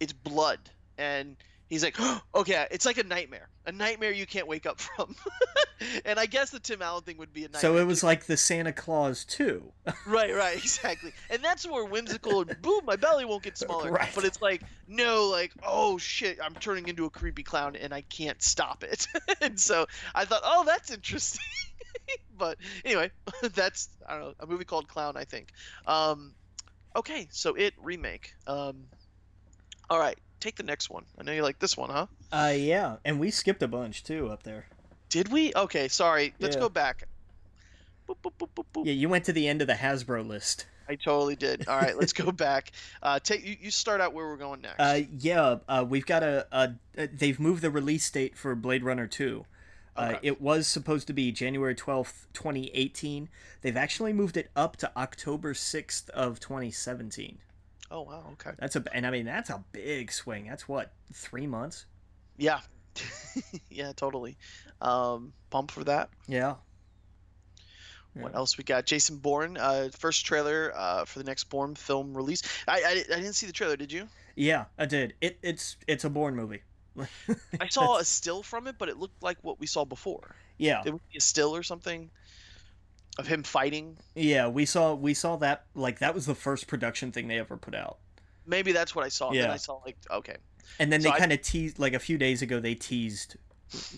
it's blood. And he's like, okay, it's like a nightmare, a nightmare you can't wake up from. and I guess the Tim Allen thing would be a nightmare. So it was like the Santa Claus too. right, right, exactly. And that's more whimsical and boom, my belly won't get smaller. Right. But it's like, no, like, oh shit, I'm turning into a creepy clown and I can't stop it. and so I thought, oh, that's interesting. but anyway, that's I don't know a movie called Clown, I think. Um, okay, so it remake. Um, all right, take the next one. I know you like this one, huh? Uh, yeah, and we skipped a bunch too up there. Did we? Okay, sorry. Let's Yeah. go back. Boop, boop, boop. Yeah, you went to the end of the Hasbro list. I totally did. All right, let's go back. Uh, take you, you start out where we're going next. Uh, yeah, uh, we've got a, a. uh, They've moved the release date for Blade Runner Two. Uh, Okay. it was supposed to be January twelfth, twenty eighteen. They've actually moved it up to October sixth of twenty seventeen. Oh wow, okay. That's a, and I mean that's a big swing. That's what three months. Yeah, yeah, totally. Um, pump for that. Yeah. What Yeah. else we got? Jason Bourne, uh, first trailer uh, for the next Bourne film release. I, I, I didn't see the trailer. Did you? Yeah, I did. It it's it's a Bourne movie. I saw a still from it, but it looked like what we saw before. Yeah, It would be a still or something of him fighting. yeah. We saw we saw that like that was the first production thing they ever put out. Maybe that's what I saw. Yeah. I saw like okay. And then So they kind of teased like a few days ago. They teased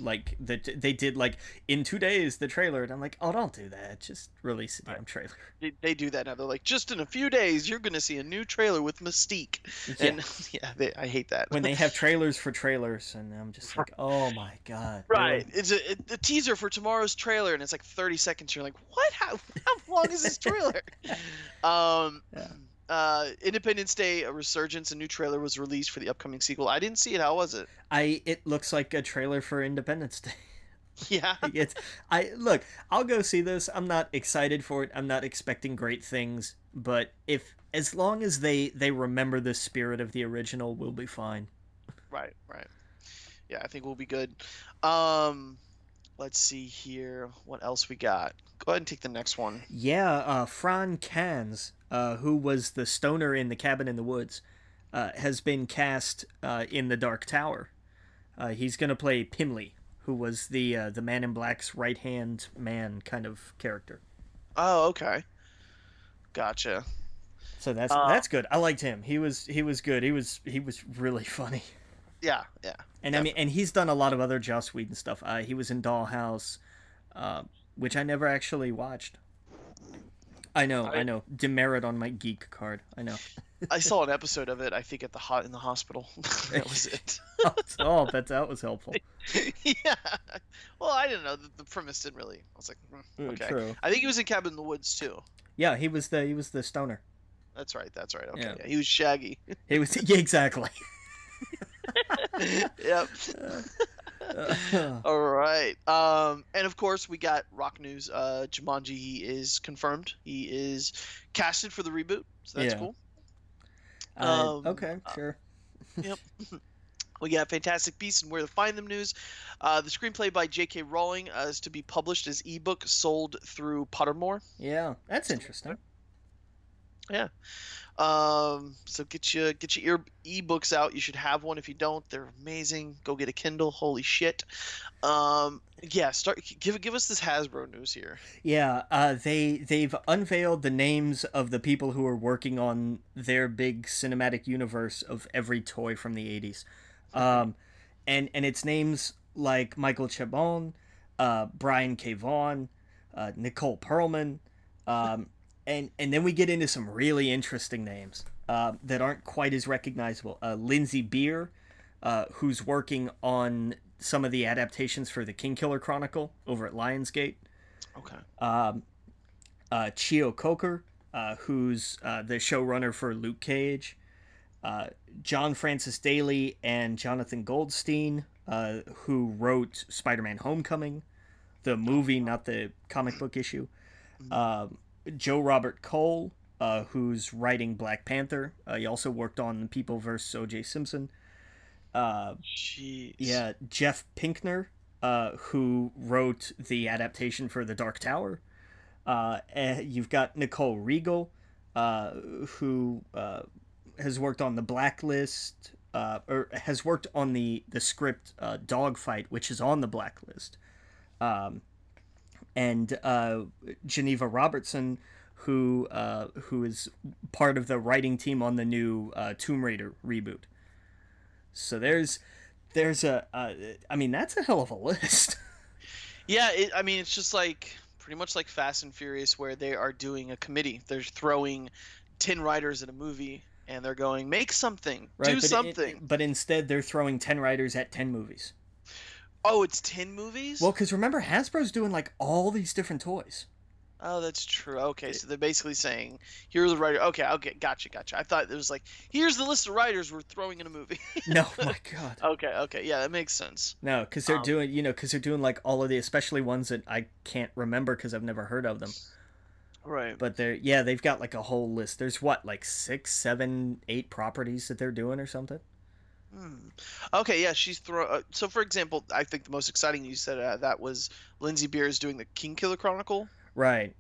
like that they did like in two days the trailer, and I'm like, oh, don't do that. Just release the damn trailer. They, they do that now. They're like, just in a few days, you're gonna see a new trailer with Mystique. Yeah. And yeah, they, I hate that. when they have trailers for trailers, and I'm just like, oh my god. Right. really? It's a, it- a teaser for tomorrow's trailer, and it's like 30 seconds. You're like, what? How, how long is this trailer? um, Yeah. Uh, Independence Day, a resurgence, a new trailer was released for the upcoming sequel. I didn't see it. How was it? I it looks like a trailer for Independence Day. Yeah. it's I look, I'll go see this. I'm not excited for it. I'm not expecting great things, but if as long as they they remember the spirit of the original, we'll be fine. right. Right. Yeah, I think we'll be good. Um, let's see here. What else we got? Go ahead and take the next one. Yeah, uh, Fran Kranz, uh, who was the stoner in the cabin in the woods, uh, has been cast uh, in the Dark Tower. Uh, he's gonna play Pimley, who was the uh, the Man in Black's right hand man kind of character. Oh, okay. Gotcha. So that's that's good. I liked him. He was he was good. He was he was really funny. Yeah. Yeah. And I mean, and he's done a lot of other Joss Whedon stuff. Uh, he was in Dollhouse, uh, which I never actually watched. I know, I, I- know. Demerit on my geek card. I know. I saw an episode of it. I think at the hot in the hospital. that was it. oh, but that was helpful. yeah. Well, I didn't know. The, the premise didn't really. I was like, hmm, Mm, okay. True. I think he was in Cabin in the Woods too. Yeah, he was the he was the stoner. That's right. That's right. Okay. Yeah. Yeah. He was Shaggy. He was yeah, exactly. yep. Uh, All right. Um, and of course we got rock news. Uh, Jumanji he is confirmed. He is casted for the reboot. So that's Yeah. cool. uh, Um, okay, sure. Yep. We got Fantastic Beasts and Where to Find Them news. Uh, the screenplay by J.K. Rowling uh, is to be published as ebook, sold through Pottermore. Yeah, that's interesting. Um, so get you get your ear ebooks out. You should have one. If you don't, they're amazing. Go get a Kindle. Holy shit. Um, yeah. Start give give us this Hasbro news here. Yeah, uh, they they've unveiled the names of the people who are working on their big cinematic universe of every toy from the '80s, um, and and it's names like Michael Chabon, uh, Brian K. Vaughan, uh, Nicole Perlman, um, and and then we get into some really interesting names uh, that aren't quite as recognizable. Uh, Lindsey Beer, uh, who's working on some of the adaptations for the Kingkiller Chronicle over at Lionsgate. Okay. Um, uh, Cheo Coker, uh, who's uh, the showrunner for Luke Cage. Uh, John Francis Daly and Jonathan Goldstein, uh, who wrote Spider-Man: Homecoming, the movie, not the comic book issue. Um, Joe Robert Cole, uh, who's writing Black Panther. Uh, he also worked on People vs. O.J. Simpson. Uh, Jeez. yeah, Jeff Pinkner, uh, who wrote the adaptation for The Dark Tower. Uh, eh, you've got Nicole Riegel, uh, who uh, has worked on The Blacklist, uh, or has worked on the the script uh, Dogfight, which is on the Blacklist. Um, and uh, Geneva Robertson, who uh, who is part of the writing team on the new uh, Tomb Raider reboot. So there's there's a uh, I mean that's a hell of a list. Yeah, it, I mean, it's just like pretty much like Fast and Furious, where they are doing a committee. They're throwing ten writers in a movie, and they're going, "Make something, do but it- something." but instead they're throwing ten writers at ten movies. Oh, it's ten movies. Well, because remember Hasbro's doing like all these different toys. oh, that's true. Okay, so they're basically saying, "Here are the writers." Okay, okay, gotcha, gotcha. I thought it was like, "Here's the list of writers we're throwing in a movie." No, my God. okay, okay, yeah, that makes sense. No, because they're Um, doing, you know, because they're doing like all of the, especially ones that I can't remember because I've never heard of them. Right. But they're, yeah, they've got like a whole list. There's what, like six, seven, eight properties that they're doing or something. Hmm. Okay, yeah, she's throw. Uh, so, for example, I think the most exciting you said uh, that was Lindsey Beers doing the Kingkiller Chronicle. Right.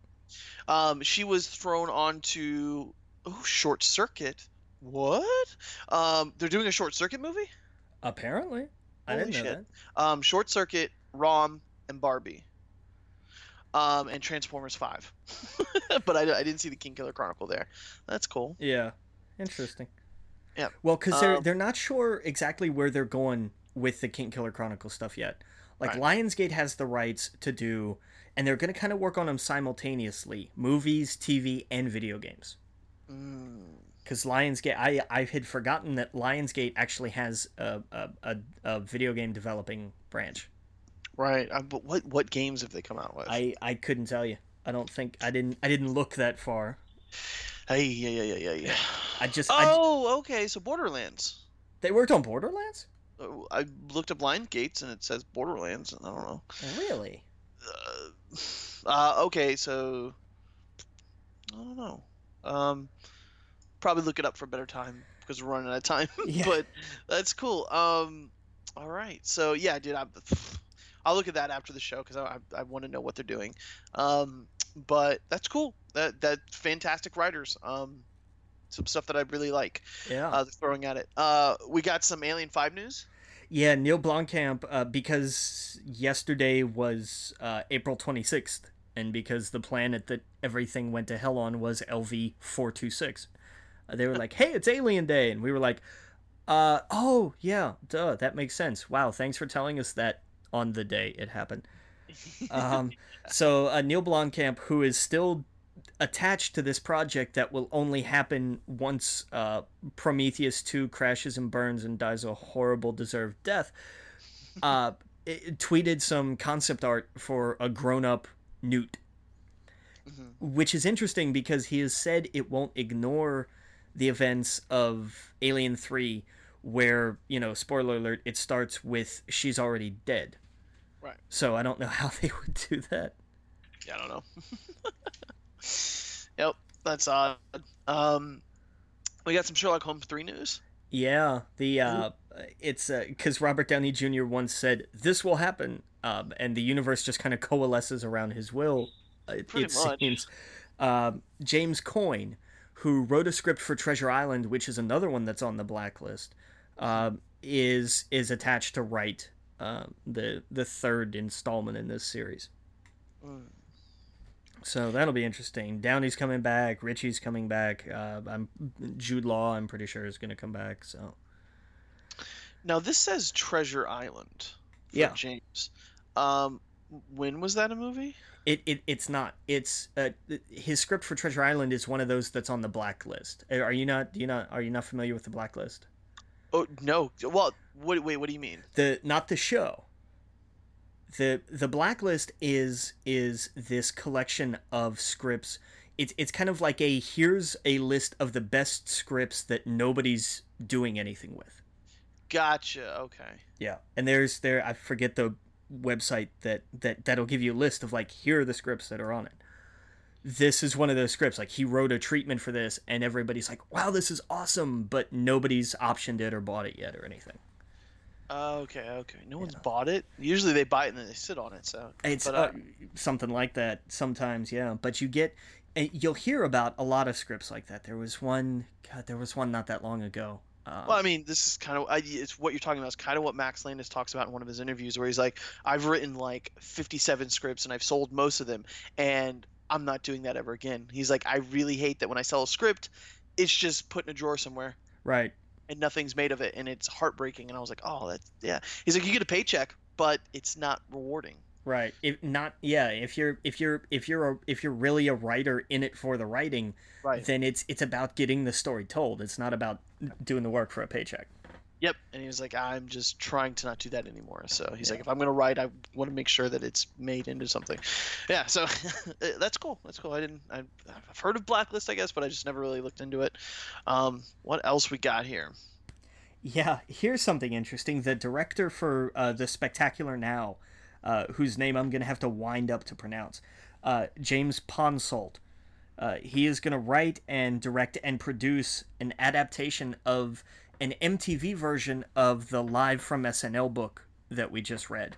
Um, she was thrown onto oh, Short Circuit. What? Um, they're doing a Short Circuit movie. Apparently, I Holy didn't know shit. Um, Short Circuit, Rom, and Barbie. Um, and Transformers Five. but I, I didn't see the Kingkiller Chronicle there. That's cool. Yeah, interesting. Yeah. Well, because they're Um, they're not sure exactly where they're going with the Kingkiller Chronicle stuff yet. Like Right. Lionsgate has the rights to do, and they're going to kind of work on them simultaneously: movies, TV, and video games. Mm. because Lionsgate, I I had forgotten that Lionsgate actually has a a, a, a video game developing branch. Right. Uh, but what what games have they come out with? I I couldn't tell you. I don't think I didn't I didn't look that far. Hey, yeah, yeah, yeah, yeah, yeah. I just I, Oh, okay. So Borderlands. they worked on Borderlands. Uh, I looked up Lionsgate and it says Borderlands. and I don't know. Really? Uh, uh, okay, so I don't know. Um, probably look it up for a better time because we're running out of time. Yeah. but that's cool. Um, all right. So yeah, dude, I'm, I'll look at that after the show because I, I, I want to know what they're doing. Um, but that's cool. That that fantastic writers. Um, some stuff that I really like. Yeah. Uh, throwing at it. Uh, we got some Alien Five news. yeah. Neil Blomkamp, uh, because yesterday was uh, April twenty sixth, and because the planet that everything went to hell on was LV four two six, they were like, "Hey, it's Alien Day," and we were like, Uh oh yeah, duh, that makes sense. Wow, thanks for telling us that on the day it happened. Um, so uh, Neil Blomkamp, who is still attached to this project that will only happen once uh, Prometheus 2 crashes and burns and dies a horrible deserved death, uh, tweeted some concept art for a grown-up Newt, Mhm. which is interesting because he has said it won't ignore the events of Alien 3 where, you know, spoiler alert, it starts with she's already dead. Right. So I don't know how they would do that. Yeah, I don't know. yep, that's odd. Um, we got some Sherlock Holmes three news. Yeah, the uh, it's because Robert Downey Jr. once said this will happen, um, and the universe just kind of coalesces around his will. uh, It, Pretty it much. seems. Um, James Coyne, who wrote a script for Treasure Island, which is another one that's on the blacklist, um, is is attached to write uh, the the third installment in this series. Mm. So that'll be interesting. Downey's coming back. Richie's coming back. Uh, I'm Jude Law. I'm pretty sure is going to come back. So Now this says Treasure Island. For Yeah. James. Um, when was that a movie? It, it it's not. It's uh, his script for Treasure Island is one of those that's on the blacklist. Are you not? Do you not? Are you not familiar with the blacklist? Oh no. Well, what? Wait, what do you mean? The not the show. The the blacklist is is this collection of scripts. It's it's kind of like a here's a list of the best scripts that nobody's doing anything with. Gotcha. Okay. Yeah, and there's there I forget the website that that that'll give you a list of like here are the scripts that are on it. This is one of those scripts. Like he wrote a treatment for this, and everybody's like, "Wow, this is awesome," but nobody's optioned it or bought it yet or anything. Uh, okay, okay. No one's bought it. Usually they buy it and then they sit on it. So It's but, uh, uh, something like that sometimes, yeah. But you get, and you'll hear about a lot of scripts like that. There was one, God, there was one not that long ago. Um, Well, I mean, this is kind of it's what you're talking about. Is kind of what Max Landis talks about in one of his interviews, where he's like, "I've written like 57 scripts and I've sold most of them, and I'm not doing that ever again." He's like, "I really hate that when I sell a script, it's just put in a drawer somewhere right. And nothing's made of it, and it's heartbreaking." And I was like, "Oh, that's yeah." He's like, "You get a paycheck, but it's not rewarding." Right. If not, yeah. If you're if you're if you're a, if you're really a writer in it for the writing, Right. then it's it's about getting the story told. It's not about doing the work for a paycheck. Yep. And he was like, I'm just trying to not do that anymore. So he's like, if I'm going to write, I want to make sure that it's made into something. Yeah. So that's cool. That's cool. I didn't, I, I've heard of Blacklist, I guess, but I just never really looked into it. Um, what else we got here? Yeah. Here's something interesting. The director for uh, the Spectacular Now, uh, whose name I'm gonna have to wind up to pronounce, uh, James Ponsoldt. Uh, he is gonna write and direct and produce an adaptation of an MTV version of the Live from SNL book that we just read.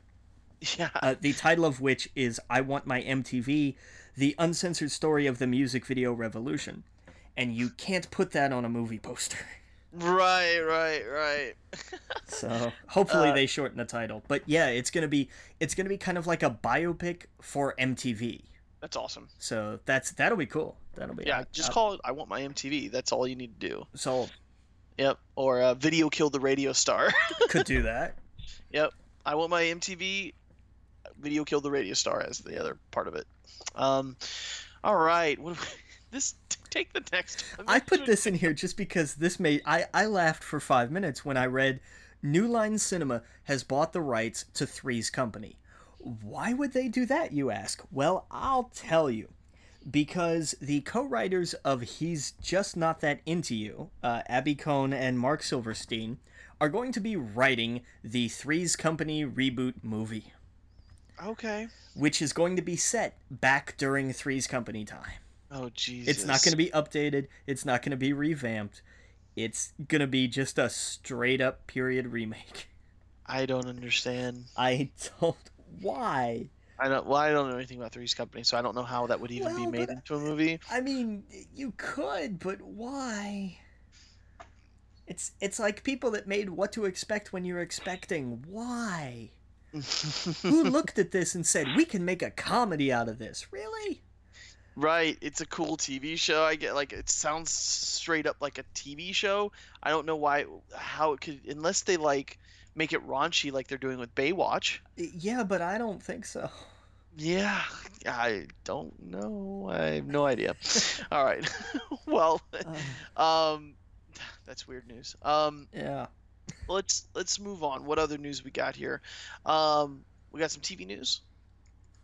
Yeah. uh, the title of which is I Want My MTV The Uncensored Story of the Music Video Revolution. And you can't put that on a movie poster. Right, right, right. So hopefully Uh, they shorten the title. But yeah, it's gonna be it's gonna be kind of like a biopic for MTV. That's awesome. So that's that'll be cool. That'll be Yeah. Just call it I Want My MTV. That's all you need to do. sold. Yep. Or uh, Video Killed the Radio Star. Could do that. Yep. I want my MTV. Video killed the radio star as the other part of it. Um, all right. What this? Take the next. one. I put this in here just because this made I, I laughed for five minutes when I read New Line Cinema has bought the rights to Three's Company. Why would they do that, you ask? Well, I'll tell you. Because the co writers of He's Just Not That Into You, uh, Abby Kohn and Marc Silverstein, are going to be writing the Three's Company reboot movie, Okay. which is going to be set back during Three's Company time. Oh Jesus. It's not going to be updated. It's not going to be revamped. It's going to be just a straight up period remake. I don't understand. I don't. Why? I don't. Well, I don't know anything about Three's Company, so I don't know how that would even be made into a movie. I mean, you could, but why? It's it's like people that made What to Expect When You're Expecting. Why? Who looked at this and said, "We can make a comedy out of this"? Really? right. It's a cool TV show. I get like it sounds straight up like a TV show. I don't know why how it could unless they like make it raunchy like they're doing with Baywatch. Yeah, but I don't think so. Yeah, I don't know. I have no idea. All right. well, Uh, um, that's weird news. Um, yeah. let's let's move on. What other news we got here? Um, we got some TV news.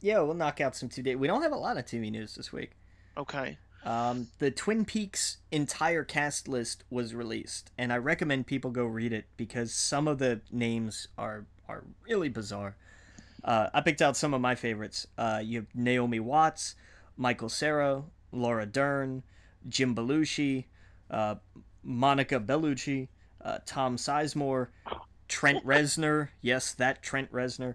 Yeah, we'll knock out some day. We don't have a lot of TV news this week. Okay. Um, the Twin Peaks entire cast list was released, and I recommend people go read it because some of the names are are really bizarre. Uh, I picked out some of my favorites. Uh, you have Naomi Watts, Michael Cera, Laura Dern, Jim Belushi, uh, Monica Bellucci, uh, Tom Sizemore, Trent Reznor. Yes, that Trent Reznor.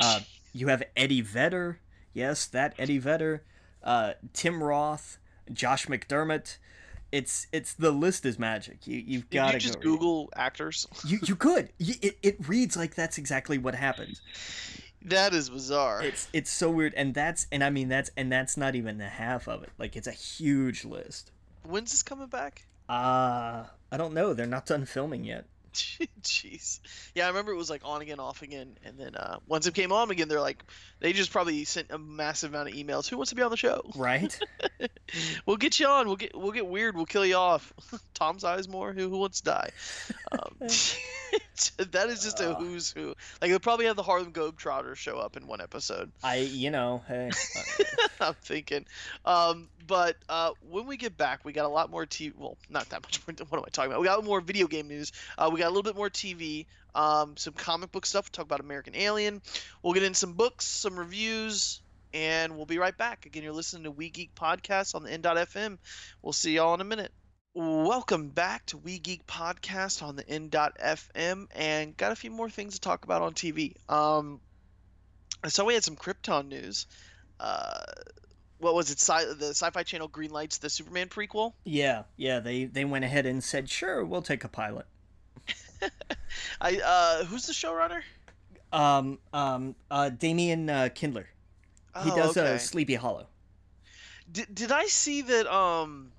Uh, you have Eddie Vedder. Yes, that Eddie Vedder. Uh, Tim Roth, Josh McDermott. It's it's the list is magic. You you've got to you just go read. Google actors? You you could. You, it it reads like that's exactly what happened. That is bizarre. It's it's so weird, and that's and I mean that's and that's not even the half of it. Like it's a huge list. When's this coming back? Uh I don't know. They're not done filming yet. Jeez. Yeah, I remember it was like on again, off again, and then uh, once it came on again, they're like, they just probably sent a massive amount of emails. Who wants to be on the show? Right. we'll get you on. We'll get we'll get weird. We'll kill you off. Tom Sizemore. Who who wants to die? Um, that is just a who's who. Like they'll probably have the Harlem Globetrotters show up in one episode. I you know hey. I'm thinking. Um, but uh, when we get back, we got a lot more TV. Well, not that much more. What am I talking about? We got more video game news. Uh, we got a little bit more TV. Um, some comic book stuff. Talk about American Alien. We'll get in some books, some reviews, and we'll be right back. Again, you're listening to We Geek Podcast on the N.FM. We'll see y'all in a minute. Welcome back to We Geek Podcast on the N.FM, and got a few more things to talk about on TV. Um, saw we had some Krypton news. Uh, what was it? Sci- the Sci-Fi Channel greenlights the Superman prequel. Yeah, yeah. They they went ahead and said, sure, we'll take a pilot. I uh, who's the showrunner? Um, um, uh, Damian uh, Kindler. He Oh, does okay. uh, Sleepy Hollow. Did, did I see that um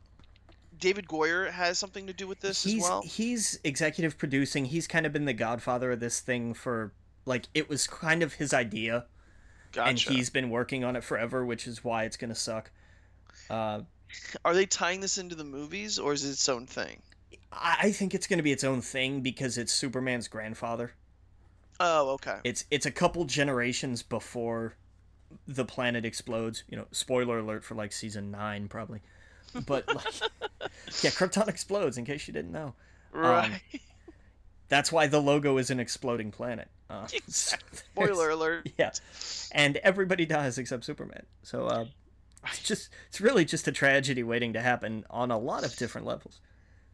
David Goyer has something to do with this he's as well? he's executive producing. He's kind of been the godfather of this thing for like it was kind of his idea, Gotcha. and he's been working on it forever, which is why it's gonna suck. Uh, Are they tying this into the movies or is it its own thing? I think it's gonna be its own thing because it's Superman's grandfather. Oh, okay. It's it's a couple generations before the planet explodes. You know, spoiler alert for like season nine probably. But like, yeah, Krypton explodes. In case you didn't know, Right. that's why the logo is an exploding planet. Uh, Spoiler alert. yeah, and everybody dies except Superman. So uh, it's just it's really just a tragedy waiting to happen on a lot of different levels.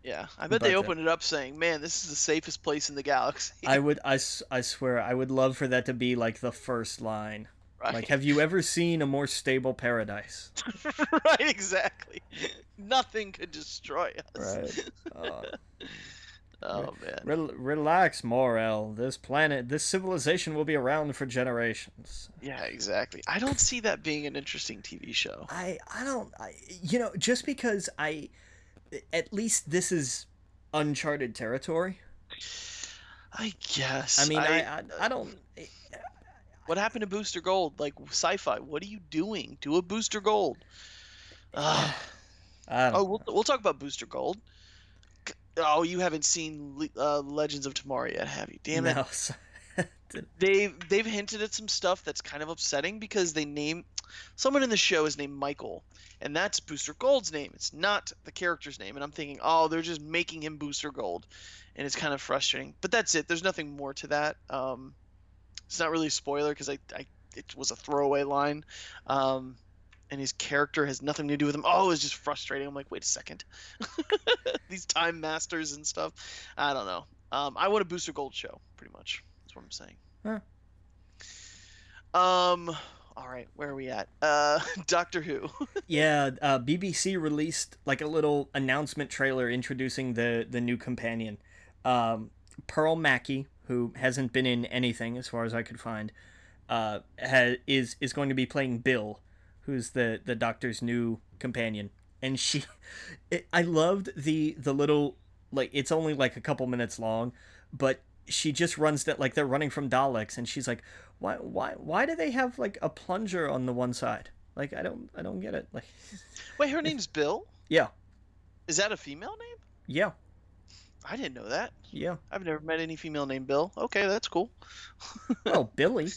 Yeah, I bet they But, uh, opened it up saying, "Man, this is the safest place in the galaxy." I would I, I swear I would love for that to be like the first line. right. Like, have you ever seen a more stable paradise? right, exactly. Nothing could destroy us. Uh, Oh man. Rel- relax, Morel. This planet, this civilization will be around for generations. Yeah, exactly. I don't see that being an interesting TV show. I, I don't, I, you know, just because I, at least this is uncharted territory. I guess. I mean, I, I, I, I don't. what happened to Booster Gold? Like sci-fi. What are you doing? Do a Booster Gold. Oh, we'll, we'll talk about Booster Gold. Oh, you haven't seen uh, Legends of Tomorrow yet, have you? Damn it. no, They've they've hinted at some stuff that's kind of upsetting because they name someone in the show is named Michael, and that's Booster Gold's name. It's not the character's name, and I'm thinking, oh, they're just making him Booster Gold, and it's kind of frustrating. But that's it. There's nothing more to that. Um, it's not really a spoiler because I, I it was a throwaway line, um, and his character has nothing to do with him. Oh, it's just frustrating. I'm like, wait a second, these time masters and stuff. I don't know. Um, I want a Booster Gold show, pretty much. That's what I'm saying. Huh. Um. All right, where are we at? Uh, Doctor Who. yeah, uh, BBC released like a little announcement trailer introducing the the new companion, um, Pearl Mackie, who hasn't been in anything as far as I could find, uh, is is going to be playing Bill, who's the the Doctor's new companion, and she, it, I loved the the little like it's only like a couple minutes long, but she just runs that like they're running from Daleks, and she's like, why why why do they have like a plunger on the one side? Like I don't I don't get it. Like Wait, her name's Bill. yeah Is that a female name? yeah I didn't know that. yeah. I've never met any female named Bill. Okay, that's cool. Well, oh, Billy.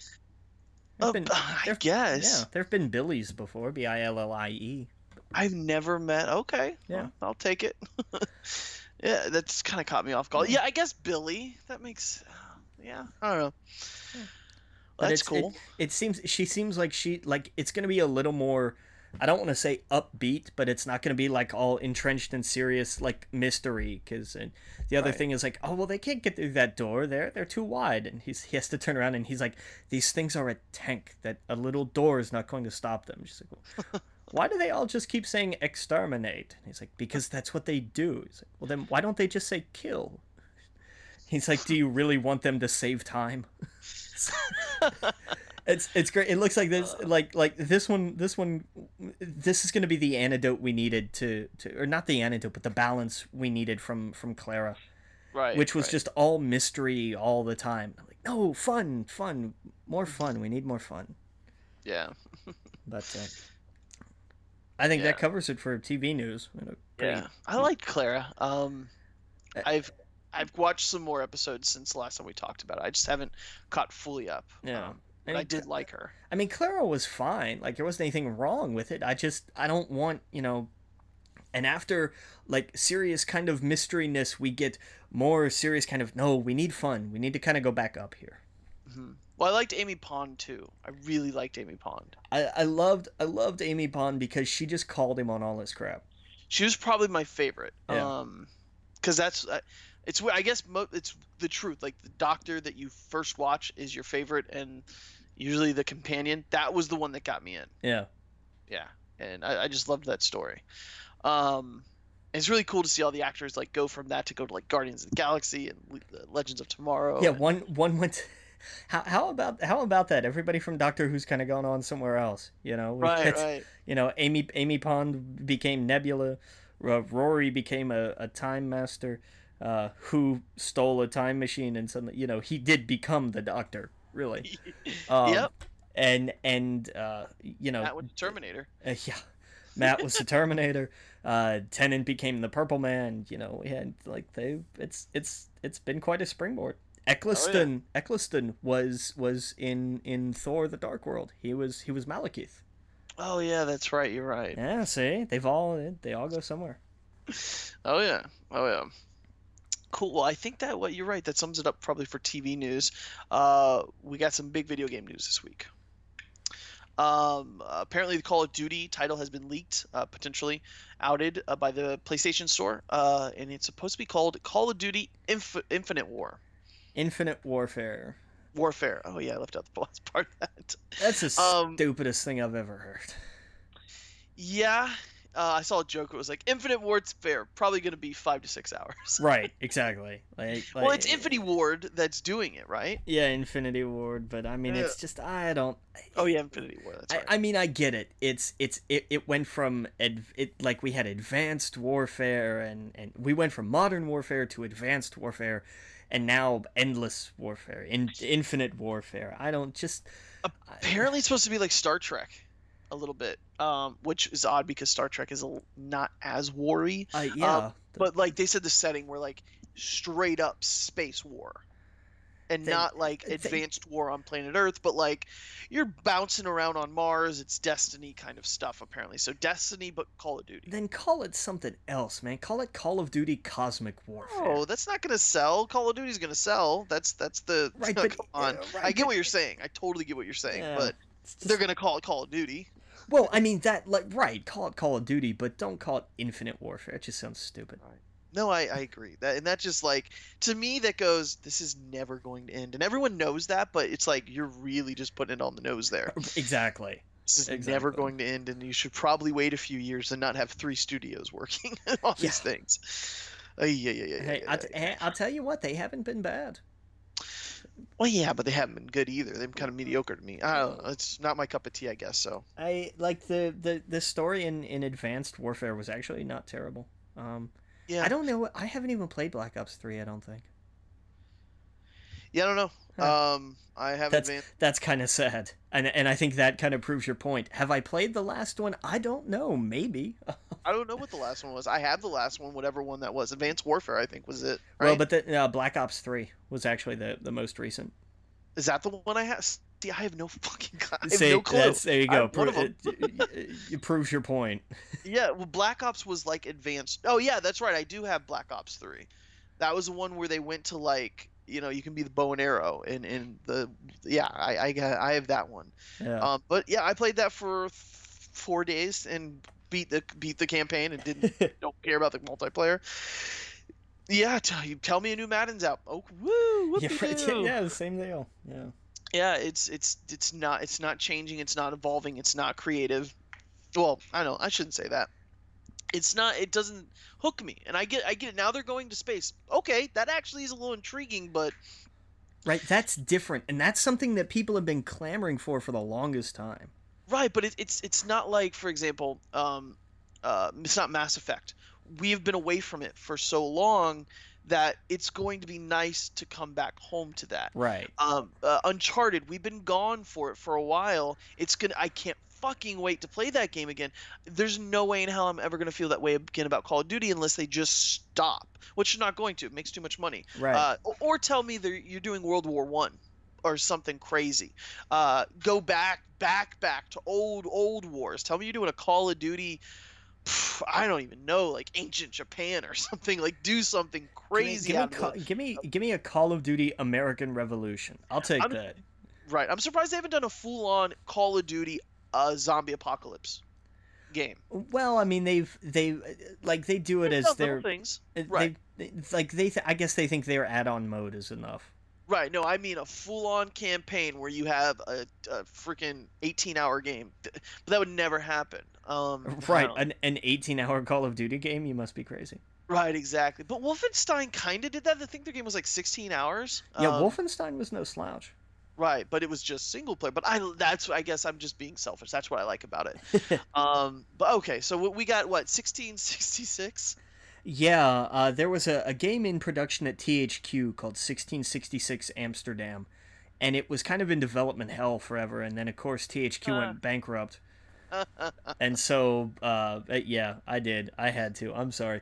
Oh, been- uh, I there've- guess. Yeah, there have been Billies before. B i l l i e. I've never met. Okay. Yeah. well, I'll take it. yeah, that's kind of caught me off guard. Yeah, I guess Billy. That makes. Yeah, I don't know. Well, that's it's- it- cool. It, seems she seems like she like it's gonna be a little more. I don't want to say upbeat, but it's not gonna be like all entrenched in serious like mystery. Because the other Right. thing is like, oh well, they can't get through that door. They're they're too wide, and he's he has to turn around and he's like, these things are a tank that a little door is not going to stop them. She's like, well, why do they all just keep saying exterminate? And he's like, because that's what they do. He's like, well then why don't they just say kill? He's like, do you really want them to save time? it's it's great. It looks like this like like this one this one this is going to be the antidote we needed to to or not the antidote but the balance we needed from from Clara. right which was right. just all mystery all the time. I'm like, no, fun, fun, more fun. We need more fun. yeah But uh, I think Yeah. that covers it for TV news. Pretty- yeah i like clara um Uh, i've i've watched some more episodes since the last time we talked about it i just haven't caught fully up Yeah. um, but i did like her I mean, Clara was fine. Like there wasn't anything wrong with it. I just I don't want you know. And after like serious kind of mysteryness, we get more serious kind of no. We need fun. We need to kind of go back up here. Mhm. Well i liked amy pond too i really liked amy pond I, I loved I loved Amy Pond because she just called him on all his crap. she was probably my favorite Yeah. um because that's uh, it's i guess mo- it's the truth like the doctor that you first watch is your favorite and usually the companion that was the one that got me in Yeah. yeah and i, I just loved that story um it's really cool to see all the actors like go from that to go to like guardians of the galaxy and Le- legends of tomorrow Yeah, and- one one went. How, how about how about that? Everybody from Doctor Who's kind of gone on somewhere else. You know, right right You know, Amy Amy Pond became Nebula. Rory became a, a time master, uh, who stole a time machine and suddenly, you know, he did become the Doctor. Really. Um, yep And and uh, you know, that was terminator uh, yeah. Matt was the Terminator. Uh, Tennant became the Purple Man. You know, we had like they. It's it's it's been quite a springboard. Eccleston Eccleston was was in in Thor: The Dark World. He was he was Malekith. oh yeah that's right you're right Yeah, see, they've all they all go somewhere. Oh yeah. Oh yeah. Cool. Well, I think that what you're right. That sums it up probably for TV news. Uh, we got some big video game news this week. Um, apparently, the Call of Duty title has been leaked, uh, potentially outed uh, by the PlayStation Store, uh, and it's supposed to be called Call of Duty Inf- Infinite War. Infinite Warfare. Warfare. Oh yeah, I left out the last part of that. That's the Um, stupidest thing I've ever heard. Yeah, uh, I saw a joke. It was like Infinite Ward's fair, probably going to be five to six hours. Right, exactly. Like, well, it's Infinity Ward that's doing it, right? Yeah, Infinity Ward, but I mean, it's just I don't. Oh yeah, Infinity Ward. That's I, right. I mean, I get it. It's it's it, it went from ad, it like we had advanced warfare and and we went from modern warfare to advanced warfare, and now endless warfare, in, infinite warfare. I don't just. Apparently, it's supposed to be like Star Trek, a little bit, um, which is odd because Star Trek is l- not as war-y. Uh, yeah, But like they said, the setting were like straight up space war, and They- not like they- advanced war on planet Earth, but like you're bouncing around on Mars. It's Destiny kind of stuff apparently. So Destiny, but Call of Duty. then call it something else, man. Call it Call of Duty Cosmic Warfare. Oh, that's not gonna sell. Call of Duty's gonna sell. That's that's the Right, come but- on. uh, right, I get but- what you're saying. I totally get what you're saying, Yeah, but just- they're gonna call it Call of Duty. Well, I mean that like right, call it Call of Duty, but don't call it Infinite Warfare. It just sounds stupid. No, I, I agree. That and that just like to me that goes this is never going to end. And everyone knows that, but it's like you're really just putting it on the nose there. Exactly. This is never going to end and you should probably wait a few years and not have three studios working on these things. Uh, yeah, yeah, yeah, Hey, yeah, I t- hey, I'll tell you what, they haven't been bad. Well, yeah, but they haven't been good either. They've been kind of mediocre to me. I don't know. It's not my cup of tea, I guess. So I like the the the story in in Advanced Warfare was actually not terrible. Um, yeah, I don't know. I haven't even played Black Ops Three. I don't think yeah, I don't know. Huh. Um, I haven't That's- advanced. that's kind of sad, and and I think that kind of proves your point. Have I played the last one? I don't know. Maybe. I don't know what the last one was. I have the last one, whatever one that was. Advanced Warfare, I think, was it. Right? Well, but the uh, Black Ops Three was actually the the most recent. Is that the one I have? See, I have no fucking. I have See, no clue. that's there you go. I'm one of Pro- it, it, it proves your point. Yeah, well, Black Ops was like advanced. Oh yeah, that's right. I do have Black Ops Three. That was the one where they went to like you know you can be the bow and arrow and and the yeah I I got I have that one. Yeah. Um, but yeah, I played that for th- four days and beat the beat the campaign and didn't don't care about the multiplayer. Yeah, tell you tell me a new Madden's out. Oh woo! yeah, yeah, the same deal. Yeah. yeah it's it's it's not it's not changing it's not evolving it's not creative well i know i shouldn't say that it's not it doesn't hook me and i get i get it now they're going to space okay that actually is a little intriguing but Right, that's different, and that's something that people have been clamoring for for the longest time. right but it, it's it's not like for example um uh it's not mass effect we've been away from it for so long that it's going to be nice to come back home to that. Right. Um, uh, Uncharted, we've been gone for it for a while. It's gonna. I can't fucking wait to play that game again. There's no way in hell I'm ever gonna feel that way again about Call of Duty unless they just stop, which they're not going to. It makes too much money. Right. Uh, or- or tell me that you're doing World War One or something crazy. Uh, go back, back, back to old, old wars. Tell me you're doing a Call of Duty. pff, I don't even know, like ancient Japan or something. Like do something crazy. Give me, give, me, give me give me a Call of Duty American Revolution. I'll take I'm- that. Right. I'm surprised they haven't done a full-on Call of Duty uh, zombie apocalypse game. Well, I mean they've they like they do it They've as their things. they- right. they- like they th- I guess they think their add-on mode is enough. Right. No, I mean a full-on campaign where you have a, a freaking 18-hour game. But that would never happen. Um, Right, an an 18-hour Call of Duty game, you must be crazy. Right. Exactly. But Wolfenstein kind of did that. I think their game was like 16 hours. Yeah, Um, Wolfenstein was no slouch. Right, but it was just single player. But I that's I guess I'm just being selfish. That's what I like about it. um, but okay, so we- got what 1666. Yeah, uh, there was a, a game in production at THQ called 1666 Amsterdam, and it was kind of in development hell forever. And then, of course, THQ Uh. went bankrupt. and so, uh, uh, yeah, I did. I had to. I'm sorry.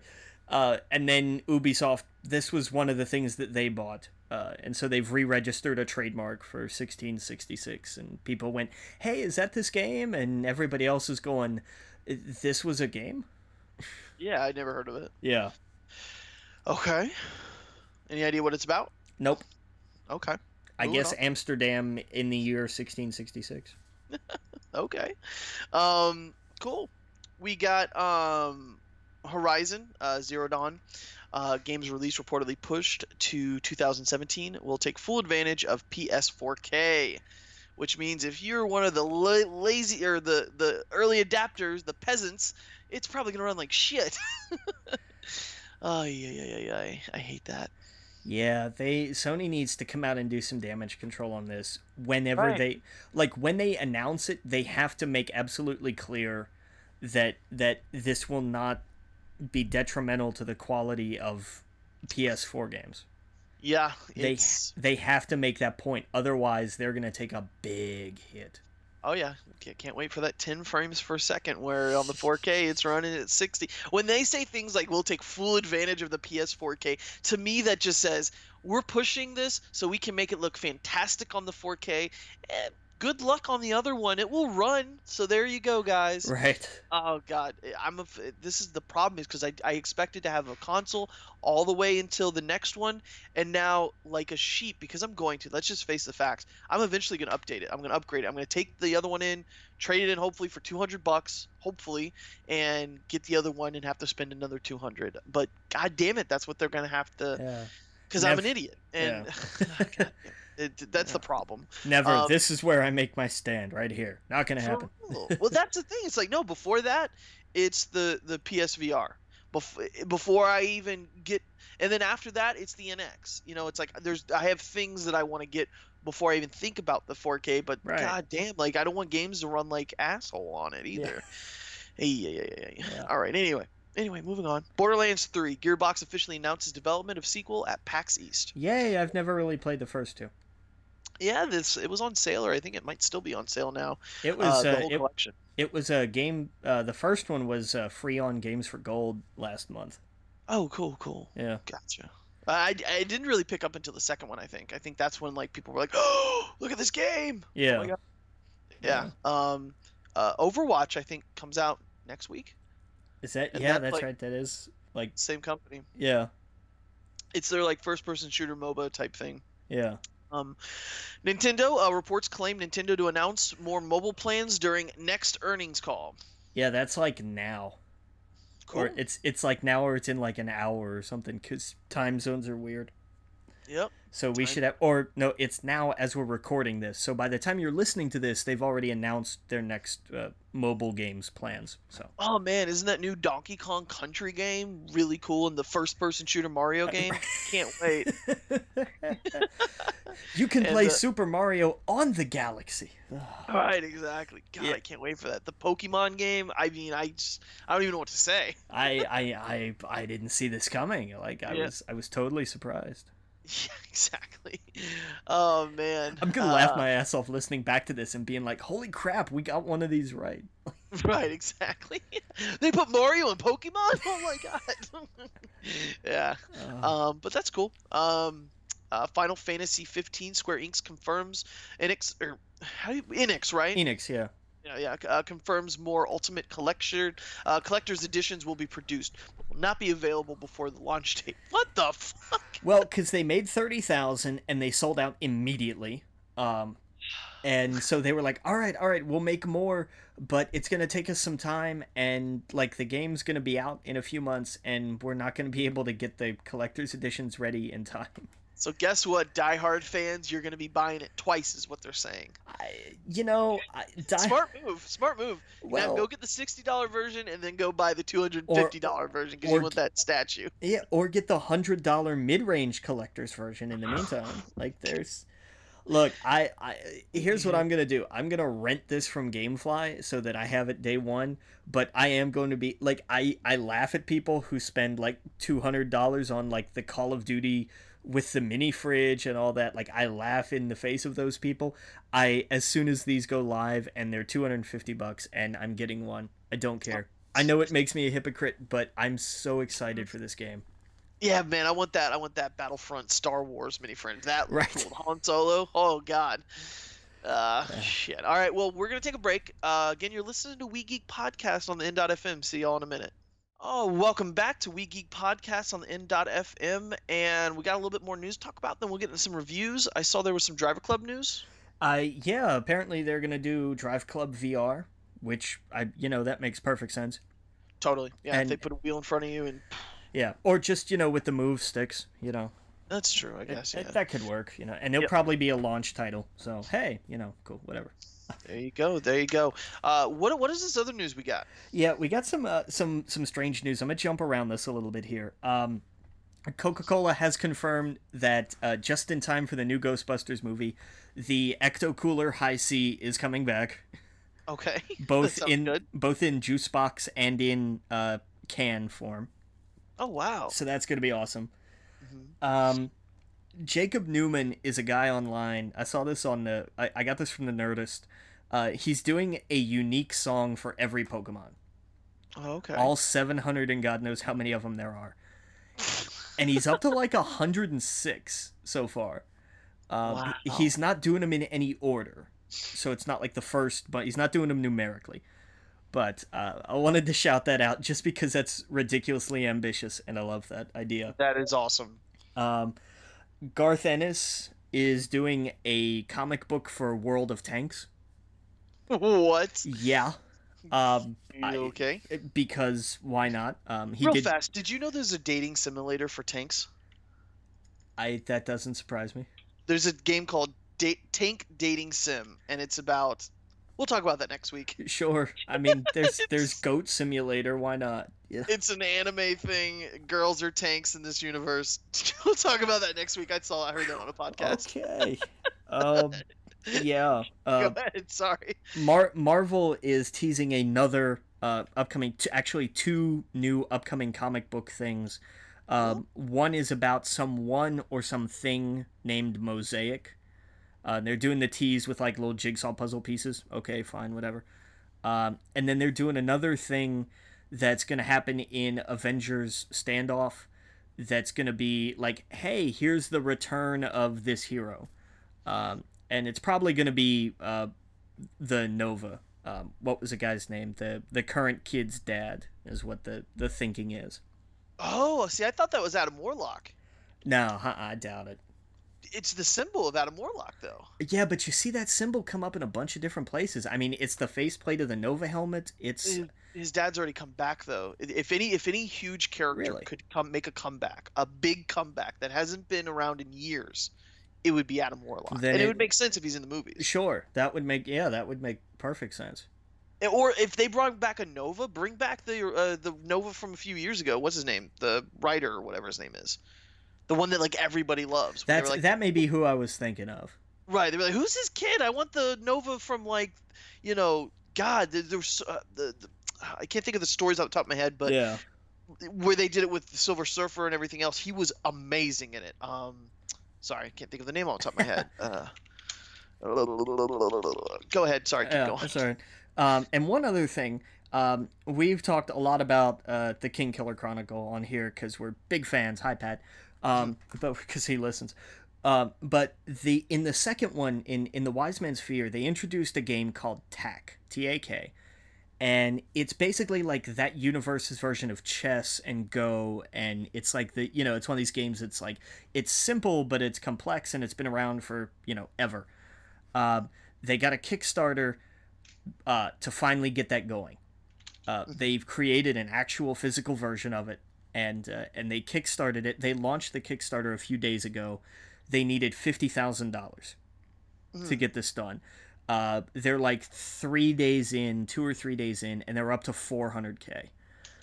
Uh, and then Ubisoft, this was one of the things that they bought. Uh, and so they've re-registered a trademark for 1666, and people went, "Hey, is that this game?" And everybody else is going, "This was a game." yeah, I never heard of it. Yeah. Okay. Any idea what it's about? Nope. Okay. I Moving guess on. Amsterdam in the year 1666. Okay. Um, cool. We got um, Horizon uh, Zero Dawn. Uh, games release reportedly pushed to 2017 will take full advantage of PS4K, which means if you're one of the la- lazy or the the early adapters, the peasants, it's probably gonna run like shit. oh yeah yeah yeah yeah. I hate that. Yeah, they Sony needs to come out and do some damage control on this. Whenever Right. they like when they announce it, they have to make absolutely clear that that this will not be detrimental to the quality of PS4 games. Yeah, They it's they have to make that point otherwise they're going to take a big hit. Oh yeah, can't, can't wait for that 10 frames per second where on the 4K it's running at 60. When they say things like we'll take full advantage of the PS4K, to me that just says we're pushing this so we can make it look fantastic on the 4K. And eh, good luck on the other one. It will run. So there you go, guys. Right. Oh god, I'm a, this is the problem is because I, I expected to have a console all the way until the next one, and now like a sheep because I'm going to. Let's just face the facts. I'm eventually going to update it. I'm going to upgrade it. I'm going to take the other one in, trade it in hopefully for 200 bucks, hopefully, and get the other one and have to spend another 200. But god damn it, that's what they're going to have to Yeah. because I'm an idiot, and oh, God damn it, that's the problem. Never. Um, this is where I make my stand right here. Not going to happen. well, that's the thing. It's like no. Before that, it's the the PSVR. Before before I even get, and then after that, it's the NX. You know, it's like there's I have things that I want to get before I even think about the 4K. But Right. god damn, like I don't want games to run like asshole on it either. Yeah, yeah, yeah. Yeah. All right. Anyway. Anyway, moving on. Borderlands 3. Gearbox officially announces development of sequel at PAX East. Yay, I've never really played the first two. Yeah, this it was on sale, or I think it might still be on sale now. It was Uh, uh, the whole it, collection. it was a game uh, the first one was uh, free on Games for Gold last month. Oh, cool, cool. Yeah. Gotcha. I, I didn't really pick up until the second one. I think. I think that's when like people were like, "Oh, look at this game!" Yeah. my God. Yeah. Um, uh, Overwatch I think comes out next week. Is that And Yeah, that's that's like- right. That is like Same company. yeah. It's their like first-person shooter MOBA type thing. Yeah. Um, Nintendo uh, reports claim Nintendo to announce more mobile plans during next earnings call. Yeah, that's like now. Cool. Or it's it's like now or it's in like an hour or something cuz time zones are weird. Yep. So we should have, or no, it's now as we're recording this. So by the time you're listening to this, they've already announced their next uh, mobile games plans. So Oh man, isn't that new Donkey Kong Country game really cool? And the first-person shooter Mario game. Can't wait. you can And, play uh, Super Mario on the Galaxy. Right, exactly. God, Yeah. I can't wait for that. The Pokemon game. I mean, I just I don't even know what to say. I, I I I didn't see this coming. Like I Yeah. was I was totally surprised. Yeah, exactly. Oh man. I'm gonna laugh Uh, my ass off listening back to this and being like, "Holy crap, we got one of these right." Right, exactly. they put Mario and Pokemon. Oh my god. yeah. Uh, Um, but that's cool. Um, uh, Final Fantasy 15 Square Enix confirms Enix or how do you, Enix right? Enix, yeah. Yeah, yeah. Uh, confirms more Ultimate Collector uh, collector's editions will be produced, will not be available before the launch date. What the fuck? Well, because they made thirty thousand and they sold out immediately. Um, and so they were like, "All right, all right, we'll make more, but it's gonna take us some time, and like the game's gonna be out in a few months, and we're not gonna be able to get the collector's editions ready in time." So guess what, diehard fans, you're gonna be buying it twice, is what they're saying. I, you know, I, die, Smart move, smart move. now well, go get the sixty dollar version and then go buy the two hundred fifty dollar version because you want that statue. Yeah, or get the hundred dollar mid range collector's version in the meantime. like there's Look, I, I here's what mm-hmm. I'm gonna do. I'm gonna rent this from GameFly so that I have it day one. But I am going to be like I I laugh at people who spend like two hundred dollars on like the Call of Duty with the mini fridge and all that. Like I laugh in the face of those people. I as soon as these go live and they're two hundred and fifty bucks and I'm getting one, I don't care. I know it makes me a hypocrite, but I'm so excited for this game. Yeah, man, I want that. I want that Battlefront Star Wars mini fridge That Right. cool. Han Solo. Oh God. Uh, shit. All right. Well, we're gonna take a break. Uh, again, you're listening to We Geek Podcast on the N.FM. See y'all in a minute. Oh, welcome back to We Geek Podcast on the N.FM, and we got a little bit more news to talk about. Then we'll get into some reviews. I saw there was some Driver Club news. Uh, yeah, apparently they're gonna do Drive Club VR, which I, you know, that makes perfect sense. Totally. Yeah. And- if they put a wheel in front of you, and Yeah, or just you know with the move sticks, you know, that's true. I guess. it- Yeah. that could work, you know, and it'll Yep. probably be a launch title. So hey, you know, cool, whatever. There you go. There you go. Uh, what what is this other news we got? Yeah, we got some uh, some some strange news. I'm gonna jump around this a little bit here. Um, Coca-Cola has confirmed that uh, just in time for the new Ghostbusters movie, the Ecto Cooler Hi-C is coming back. Okay. both in good. both in juice box and in uh, can form. Oh wow. So that's gonna be awesome. Mhm. Um, Jacob Newman is a guy online. I saw this on the. I, I got this from the Nerdist. Uh, he's doing a unique song for every Pokemon. Oh, okay. All 700 and God knows how many of them there are. And he's up to like 106 so far. Um, Wow. He's not doing them in any order. So it's not like the first, but he's not doing them numerically. But uh, I wanted to shout that out just because that's ridiculously ambitious and I love that idea. That is awesome. Um, Garth Ennis is doing a comic book for World of Tanks. what? Yeah. Um, You I- okay? because why not? Um, he Real did. fast. Did you know there's a dating simulator for tanks? I that doesn't surprise me. There's a game called da- Tank Dating Sim, and it's about. We'll talk about that next week. Sure. I mean, there's there's Goat Simulator. Why not? Yeah. It's an anime thing. Girls are tanks in this universe. we'll talk about that next week. I saw. I heard that on a podcast. Okay. um. Yeah. Uh, Go ahead. Sorry. Mar- Marvel is teasing another uh, upcoming, t- actually two new upcoming comic book things. Um, One is about someone or something named Mosaic. Uh, they're doing the tease with like little jigsaw puzzle pieces. Okay, fine, whatever. Um, and then they're doing another thing that's going to happen in Avengers Standoff. That's going to be like, hey, here's the return of this hero. Um, and it's probably going to be uh, the Nova. Um, what was the guy's name? The the current kid's dad is what the the thinking is. Oh, see, I thought that was Adam Warlock. No, uh-uh, I doubt it. It's the symbol of Adam Warlock, though. Yeah, but you see that symbol come up in a bunch of different places. I mean, it's the faceplate of the Nova helmet. It's It- his dad's already come back though. If any if any huge character Really? could come make a comeback, a big comeback that hasn't been around in years, it would be Adam Warlock. Then and it, it- would make sense if he's in the movies. Sure, that would make yeah, that would make perfect sense. Or if they brought back a Nova, bring back the uh, the Nova from a few years ago. What's his name? The writer or whatever his name is. The one that like everybody loves. That's like, that may be who I was thinking of. Right. They were like, "Who's this kid? I want the Nova from like, you know, God." There, there was uh, the, the I can't think of the stories off the top of my head, but yeah. where they did it with the Silver Surfer and everything else, he was amazing in it. Um, sorry, I can't think of the name off the top of my head. Uh, go ahead. Sorry, keep Yeah, going. right. Um, and one other thing, um, we've talked a lot about uh, the Kingkiller Chronicle on here because we're big fans. Hi, Pat. Um, but because he listens. Um, but the in the second one in in the Wise Man's Fear, they introduced a game called Tak T A K, and it's basically like that universe's version of chess and Go, and it's like the you know it's one of these games. that's like it's simple but it's complex and it's been around for you know ever. Um, they got a Kickstarter uh, to finally get that going. Uh, they've created an actual physical version of it, and uh, and they kickstarted it. They launched the Kickstarter a few days ago. They needed fifty thousand dollars to get this done. Uh, they're like three days in, two or three days in, and they're up to four hundred k.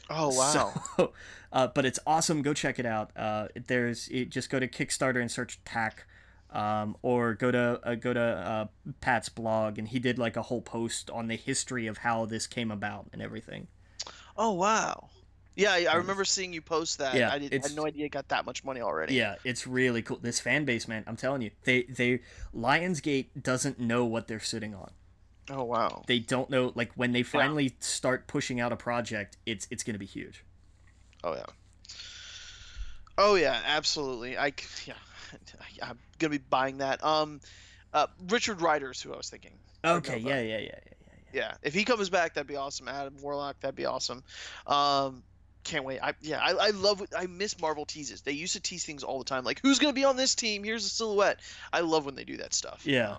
Oh wow. So, uh, but it's awesome. Go check it out. Uh, there's it, just go to Kickstarter and search Tak, um, or go to uh, go to uh, Pat's blog, and he did like a whole post on the history of how this came about and everything. oh wow. Yeah, I, I remember seeing you post that. Yeah, I, did, I had no idea it got that much money already. Yeah, it's really cool. This fan base, man, I'm telling you, they they Lionsgate doesn't know what they're sitting on. Oh wow. They don't know like when they finally start pushing out a project, it's it's gonna be huge. Oh yeah. Oh yeah, absolutely. I yeah, I'm gonna be buying that. Um, uh, Richard Rider's who I was thinking. Okay, yeah, yeah, yeah, yeah, yeah. Yeah, if he comes back, that'd be awesome. Adam Warlock, that'd be awesome. Um, can't wait. I yeah, I, I love. I miss Marvel teases. They used to tease things all the time, like who's gonna be on this team? Here's a silhouette. I love when they do that stuff. Yeah. Um,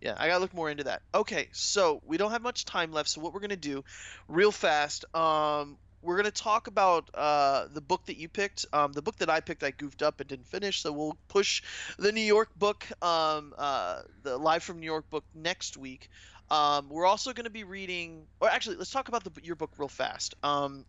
yeah, I gotta look more into that. Okay, so we don't have much time left, so what we're gonna do, real fast, um, we're gonna talk about uh, the book that you picked. Um, the book that I picked, I goofed up and didn't finish, so we'll push the New York book, um, uh, the Live from New York book next week. Um, we're also gonna be reading, or actually, let's talk about the your book real fast. Um,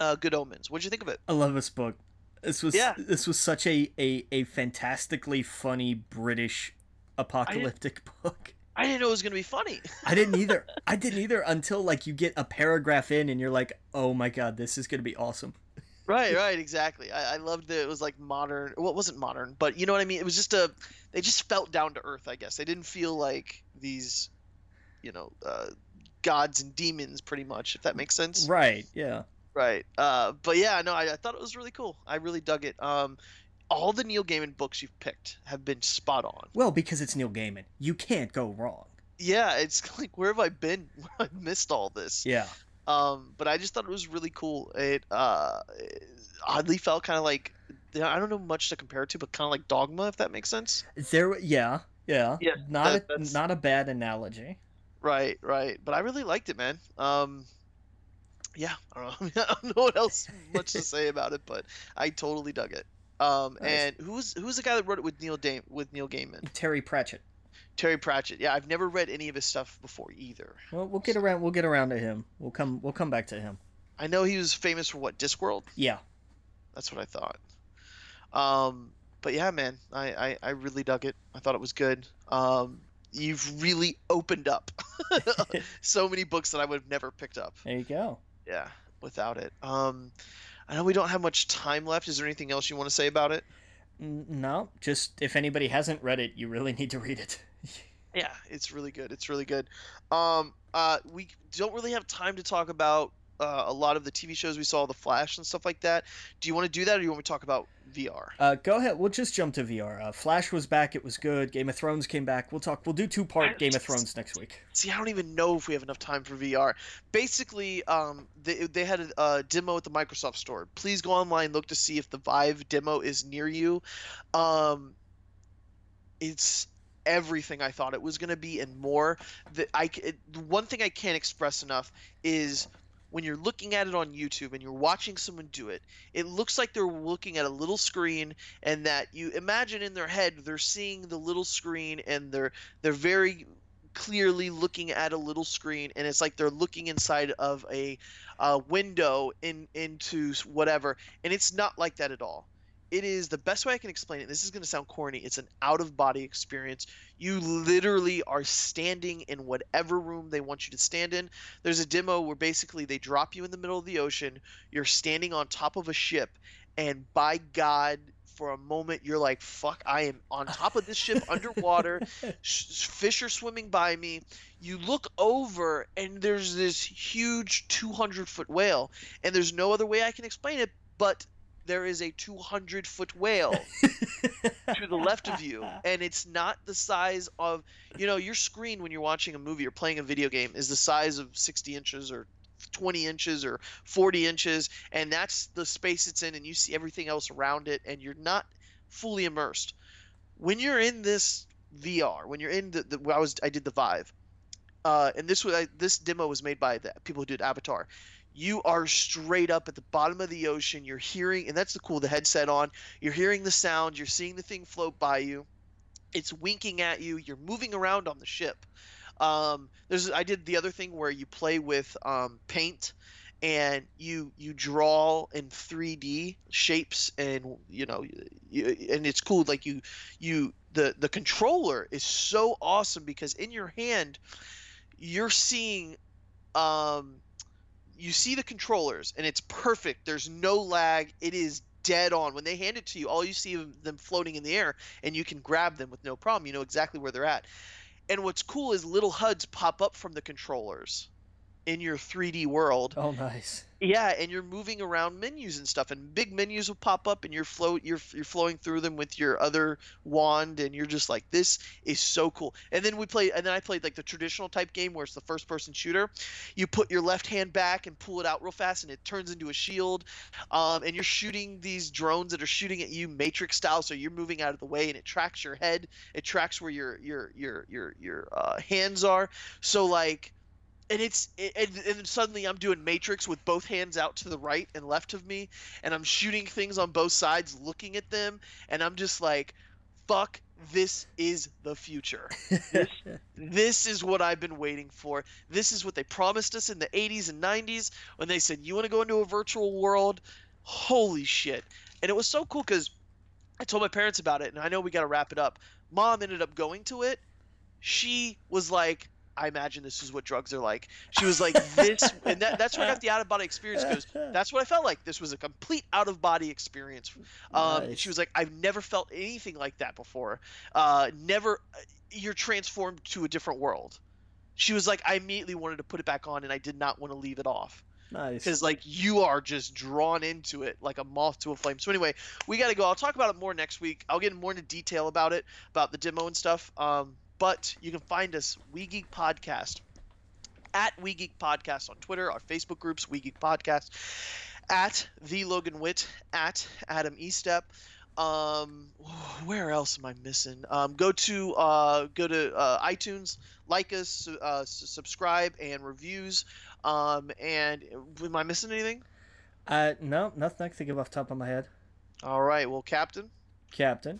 uh, Good Omens. What'd you think of it? I love this book. This was Yeah. this was such a, a, a fantastically funny British apocalyptic book. I didn't know it was gonna be funny. I didn't either. I didn't either until like you get a paragraph in and you're like, oh my god, this is gonna be awesome. right right exactly I, I loved that it was like modern well it wasn't modern but you know what i mean it was just a they just felt down to earth i guess they didn't feel like these you know uh, gods and demons pretty much if that makes sense Right? Yeah. Right uh, but yeah no I, I thought it was really cool i really dug it um, all the neil gaiman books you've picked have been spot on Well, because it's Neil Gaiman, you can't go wrong. yeah it's like where have i been i missed all this Yeah. Um, but I just thought it was really cool. It uh, it oddly felt kind of like I don't know much to compare it to, but kind of like Dogma, if that makes sense. There. Yeah. Yeah. Yeah, Not that- a not a bad analogy. Right, right. But I really liked it, man. Um, yeah, I don't know. I don't know what else much to say about it, but I totally dug it. Um, Nice. and who's who's the guy that wrote it with Neil Dame with Neil Gaiman? Terry Pratchett. Terry Pratchett. Yeah, I've never read any of his stuff before either. Well, we'll get around. We'll get around to him. We'll come. We'll come back to him. I know he was famous for what Discworld. Yeah. That's what I thought. Um, but yeah, man, I, I, I really dug it. I thought it was good. Um, you've really opened up so many books that I would have never picked up. There you go. Yeah, without it. Um, I know we don't have much time left. Is there anything else you want to say about it? No, just if anybody hasn't read it, you really need to read it. Yeah, it's really good. It's really good. Um, uh, we don't really have time to talk about uh, a lot of the TV shows we saw, The Flash and stuff like that. Do you want to do that, or do you want me to talk about VR? Uh, go ahead. We'll just jump to VR. Uh, Flash was back. It was good. Game of Thrones came back. We'll talk. We'll do two part Game of Thrones next week. See, I don't even know if we have enough time for VR. Basically, um, they, they had a, a demo at the Microsoft Store. Please go online, look to see if the Vive demo is near you. Um, it's everything I thought it was going to be and more. That I it, one thing I can't express enough is when you're looking at it on YouTube and you're watching someone do it, it looks like they're looking at a little screen and that you imagine in their head they're seeing the little screen and they're they're very clearly looking at a little screen and it's like they're looking inside of a, a window in into whatever. And it's not like that at all it is the best way I can explain it. This is going to sound corny. It's an out of body experience. You literally are standing in whatever room they want you to stand in. There's a demo where basically they drop you in the middle of the ocean. You're standing on top of a ship, and by God, for a moment, you're like, fuck, I am on top of this ship underwater. Fish are swimming by me. You look over, and there's this huge 200 foot whale, and there's no other way I can explain it but there is a 200 foot whale to the left of you and it's not the size of you know your screen when you're watching a movie or playing a video game is the size of 60 inches or 20 inches or 40 inches and that's the space it's in and you see everything else around it and you're not fully immersed. When you're in this vr when you're in the, the i was i did the vive uh, and this was I, this demo was made by the people who did avatar you are straight up at the bottom of the ocean. You're hearing, and that's the cool, the headset on. You're hearing the sound. You're seeing the thing float by you. It's winking at you. You're moving around on the ship. Um, there's, I did the other thing where you play with um, paint and you you draw in 3D shapes and you know you, and it's cool like you you the the controller is so awesome because in your hand you're seeing um you see the controllers and it's perfect. There's no lag. It is dead on. When they hand it to you, all you see them floating in the air and you can grab them with no problem. You know exactly where they're at. And what's cool is little HUDs pop up from the controllers in your 3D world. Oh, nice. Yeah, and you're moving around menus and stuff, and big menus will pop up, and you're float you're you're flowing through them with your other wand, and you're just like, this is so cool. And then we play, and then I played like the traditional type game where it's the first person shooter. You put your left hand back and pull it out real fast, and it turns into a shield. Um, and you're shooting these drones that are shooting at you Matrix style, so you're moving out of the way, and it tracks your head. It tracks where your your your your your uh, hands are. So like and it's and, and suddenly I'm doing Matrix with both hands out to the right and left of me, and I'm shooting things on both sides, looking at them, and I'm just like, "Fuck, this is the future. This, this is what I've been waiting for. This is what they promised us in the 80s and 90s when they said, "You want to go into a virtual world? Holy shit!" And it was so cool because I told my parents about it, and I know we got to wrap it up. Mom ended up going to it. She was like I imagine this is what drugs are like. She was like this, and that, that's where I got the out of body experience because that's what I felt like. This was a complete out of body experience. Um, nice. She was like, I've never felt anything like that before. Uh, never, uh, you're transformed to a different world. She was like, I immediately wanted to put it back on, and I did not want to leave it off. Nice. Because like you are just drawn into it like a moth to a flame. So anyway, we got to go. I'll talk about it more next week. I'll get more into detail about it, about the demo and stuff. Um, but you can find us, We Geek Podcast, at We Geek Podcast on Twitter, our Facebook groups, We Geek Podcast, at the Logan Witt, at Adam Estep. Um, where else am I missing? Um, go to uh, go to uh, iTunes, like us, uh, subscribe, and reviews. Um, and am I missing anything? Uh, no, nothing I can think of off top of my head. All right, well, Captain. Captain.